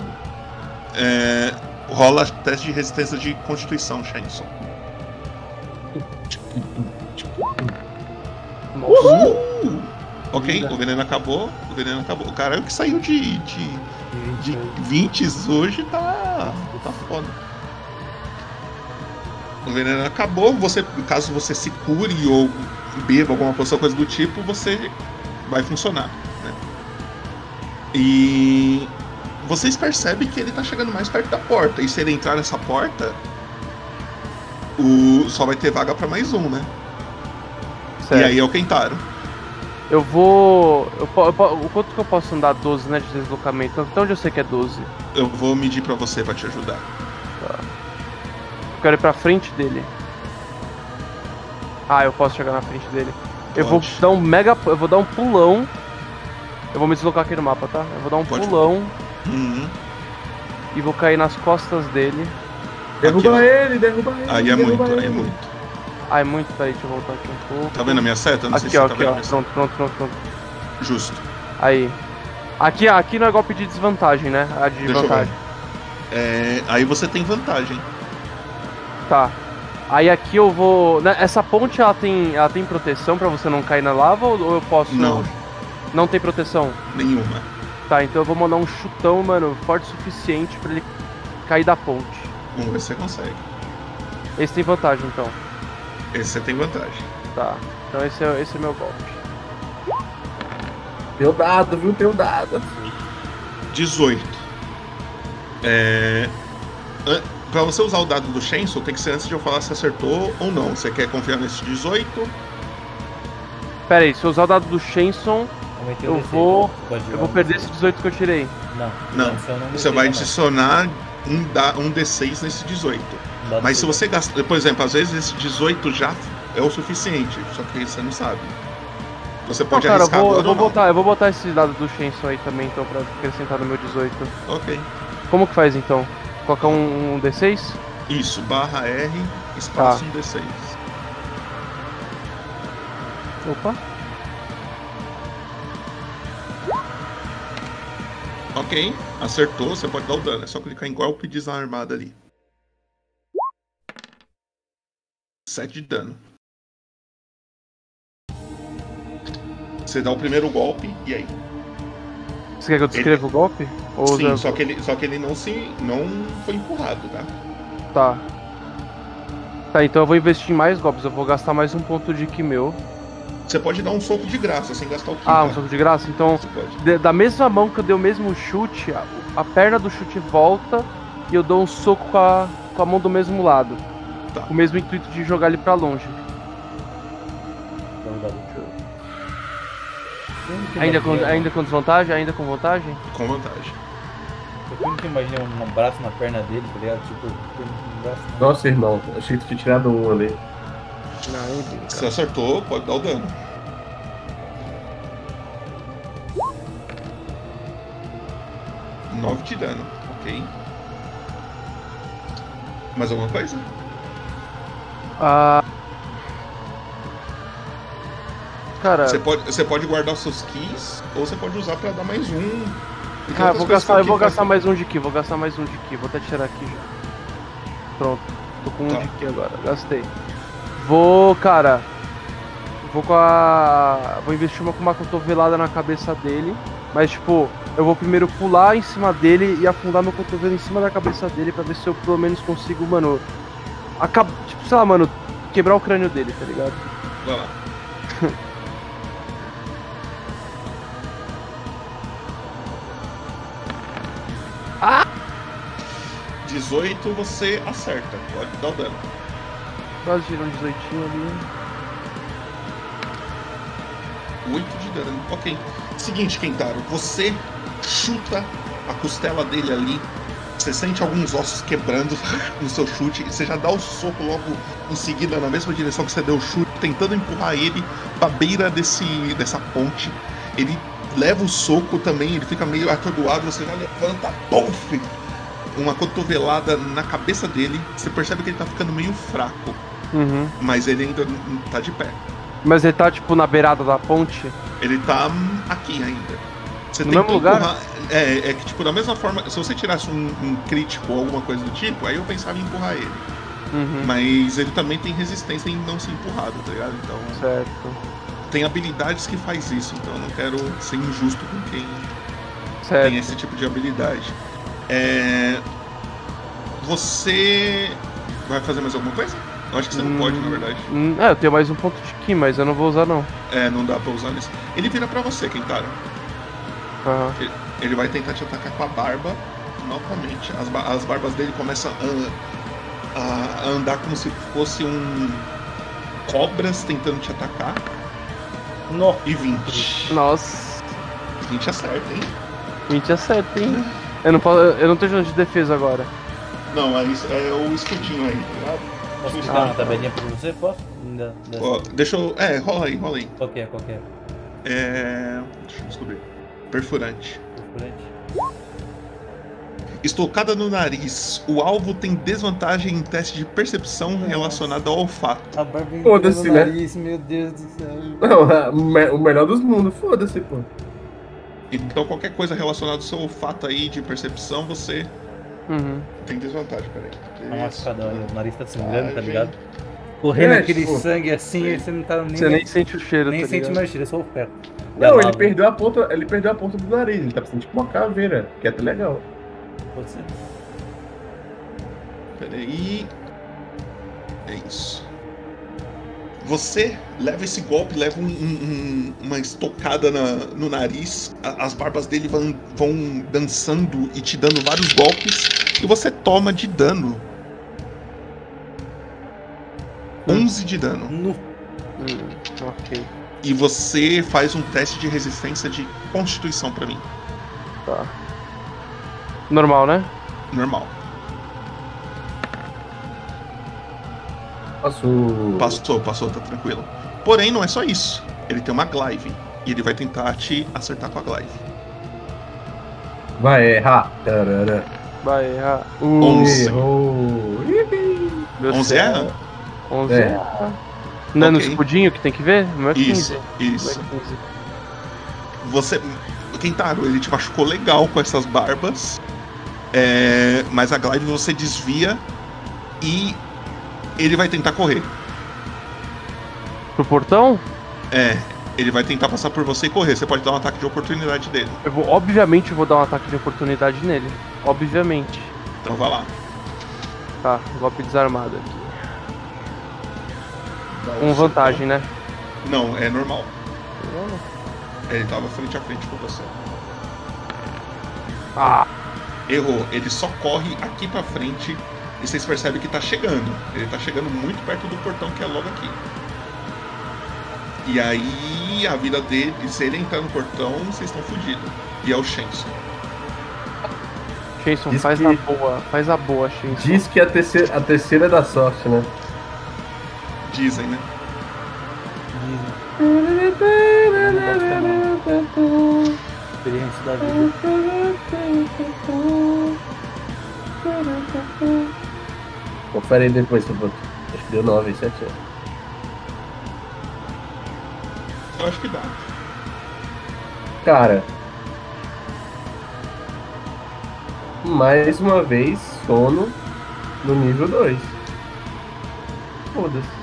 É, rola teste de resistência de constituição, Shenson. Nossa. Uh! Ok, o veneno acabou. O veneno acabou. O cara que saiu de, de, de E 20 hoje tá. tá foda. O veneno acabou. Você, caso você se cure ou beba alguma coisa, coisa do tipo, você vai funcionar. Né? E vocês percebem que ele tá chegando mais perto da porta. E se ele entrar nessa porta, o só vai ter vaga pra mais um, né? Certo. E aí é o Kentaro. Eu vou. Eu, eu o quanto que eu posso andar 12, né? De deslocamento? Então onde eu sei que é 12? Eu vou medir pra você pra te ajudar. Eu quero ir pra frente dele. Ah, eu posso chegar na frente dele. Eu vou Pode. dar um mega. Eu vou dar um pulão. Eu vou me deslocar aqui no mapa, tá? Eu vou dar um Pode. pulão Uhum. e vou cair nas costas dele. Derruba ó. ele, derruba ele. Aí é derruba muito, aí é ele. muito. Ah, é muito, peraí, deixa eu voltar aqui um pouco. Tá vendo a minha seta? Não sei Aqui, se ó, você tá aqui, vendo a ó. minha seta. Pronto, pronto, pronto, pronto. Justo. Aí. Aqui, aqui não é golpe de desvantagem, né? A de Deixa eu ver. vantagem. É, aí você tem vantagem. Tá. Aí aqui eu vou. né, Essa ponte ela tem, ela tem proteção pra você não cair na lava ou eu posso. Não. Não tem proteção? Nenhuma. Tá, então eu vou mandar um chutão, mano, forte o suficiente pra ele cair da ponte. Vamos ver se você consegue. Esse tem vantagem então. Esse você tem vantagem. Tá. Então esse é, esse é meu golpe. Teu dado, viu? Teu dado. 18. É. Pra você usar o dado do Shenson, tem que ser antes de eu falar se acertou ou não. Você quer confiar nesse 18? Pera aí, se eu usar o dado do Shenson, Eu DC. vou- eu vou perder esse 18 que eu tirei. Não, Não. um Você vai adicionar um, da, um D6 nesse 18. Dá Mas se você gasta. Por exemplo, às vezes esse 18 já é o suficiente, só que você não sabe. Você Não, pode cara, eu arriscar vou, eu vou ou não. botar, eu vou botar esse dado do Shenson aí também, então, pra acrescentar no meu 18. Ok. Como que faz então? Colocar um, um D6? Isso, barra R, espaço Tá. um D6. Opa. Ok, acertou, você pode dar o dano. É só clicar em golpe desarmado ali. 7 de dano. Você dá o primeiro golpe e aí? Você quer que eu descreva o golpe? Ou Sim, usa- só que ele, só que ele não se não foi empurrado, tá? Tá. Tá, então eu vou investir em mais golpes. Eu vou gastar mais um ponto de ki meu. Você pode dar um soco de graça sem gastar o ki. Ah, tá? um soco de graça? Então, de- da mesma mão que eu dei o mesmo chute, a, a perna do chute volta e eu dou um soco com a, com a mão do mesmo lado. Tá. Com o mesmo intuito de jogar ele pra longe. Nunca Ainda com, ainda com desvantagem? Ainda com vantagem? Com vantagem. Eu nunca imaginei um braço na perna dele, tá ligado? Tipo, um braço na... Nossa, irmão, achei que tinha tirado um ali. Não. Se acertou, pode dar o dano. Nove de dano, ok. Mais alguma coisa? Ah. Cara, Você pode, você pode guardar seus keys ou você pode usar pra dar mais um. Porque cara, vou gastar, eu vou gastar mais um de ki, vou gastar mais um de ki. Vou até tirar aqui já. Pronto. Tô com um Tá. de ki agora, gastei. Vou, cara. Vou com a. Vou investir uma com uma cotovelada na cabeça dele. Mas tipo, eu vou primeiro pular em cima dele e afundar meu cotovelo em cima da cabeça dele pra ver se eu pelo menos consigo, mano. Acab... Tipo, sei lá, mano, quebrar o crânio dele, tá ligado? Vai lá. Ah! 18 você acerta, pode dar o dano. Quase tirou um 18 ali. 8 de dano. Ok. Seguinte, Kentaro, você chuta a costela dele ali. Você sente alguns ossos quebrando no seu chute. E você já dá o soco logo em seguida na mesma direção que você deu o chute, tentando empurrar ele pra beira desse, dessa ponte. Ele leva o soco também, ele fica meio atordoado. Você já levanta, puf! Uma cotovelada na cabeça dele. Você percebe que ele tá ficando meio fraco, Uhum. mas ele ainda tá de pé. Mas ele tá, tipo, na beirada da ponte. Ele tá aqui ainda. Você No tem mesmo que lugar? empurrar. É, é que, tipo, da mesma forma, se você tirasse um, um crítico ou alguma coisa do tipo, aí eu pensava em empurrar ele. Uhum. Mas ele também tem resistência em não ser empurrado, tá ligado? Então, Certo. tem habilidades que faz isso, então eu não quero ser injusto com quem Certo. tem esse tipo de habilidade. É, Você vai fazer mais alguma coisa? Eu acho que você não pode, na verdade. Hum, É, eu tenho mais um ponto de Ki, mas eu não vou usar não. É, não dá pra usar nesse. Ele vira pra você, Kentaro. Aham. Ele- Ele vai tentar te atacar com a barba novamente. As, ba- as barbas dele começam a, a- andar como se fosse um. cobras tentando te atacar. No. E 20. Nossa, 20 acerta, hein? 20 acerta, hein? Eu não, posso, eu não tenho chance de defesa agora. Não, é, isso, é o escudinho aí, tá ligado? Posso Ah, te dar uma tá. tabelinha pra você? Posso? Ainda- ainda- Ó, deixa eu. É, rola aí, rola aí. Qual que é? Qual que é? É. Deixa eu descobrir. Perfurante. Perfurante? Estocada no nariz. O alvo tem desvantagem em teste de percepção relacionado ao olfato. A barba Foda-se, no né? nariz, meu Deus do céu. Não, é o me- o melhor dos mundos, foda-se, pô. Então qualquer coisa relacionada ao seu olfato aí de percepção, você Uhum. tem desvantagem, peraí. Olha, o nariz tá sangrando, tá ligado? Correndo É, aquele tipo, sangue assim, você não tá nem. Você nem sente o cheiro, nem tá sente mais cheiro, é só o ferro. A Não, ele perdeu a ponta, ele perdeu a ponta do nariz, ele tá parecendo tipo uma caveira, que é até legal. Pode ser. Peraí. É isso. Você leva esse golpe, leva um- um- uma estocada na- no nariz, a- as barbas dele vão, vão dançando e te dando vários golpes, e você toma de dano. 11 de dano. No. Hum, ok, E você faz um teste de resistência de constituição pra mim. tá. Normal, né? Normal. Passou. Passou, passou, tá tranquilo. Porém, não é só isso. Ele tem uma glaive. E ele vai tentar te acertar com a glaive. Vai errar. Tarará. Vai errar. Uh, Onze. Errou. Ih, Meu 11 céu. erra? 11 É. Não é no Ok. escudinho que tem que ver? Não é 15. Isso, Não é isso. 15. Você. Kentaro, ele te machucou legal com essas barbas. É, mas a glaive você desvia e ele vai tentar correr. Pro portão? É, ele vai tentar passar por você e correr. Você pode dar um ataque de oportunidade dele. Eu vou, obviamente, eu vou dar um ataque de oportunidade nele. Obviamente. Então vai lá. Tá, golpe desarmado aqui. Com um vantagem, né? Não, é normal. Ele tava frente a frente com você. Ah, Errou. Ele só corre aqui pra frente e vocês percebem que tá chegando. Ele tá chegando muito perto do portão que é logo aqui. E aí a vida dele, se ele entrar no portão, vocês estão fodidos. E é o Shenson. Shenson, Diz faz que- a boa. Faz a boa, Shenson. Diz que a terceira, a terceira é da sorte, né? Dizem, né? Experiência da vida. Confere aí depois, seu ponto. Acho que deu 9, 7 anos. Eu acho que dá. Cara. Mais uma vez, sono no nível 2. Foda-se.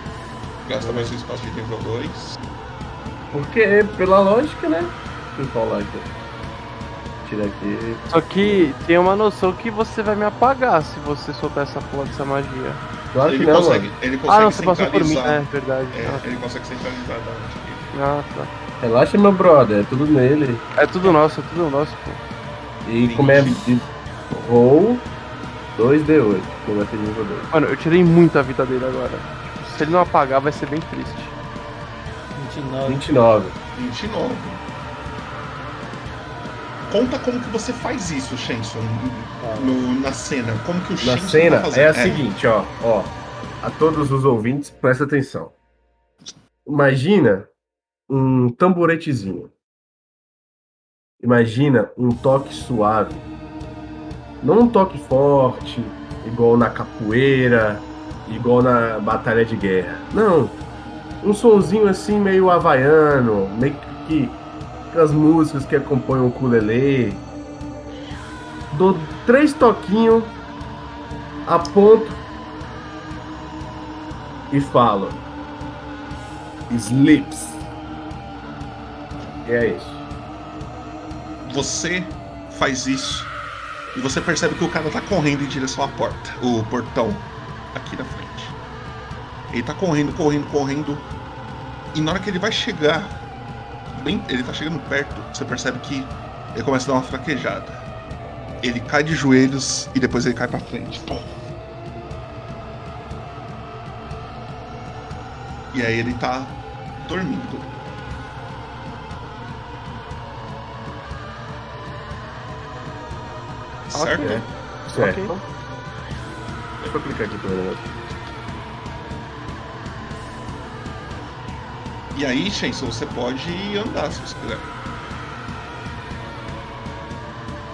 Gasta mais um espaço de nível 2. Porque, pela lógica, né? Deixa eu falar aqui. Tira aqui. Só que tem uma noção que você vai me apagar se você soltar essa porra dessa magia. Claro que Ele não, consegue, mano. ele consegue Ah, não, você passou por mim, centralizar. é verdade. É, Ah, ele consegue centralizar da onde que- Ah, tá. Relaxa, meu brother. É tudo nele. É tudo nosso, é tudo nosso, pô. E como é de roll 2D8. Que vai ter nível 2. Mano, eu tirei muita vida dele agora. Se ele não apagar, vai ser bem triste. 29. 29. 29. Conta como que você faz isso, Shenson, no- na cena. Como que o Na Shenson cena tá é a seguinte, ó, ó. A todos os ouvintes, presta atenção. Imagina um tamboretezinho. Imagina um toque suave. Não um toque forte, igual na capoeira, igual na batalha de guerra. Não. Um sonzinho assim meio havaiano, meio que as músicas que acompanham o ukulele. Dou três toquinhos, aponto e falo: Slips. que é esse? Você faz isso e você percebe que o cara tá correndo em direção à porta, o portão aqui na frente. Ele tá correndo, correndo, correndo. E na hora que ele vai chegar, bem, ele tá chegando perto, você percebe que ele começa a dar uma fraquejada. Ele cai de joelhos e depois ele cai pra frente. Pum. E aí ele tá dormindo. Certo? É. Certo. Ok. Deixa eu clicar aqui pelo E aí, Shenson, você pode andar se você quiser.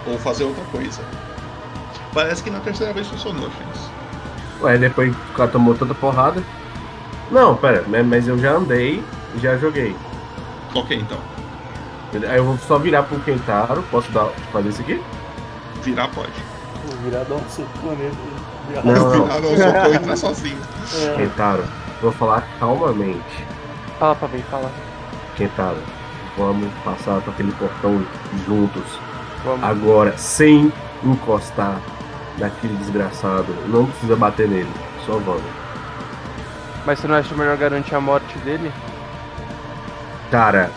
Ou fazer outra coisa. Parece que na terceira vez funcionou, Shenson. Ué, depois que o cara tomou tanta porrada. Não, pera, mas eu já andei e já joguei. Ok, então. Aí eu vou só virar pro Kentaro. Posso dar, fazer isso aqui? Virar pode. Vou virar dar um soco nele. Virar. Não, não. Virar não, só vou entrar sozinho. É. Kentaro, vou falar calmamente. Fala pra mim, fala. Kentaro, vamos passar por aquele portão juntos. Vamos. Agora, sem encostar naquele desgraçado. Não precisa bater nele. Só vamos. Mas você não acha melhor garantir a morte dele? Cara,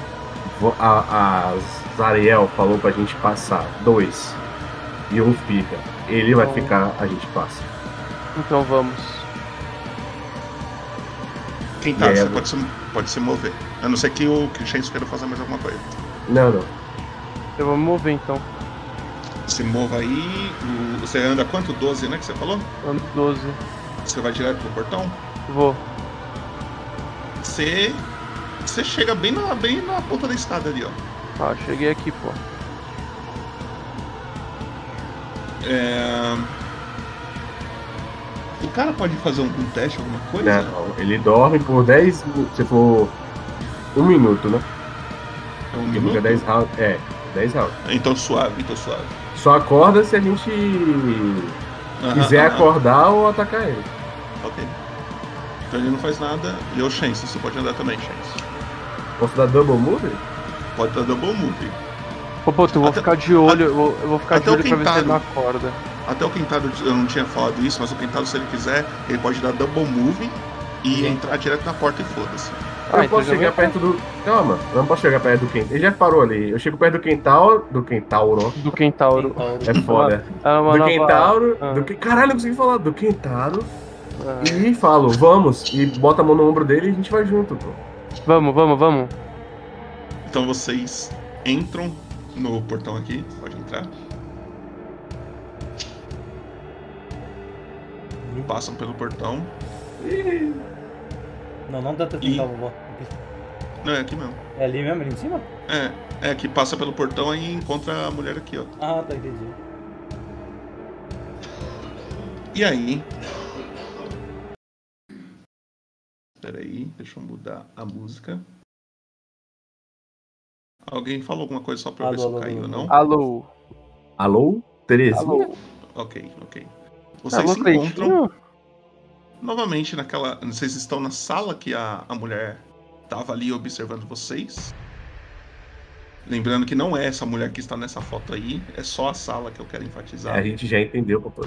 a, a Zariel falou pra gente passar. Dois. E um fica. Ele vai Então- ficar, a gente passa. Então vamos. Quem tá, É, você pode se, pode se mover. A não ser que o que o Shenson queira fazer mais alguma coisa. Não, não. Eu vou me mover então. Se mova aí. o- você anda quanto? 12, né? Que você falou? Ano 12. Você vai direto pro portão? Vou. Você. Você chega bem na, bem na ponta da escada ali, ó. Ah, cheguei aqui, pô. É... O cara pode fazer um, um teste, alguma coisa? Não, ele dorme por 10 minutos. Se for um minuto, né? É um Porque minuto? fica 10 rounds. É, 10 rounds. Então suave, então suave. Só acorda se a gente Aham, quiser aham. acordar ou atacar ele. Ok. Então ele não faz nada. E o Chance, você pode andar também, Chance. Posso dar double move? Pode dar double move. Ô, pô, eu vou Até- ficar de olho, eu vou, eu vou ficar até de olho pra ver se ele não acorda. Até o Quintado, eu não tinha falado isso, mas o Quintado, se ele quiser, ele pode dar double move e entrar direto na porta e foda-se. Ah, eu então posso chegar vem. perto do. Calma, eu não posso chegar perto do Kentauro. Ele já parou ali. Eu chego perto do Kentauro. Do Kentauro. Do Kentauro. É foda. Ah, Do Kentauro. Ah. Do que... Caralho, eu consegui falar. Do Kentauro. Ah. E falo, vamos. E bota a mão no ombro dele e a gente vai junto, pô. Vamos, vamos, vamos. Então vocês entram no portão aqui, pode entrar. Passam pelo portão. Não, não dá pra E- tentar, vovó. Não, é aqui mesmo. É ali mesmo, ali em cima? É, é que passa pelo portão e encontra a mulher aqui, ó. Ah, tá, entendi. E aí? Peraí, deixa eu mudar a música. Alguém falou alguma coisa só pra eu ver Alô, se eu alô, caí alô, ou não? Alô. Alô? Terezinha? Alô. Ok, ok. Vocês Alô, se encontram novamente naquela. Vocês estão na sala que a, a mulher tava ali observando vocês. Lembrando que não é essa mulher que está nessa foto aí, é só a sala que eu quero enfatizar. A gente já entendeu, pô.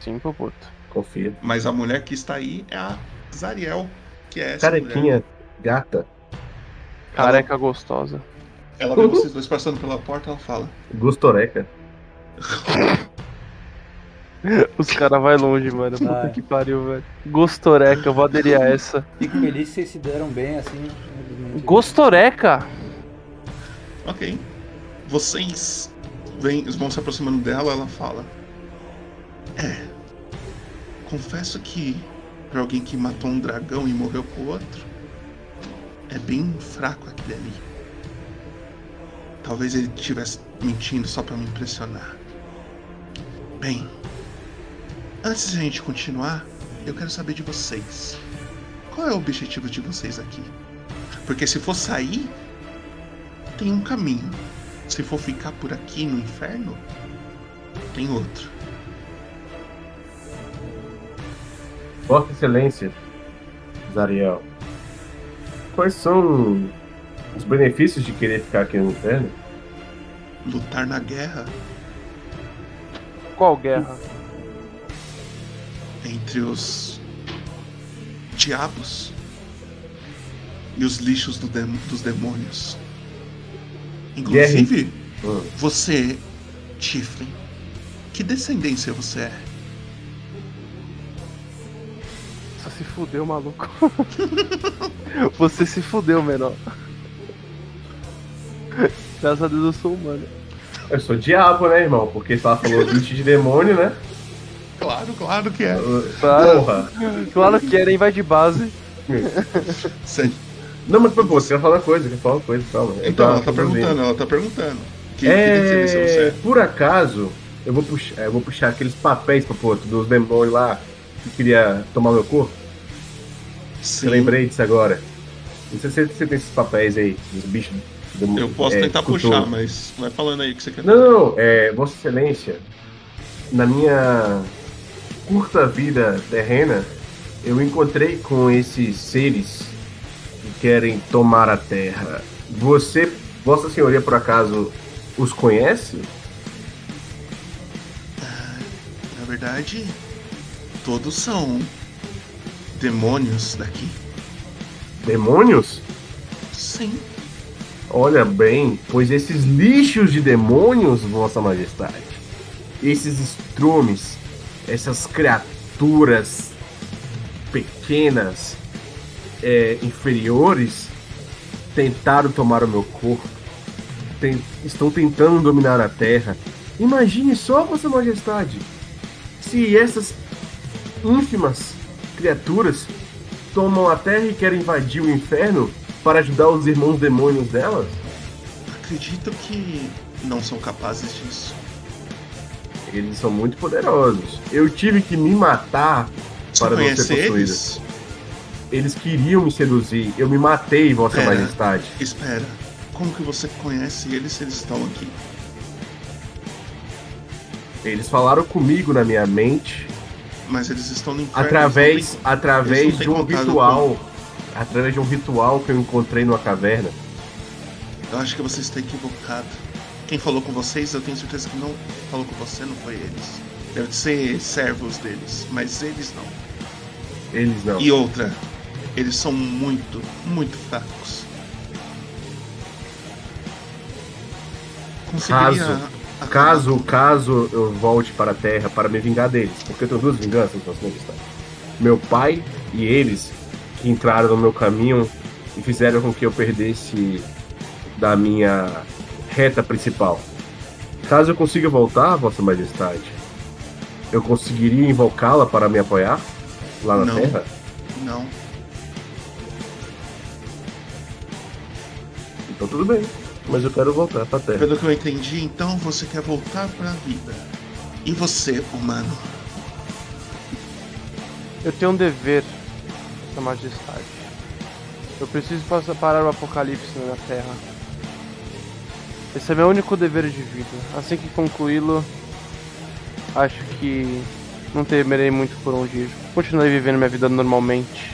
Sim, Popoto. Confia. Mas a mulher que está aí é a Zariel, que é essa mulher. Carequinha, gata, Careca gostosa. Ela vê vocês dois passando pela porta, ela fala: gostoreca. Os caras vai longe, mano. Puta Vai. que pariu, velho. Gostoreca, eu vou aderir a essa. Fico feliz que vocês se deram bem, assim. simplesmente. Gostoreca? Ok. Vocês vêm, vão se aproximando dela, ela fala. É. Confesso que pra alguém que matou um dragão e morreu com o outro, é bem fraco aquele ali. Talvez ele estivesse mentindo só pra me impressionar. Bem, antes de a gente continuar, eu quero saber de vocês. Qual é o objetivo de vocês aqui? Porque se for sair, tem um caminho. Se for ficar por aqui no inferno, tem outro. Vossa Excelência, Zariel. Quais são os benefícios de querer ficar aqui no inferno? Lutar na guerra Qual guerra? Entre os diabos e os lixos do dem- dos demônios. Inclusive, Hum. você, Tiflin, que descendência você é? Só se fudeu, maluco. Você se fudeu, menor. Graças a Deus eu sou humano. Eu sou diabo, né, irmão? Porque você tava falando bicho de demônio, né? Claro, claro que é. Claro, Porra. claro que era, hein? Vai de base. Cê- Não, mas pô, você quer falar uma coisa, quer falar uma coisa. Eu Então, ela tá perguntando, ela tá perguntando. Que, que descendência você É, é? por acaso, eu vou puxar, eu vou puxar aqueles papéis outro dos demônios lá que queria tomar meu corpo. Sim, Eu lembrei disso agora. Não sei se você tem esses papéis aí, dos bichos. do- Eu posso é, tentar puxar, mas vai falando aí o que você quer. Não, não, não, é, Vossa Excelência, na minha curta vida terrena, eu encontrei com esses seres que querem tomar a terra. Você, Vossa Senhoria, por acaso, os conhece? Na verdade, todos são demônios daqui. Demônios? Sim. Olha bem, pois esses lixos de demônios, Vossa Majestade, esses estrumes, essas criaturas pequenas, é, inferiores, tentaram tomar o meu corpo, Ten- estão tentando dominar a Terra. Imagine só, Vossa Majestade, se essas ínfimas criaturas tomam a Terra e querem invadir o inferno para ajudar os irmãos demônios delas? Acredito que não são capazes disso. Eles são muito poderosos. Eu tive que me matar Você para não ser possuído. eles? Eles queriam me seduzir. Eu me matei, Vossa Pera. Majestade. Espera. Como que você conhece eles se eles estão aqui? Eles falaram comigo na minha mente Mas eles estão no inferno. através, através de um ritual. Através de um ritual que eu encontrei numa caverna. Eu acho que você está equivocado. Quem falou com vocês, eu tenho certeza que não falou com você, não foi eles. Deve ser servos deles, mas eles não. Eles não. E outra, eles são muito, muito fracos. Conseguiria Caso- acabar Caso, caso eu volte para a Terra para me vingar deles, porque eu tenho duas vinganças, Vossa Majestade. Meu pai e eles que entraram no meu caminho e fizeram com que eu perdesse da minha reta principal. Caso eu consiga voltar, Vossa Majestade, eu conseguiria invocá-la para me apoiar lá na Não. Terra? Não, Então tudo bem, mas eu quero voltar para a Terra. pelo que eu entendi, então você quer voltar para a vida. E você, humano? Eu tenho um dever, Sua Majestade. Eu preciso passar- parar o apocalipse na Terra. Esse é meu único dever de vida. Assim que concluí-lo, acho que não temerei muito por onde ir. Continuarei vivendo minha vida normalmente.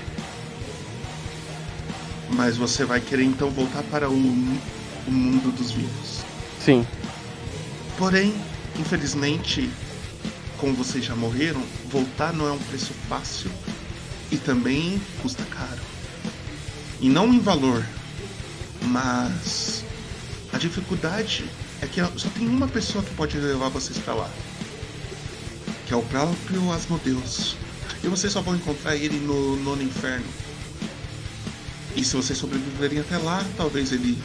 Mas você vai querer então voltar para o, o mundo dos vivos. Sim, Porém, infelizmente, como vocês já morreram, voltar não é um preço fácil e também custa caro. E não em valor, mas a dificuldade é que só tem uma pessoa que pode levar vocês para lá, que é o próprio Asmodeus. E vocês só vão encontrar ele no nono inferno. E se vocês sobreviverem até lá, talvez ele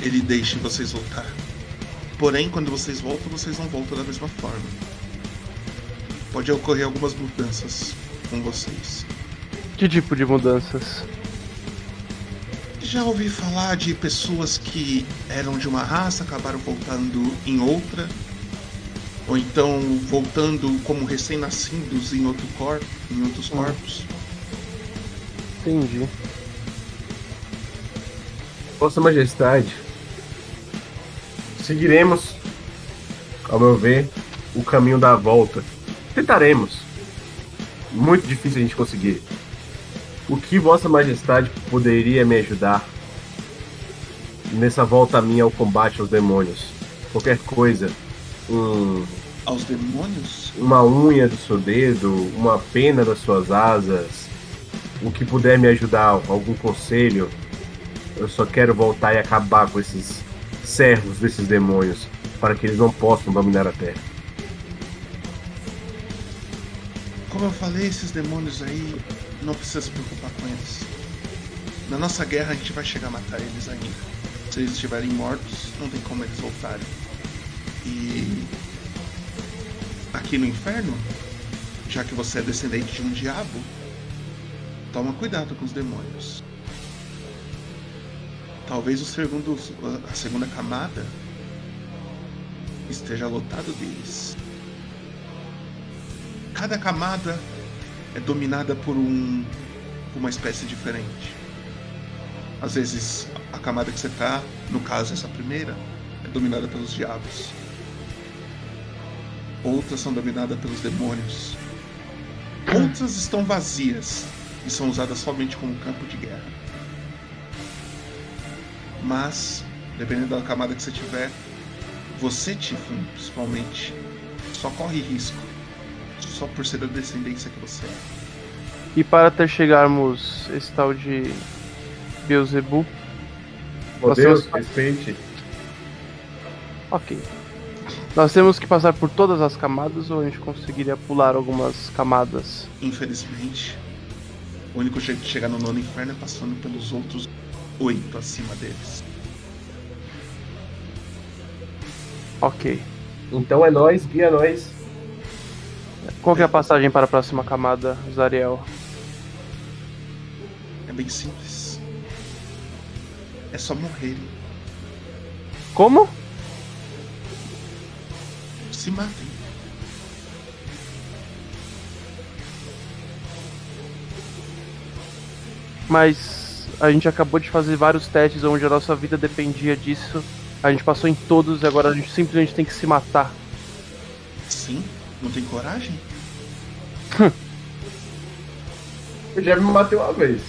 ele deixe vocês voltar. Porém, quando vocês voltam, vocês não voltam da mesma forma. Pode ocorrer algumas mudanças com vocês. que tipo de mudanças? Já ouvi falar de pessoas que eram de uma raça, acabaram voltando em outra, ou então voltando como recém-nascidos em outro corpo, em outros corpos. Entendi. Vossa Majestade, seguiremos, ao meu ver, o caminho da volta. Tentaremos. Muito difícil a gente conseguir. O que Vossa Majestade poderia me ajudar nessa volta minha ao combate aos demônios. Qualquer coisa. Um, Aos demônios? uma unha do seu dedo, uma pena das suas asas, o que puder me ajudar, algum conselho. Eu só quero voltar e acabar com esses servos desses demônios, para que eles não possam dominar a Terra. Como eu falei, esses demônios aí, não precisa se preocupar com eles. Na nossa guerra a gente vai chegar a matar eles ainda. Se eles estiverem mortos, não tem como eles voltarem. E aqui no inferno, já que você é descendente de um diabo, toma cuidado com os demônios. Talvez o segundo, a segunda camada esteja lotado deles. Cada camada é dominada por um por uma espécie diferente. Às vezes a camada que você tá, no caso essa primeira, é dominada pelos diabos. Outras são dominadas pelos demônios. Outras estão vazias e são usadas somente como campo de guerra. Mas, dependendo da camada que você tiver, você, Tiflin, principalmente, só corre risco. Só por ser da descendência que você é. E para até chegarmos esse tal de Beelzebub, Meu Deus, respeite. ok. Nós temos que passar por todas as camadas ou a gente conseguiria pular algumas camadas? Infelizmente, o único jeito de chegar no nono inferno é passando pelos outros oito acima deles. Ok. Então é nós, guia nós. Qual que é a passagem para a próxima camada, Zariel? É bem simples. É só morrerem. Como? Se matem. Mas a gente acabou de fazer vários testes onde a nossa vida dependia disso. A gente passou em todos e agora a gente simplesmente tem que se matar. Sim? Não tem coragem? Eu já me matei uma vez.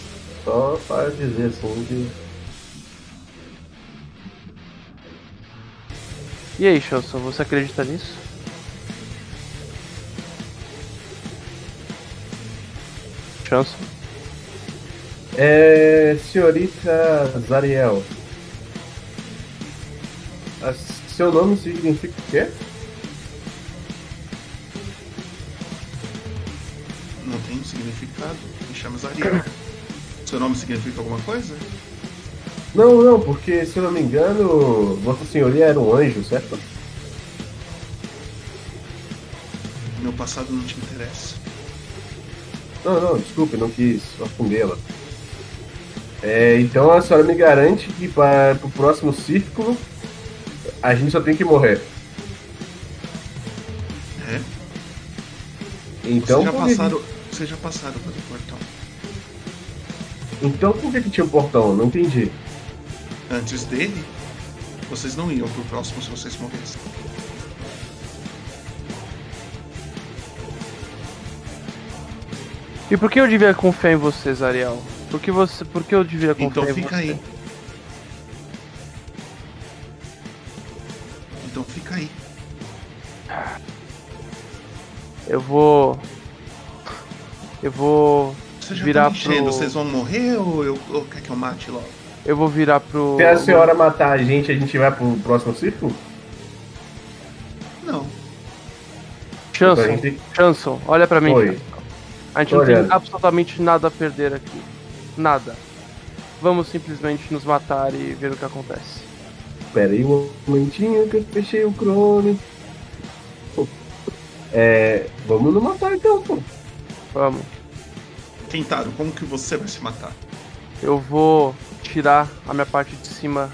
Só para dizer assim que. E aí, Chanson, você acredita nisso? Chanson? É. Senhorita Zariel. a- Seu nome significa o quê? Significado. Me chama Zariel. Seu nome significa alguma coisa? Não, não, porque se eu não me engano, Vossa Senhoria era um anjo, certo? Meu passado não te interessa. Não, não, desculpe, não quis afundê-la. É, então a senhora me garante que para o próximo círculo a gente só tem que morrer. É? Então, vocês, já passaram, vocês já passaram pelo portão. então por que, que tinha um portão? Não entendi. Antes dele, vocês não iam pro próximo se vocês morressem. E por que eu devia confiar em você, Zariel? Por que, você, por que eu devia confiar Então em fica você? aí. Então fica aí. Eu vou. Eu vou. Vocês já Virar enchendo, pro- vocês vão morrer ou, eu, ou quer que eu mate logo? Eu vou virar pro. Se a senhora matar a gente, a gente vai pro próximo círculo? Não. Chanson, A gente- Chanson, olha pra mim. Oi. A gente Tô não tem absolutamente nada a perder aqui. Nada. Vamos simplesmente nos matar e ver o que acontece. Pera aí um momentinho que eu fechei o Chrome. É. Vamos nos matar então, pô. Vamos. Tentado, como que você vai se matar? Eu vou tirar a minha parte de cima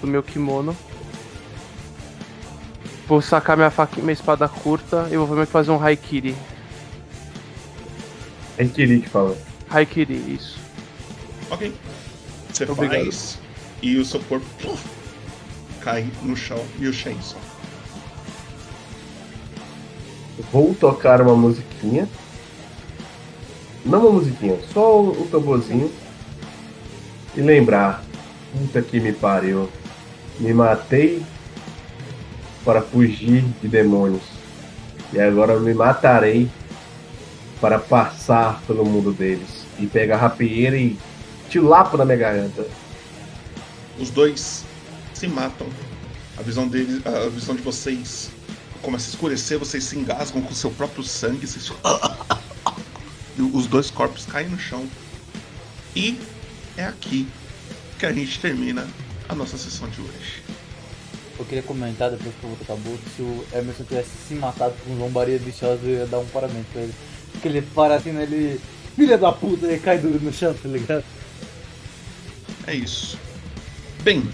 do meu kimono. Vou sacar minha faca, minha espada curta e vou fazer um haikiri. É Kiri que fala. Haikiri, isso. Ok. Você Obrigado. faz e o seu corpo cai no chão e o Shen só. Vou tocar uma musiquinha. Não uma musiquinha, só um tamborzinho. E lembrar. Puta que me pariu. Me matei para fugir de demônios. E agora me matarei para passar pelo mundo deles. E pegar a rapieira e te lapo na minha garganta. Os dois se matam. A visão deles, a visão de vocês começa a escurecer, vocês se engasgam com seu próprio sangue, vocês... Os dois corpos caem no chão. E é aqui que a gente termina a nossa sessão de hoje. Eu queria comentar depois que o outro acabou se o Emerson tivesse se matado com zombaria viciosa, eu ia dar um parabéns pra ele. Porque ele para assim, né? Ele. Filha da puta, ele cai duro no chão, tá ligado? É isso. Bem,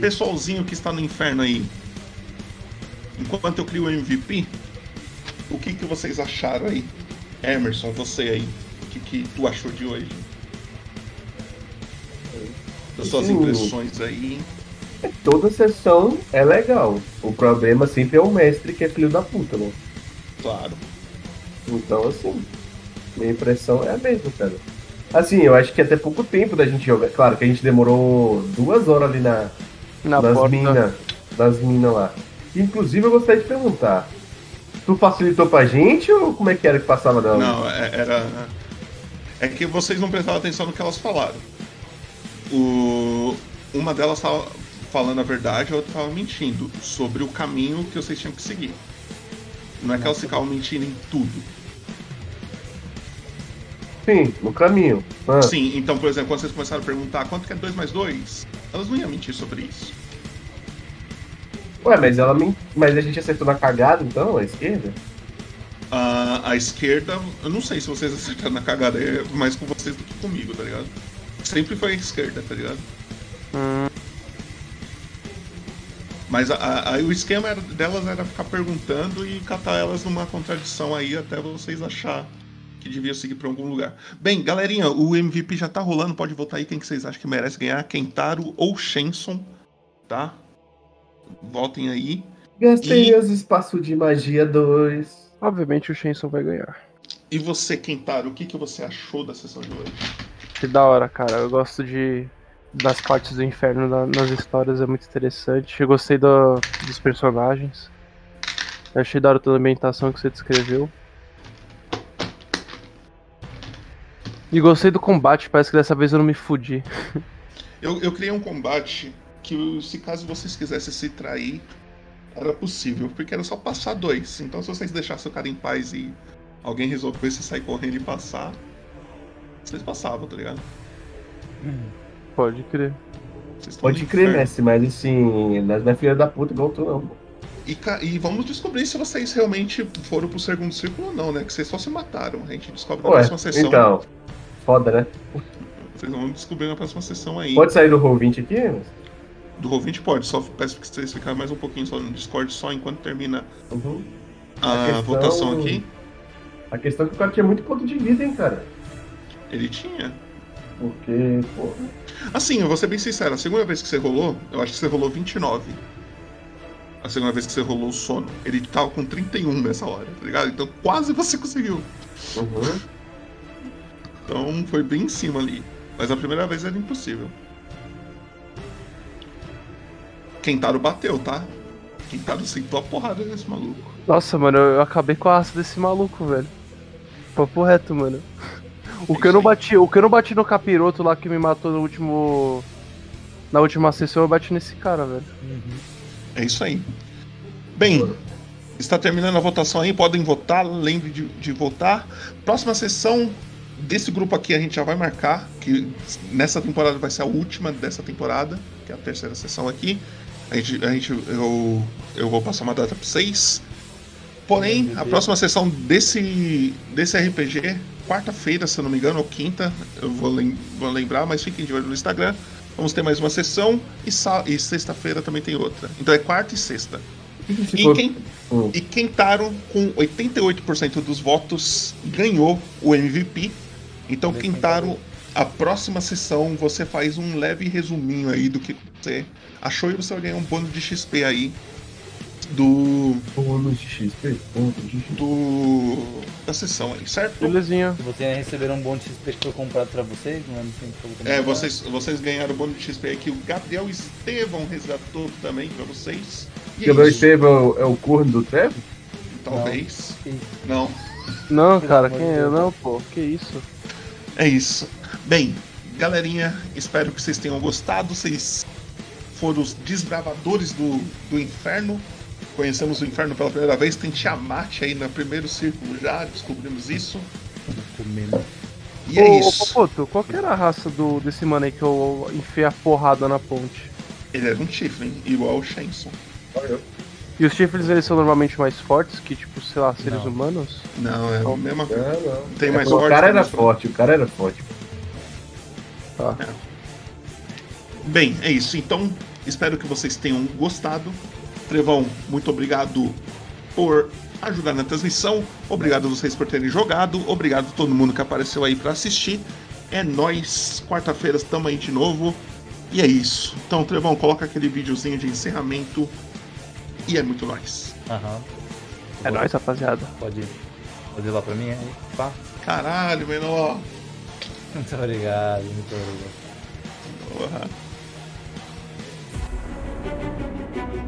pessoalzinho que está no inferno aí. Enquanto eu crio o MVP, o que, que vocês acharam aí? Emerson, você aí. O que, que tu achou de hoje? Das suas impressões aí. Toda sessão é legal. O problema sempre é o mestre que é filho da puta, né? Claro. Então, assim, minha impressão é a mesma, cara. Assim, eu acho que até pouco tempo da gente jogar. Claro que a gente demorou duas horas ali na, Na nas minas. Das minas lá. Inclusive, eu gostaria de perguntar. Tu facilitou pra gente ou como é que era que passava dela? Não, é- era. É que vocês não prestaram atenção no que elas falaram. O... Uma delas estava falando a verdade, a outra estava mentindo sobre o caminho que vocês tinham que seguir. Não é que elas ficavam mentindo em tudo. Sim, no caminho. Ah, Sim, então, por exemplo, quando vocês começaram a perguntar quanto que é 2 mais 2, elas não iam mentir sobre isso. Ué, mas ela men- Mas a gente acertou na cagada, então, a esquerda? A, a esquerda, eu não sei se vocês acertaram na cagada, é mais com vocês do que comigo, tá ligado? Sempre foi a esquerda, tá ligado? Hum, Mas a- a- o esquema era- delas era ficar perguntando e catar elas numa contradição aí até vocês achar que devia seguir pra algum lugar. Bem, galerinha, o MVP já tá rolando, pode votar aí quem que vocês acham que merece ganhar, Kentaro ou Shenson, tá? Votem aí. Gastei E- os espaços de magia 2. obviamente o Shenson vai ganhar. E você, Kentaro, o que, que você achou da sessão de hoje? Que da hora, cara. Eu gosto de das partes do inferno na- nas histórias, é muito interessante. Eu gostei do- dos personagens. Eu achei da hora toda a ambientação que você descreveu. E gostei do combate, parece que dessa vez eu não me fudi. Eu, eu criei um combate que, se caso vocês quisessem se trair, era possível, porque era só passar dois. Então, se vocês deixassem o cara em paz e alguém resolvesse sair correndo e passar, vocês passavam, tá ligado? Pode crer. Pode crer, inferno. Messi, mas assim, nós não é filha da puta igual tu, não. E, e vamos descobrir se vocês realmente foram pro segundo círculo ou não, né? Que vocês só se mataram. A gente descobre na Ué, próxima sessão. então. Foda, né? Vocês vão descobrir na próxima sessão aí. Pode sair do roll 20 aqui? Messi? Do Roll20 pode, só peço que vocês ficarem mais um pouquinho só no Discord, só enquanto termina Uhum. a, A questão- votação aqui. A questão é que o cara tinha muito ponto de vida, hein, cara. Ele tinha. Porque, pô. Assim, eu vou ser bem sincero, a segunda vez que você rolou, eu acho que você rolou 29. A segunda vez que você rolou o sono. Ele tava com 31 nessa hora, tá ligado? Então quase você conseguiu. Uhum. Então foi bem em cima ali. Mas a primeira vez era impossível. Kentaro bateu, tá? Kentaro sentou a porrada nesse maluco. Nossa, mano, eu acabei com a raça desse maluco, velho. Papo reto, mano. O que eu não bati, o que eu não bati no capiroto lá que me matou no último. Na última sessão, eu bati nesse cara, velho. É isso aí. Bem, está terminando a votação aí, podem votar, lembre de, de votar. Próxima sessão desse grupo aqui a gente já vai marcar, que nessa temporada vai ser a última dessa temporada, que é a terceira sessão aqui. A gente, a gente eu, eu vou passar uma data para vocês. Porém, a próxima sessão desse, desse RPG, quarta-feira, se eu não me engano, ou quinta, eu vou, lem- vou lembrar, mas fiquem de olho no Instagram. Vamos ter mais uma sessão e, e sexta-feira também tem outra. Então é quarta e sexta. Se E quem, Hum. e Kentaro, com 88% dos votos, ganhou o MVP. Então, Beleza, Kentaro, a próxima sessão você faz um leve resuminho aí do que você achou e você vai ganhar um bônus de XP aí do. Bônus de XP, bônus de XP. do. da sessão aí, certo? Belezinha. Vocês receberam um bônus de XP que foi comprado pra vocês, não é comprado. É, vocês, vocês ganharam o bônus de XP aí que o Gabriel Estevão resgatou também pra vocês. E é Gabriel isso. Estevão é o corno do Trevor? Talvez. Não. Não, Pelo cara, quem é? Deus. Não, pô, que isso? É isso. Bem, galerinha, espero que vocês tenham gostado. Vocês foram os desbravadores do, do inferno. Conhecemos o inferno pela primeira vez. Tem Tiamat aí no primeiro círculo já, descobrimos isso. Comendo. E é ô, ô, isso. Popoto, qual que era a raça do, desse mano aí que eu enfiei a porrada na ponte? Ele era um Tiflin, igual o Shenson. E os chifres, eles são normalmente mais fortes que, tipo, sei lá, seres Não. humanos? Não, é a mesma coisa. Não, não. Tem mais o forte cara que era mais forte, o cara era forte. Tá. Bem, é isso. Então, espero que vocês tenham gostado. Trevão, muito obrigado por ajudar na transmissão. Obrigado a vocês por terem jogado. Obrigado a todo mundo que apareceu aí pra assistir. É nóis. Quarta-feira estamos aí de novo. E é isso. Então, Trevão, coloca aquele videozinho de encerramento. E é muito nóis. Aham. É nóis, rapaziada. Pode fazer lá pra mim aí? Pá. Caralho, menor. Muito obrigado, muito obrigado. Porra. Thank you.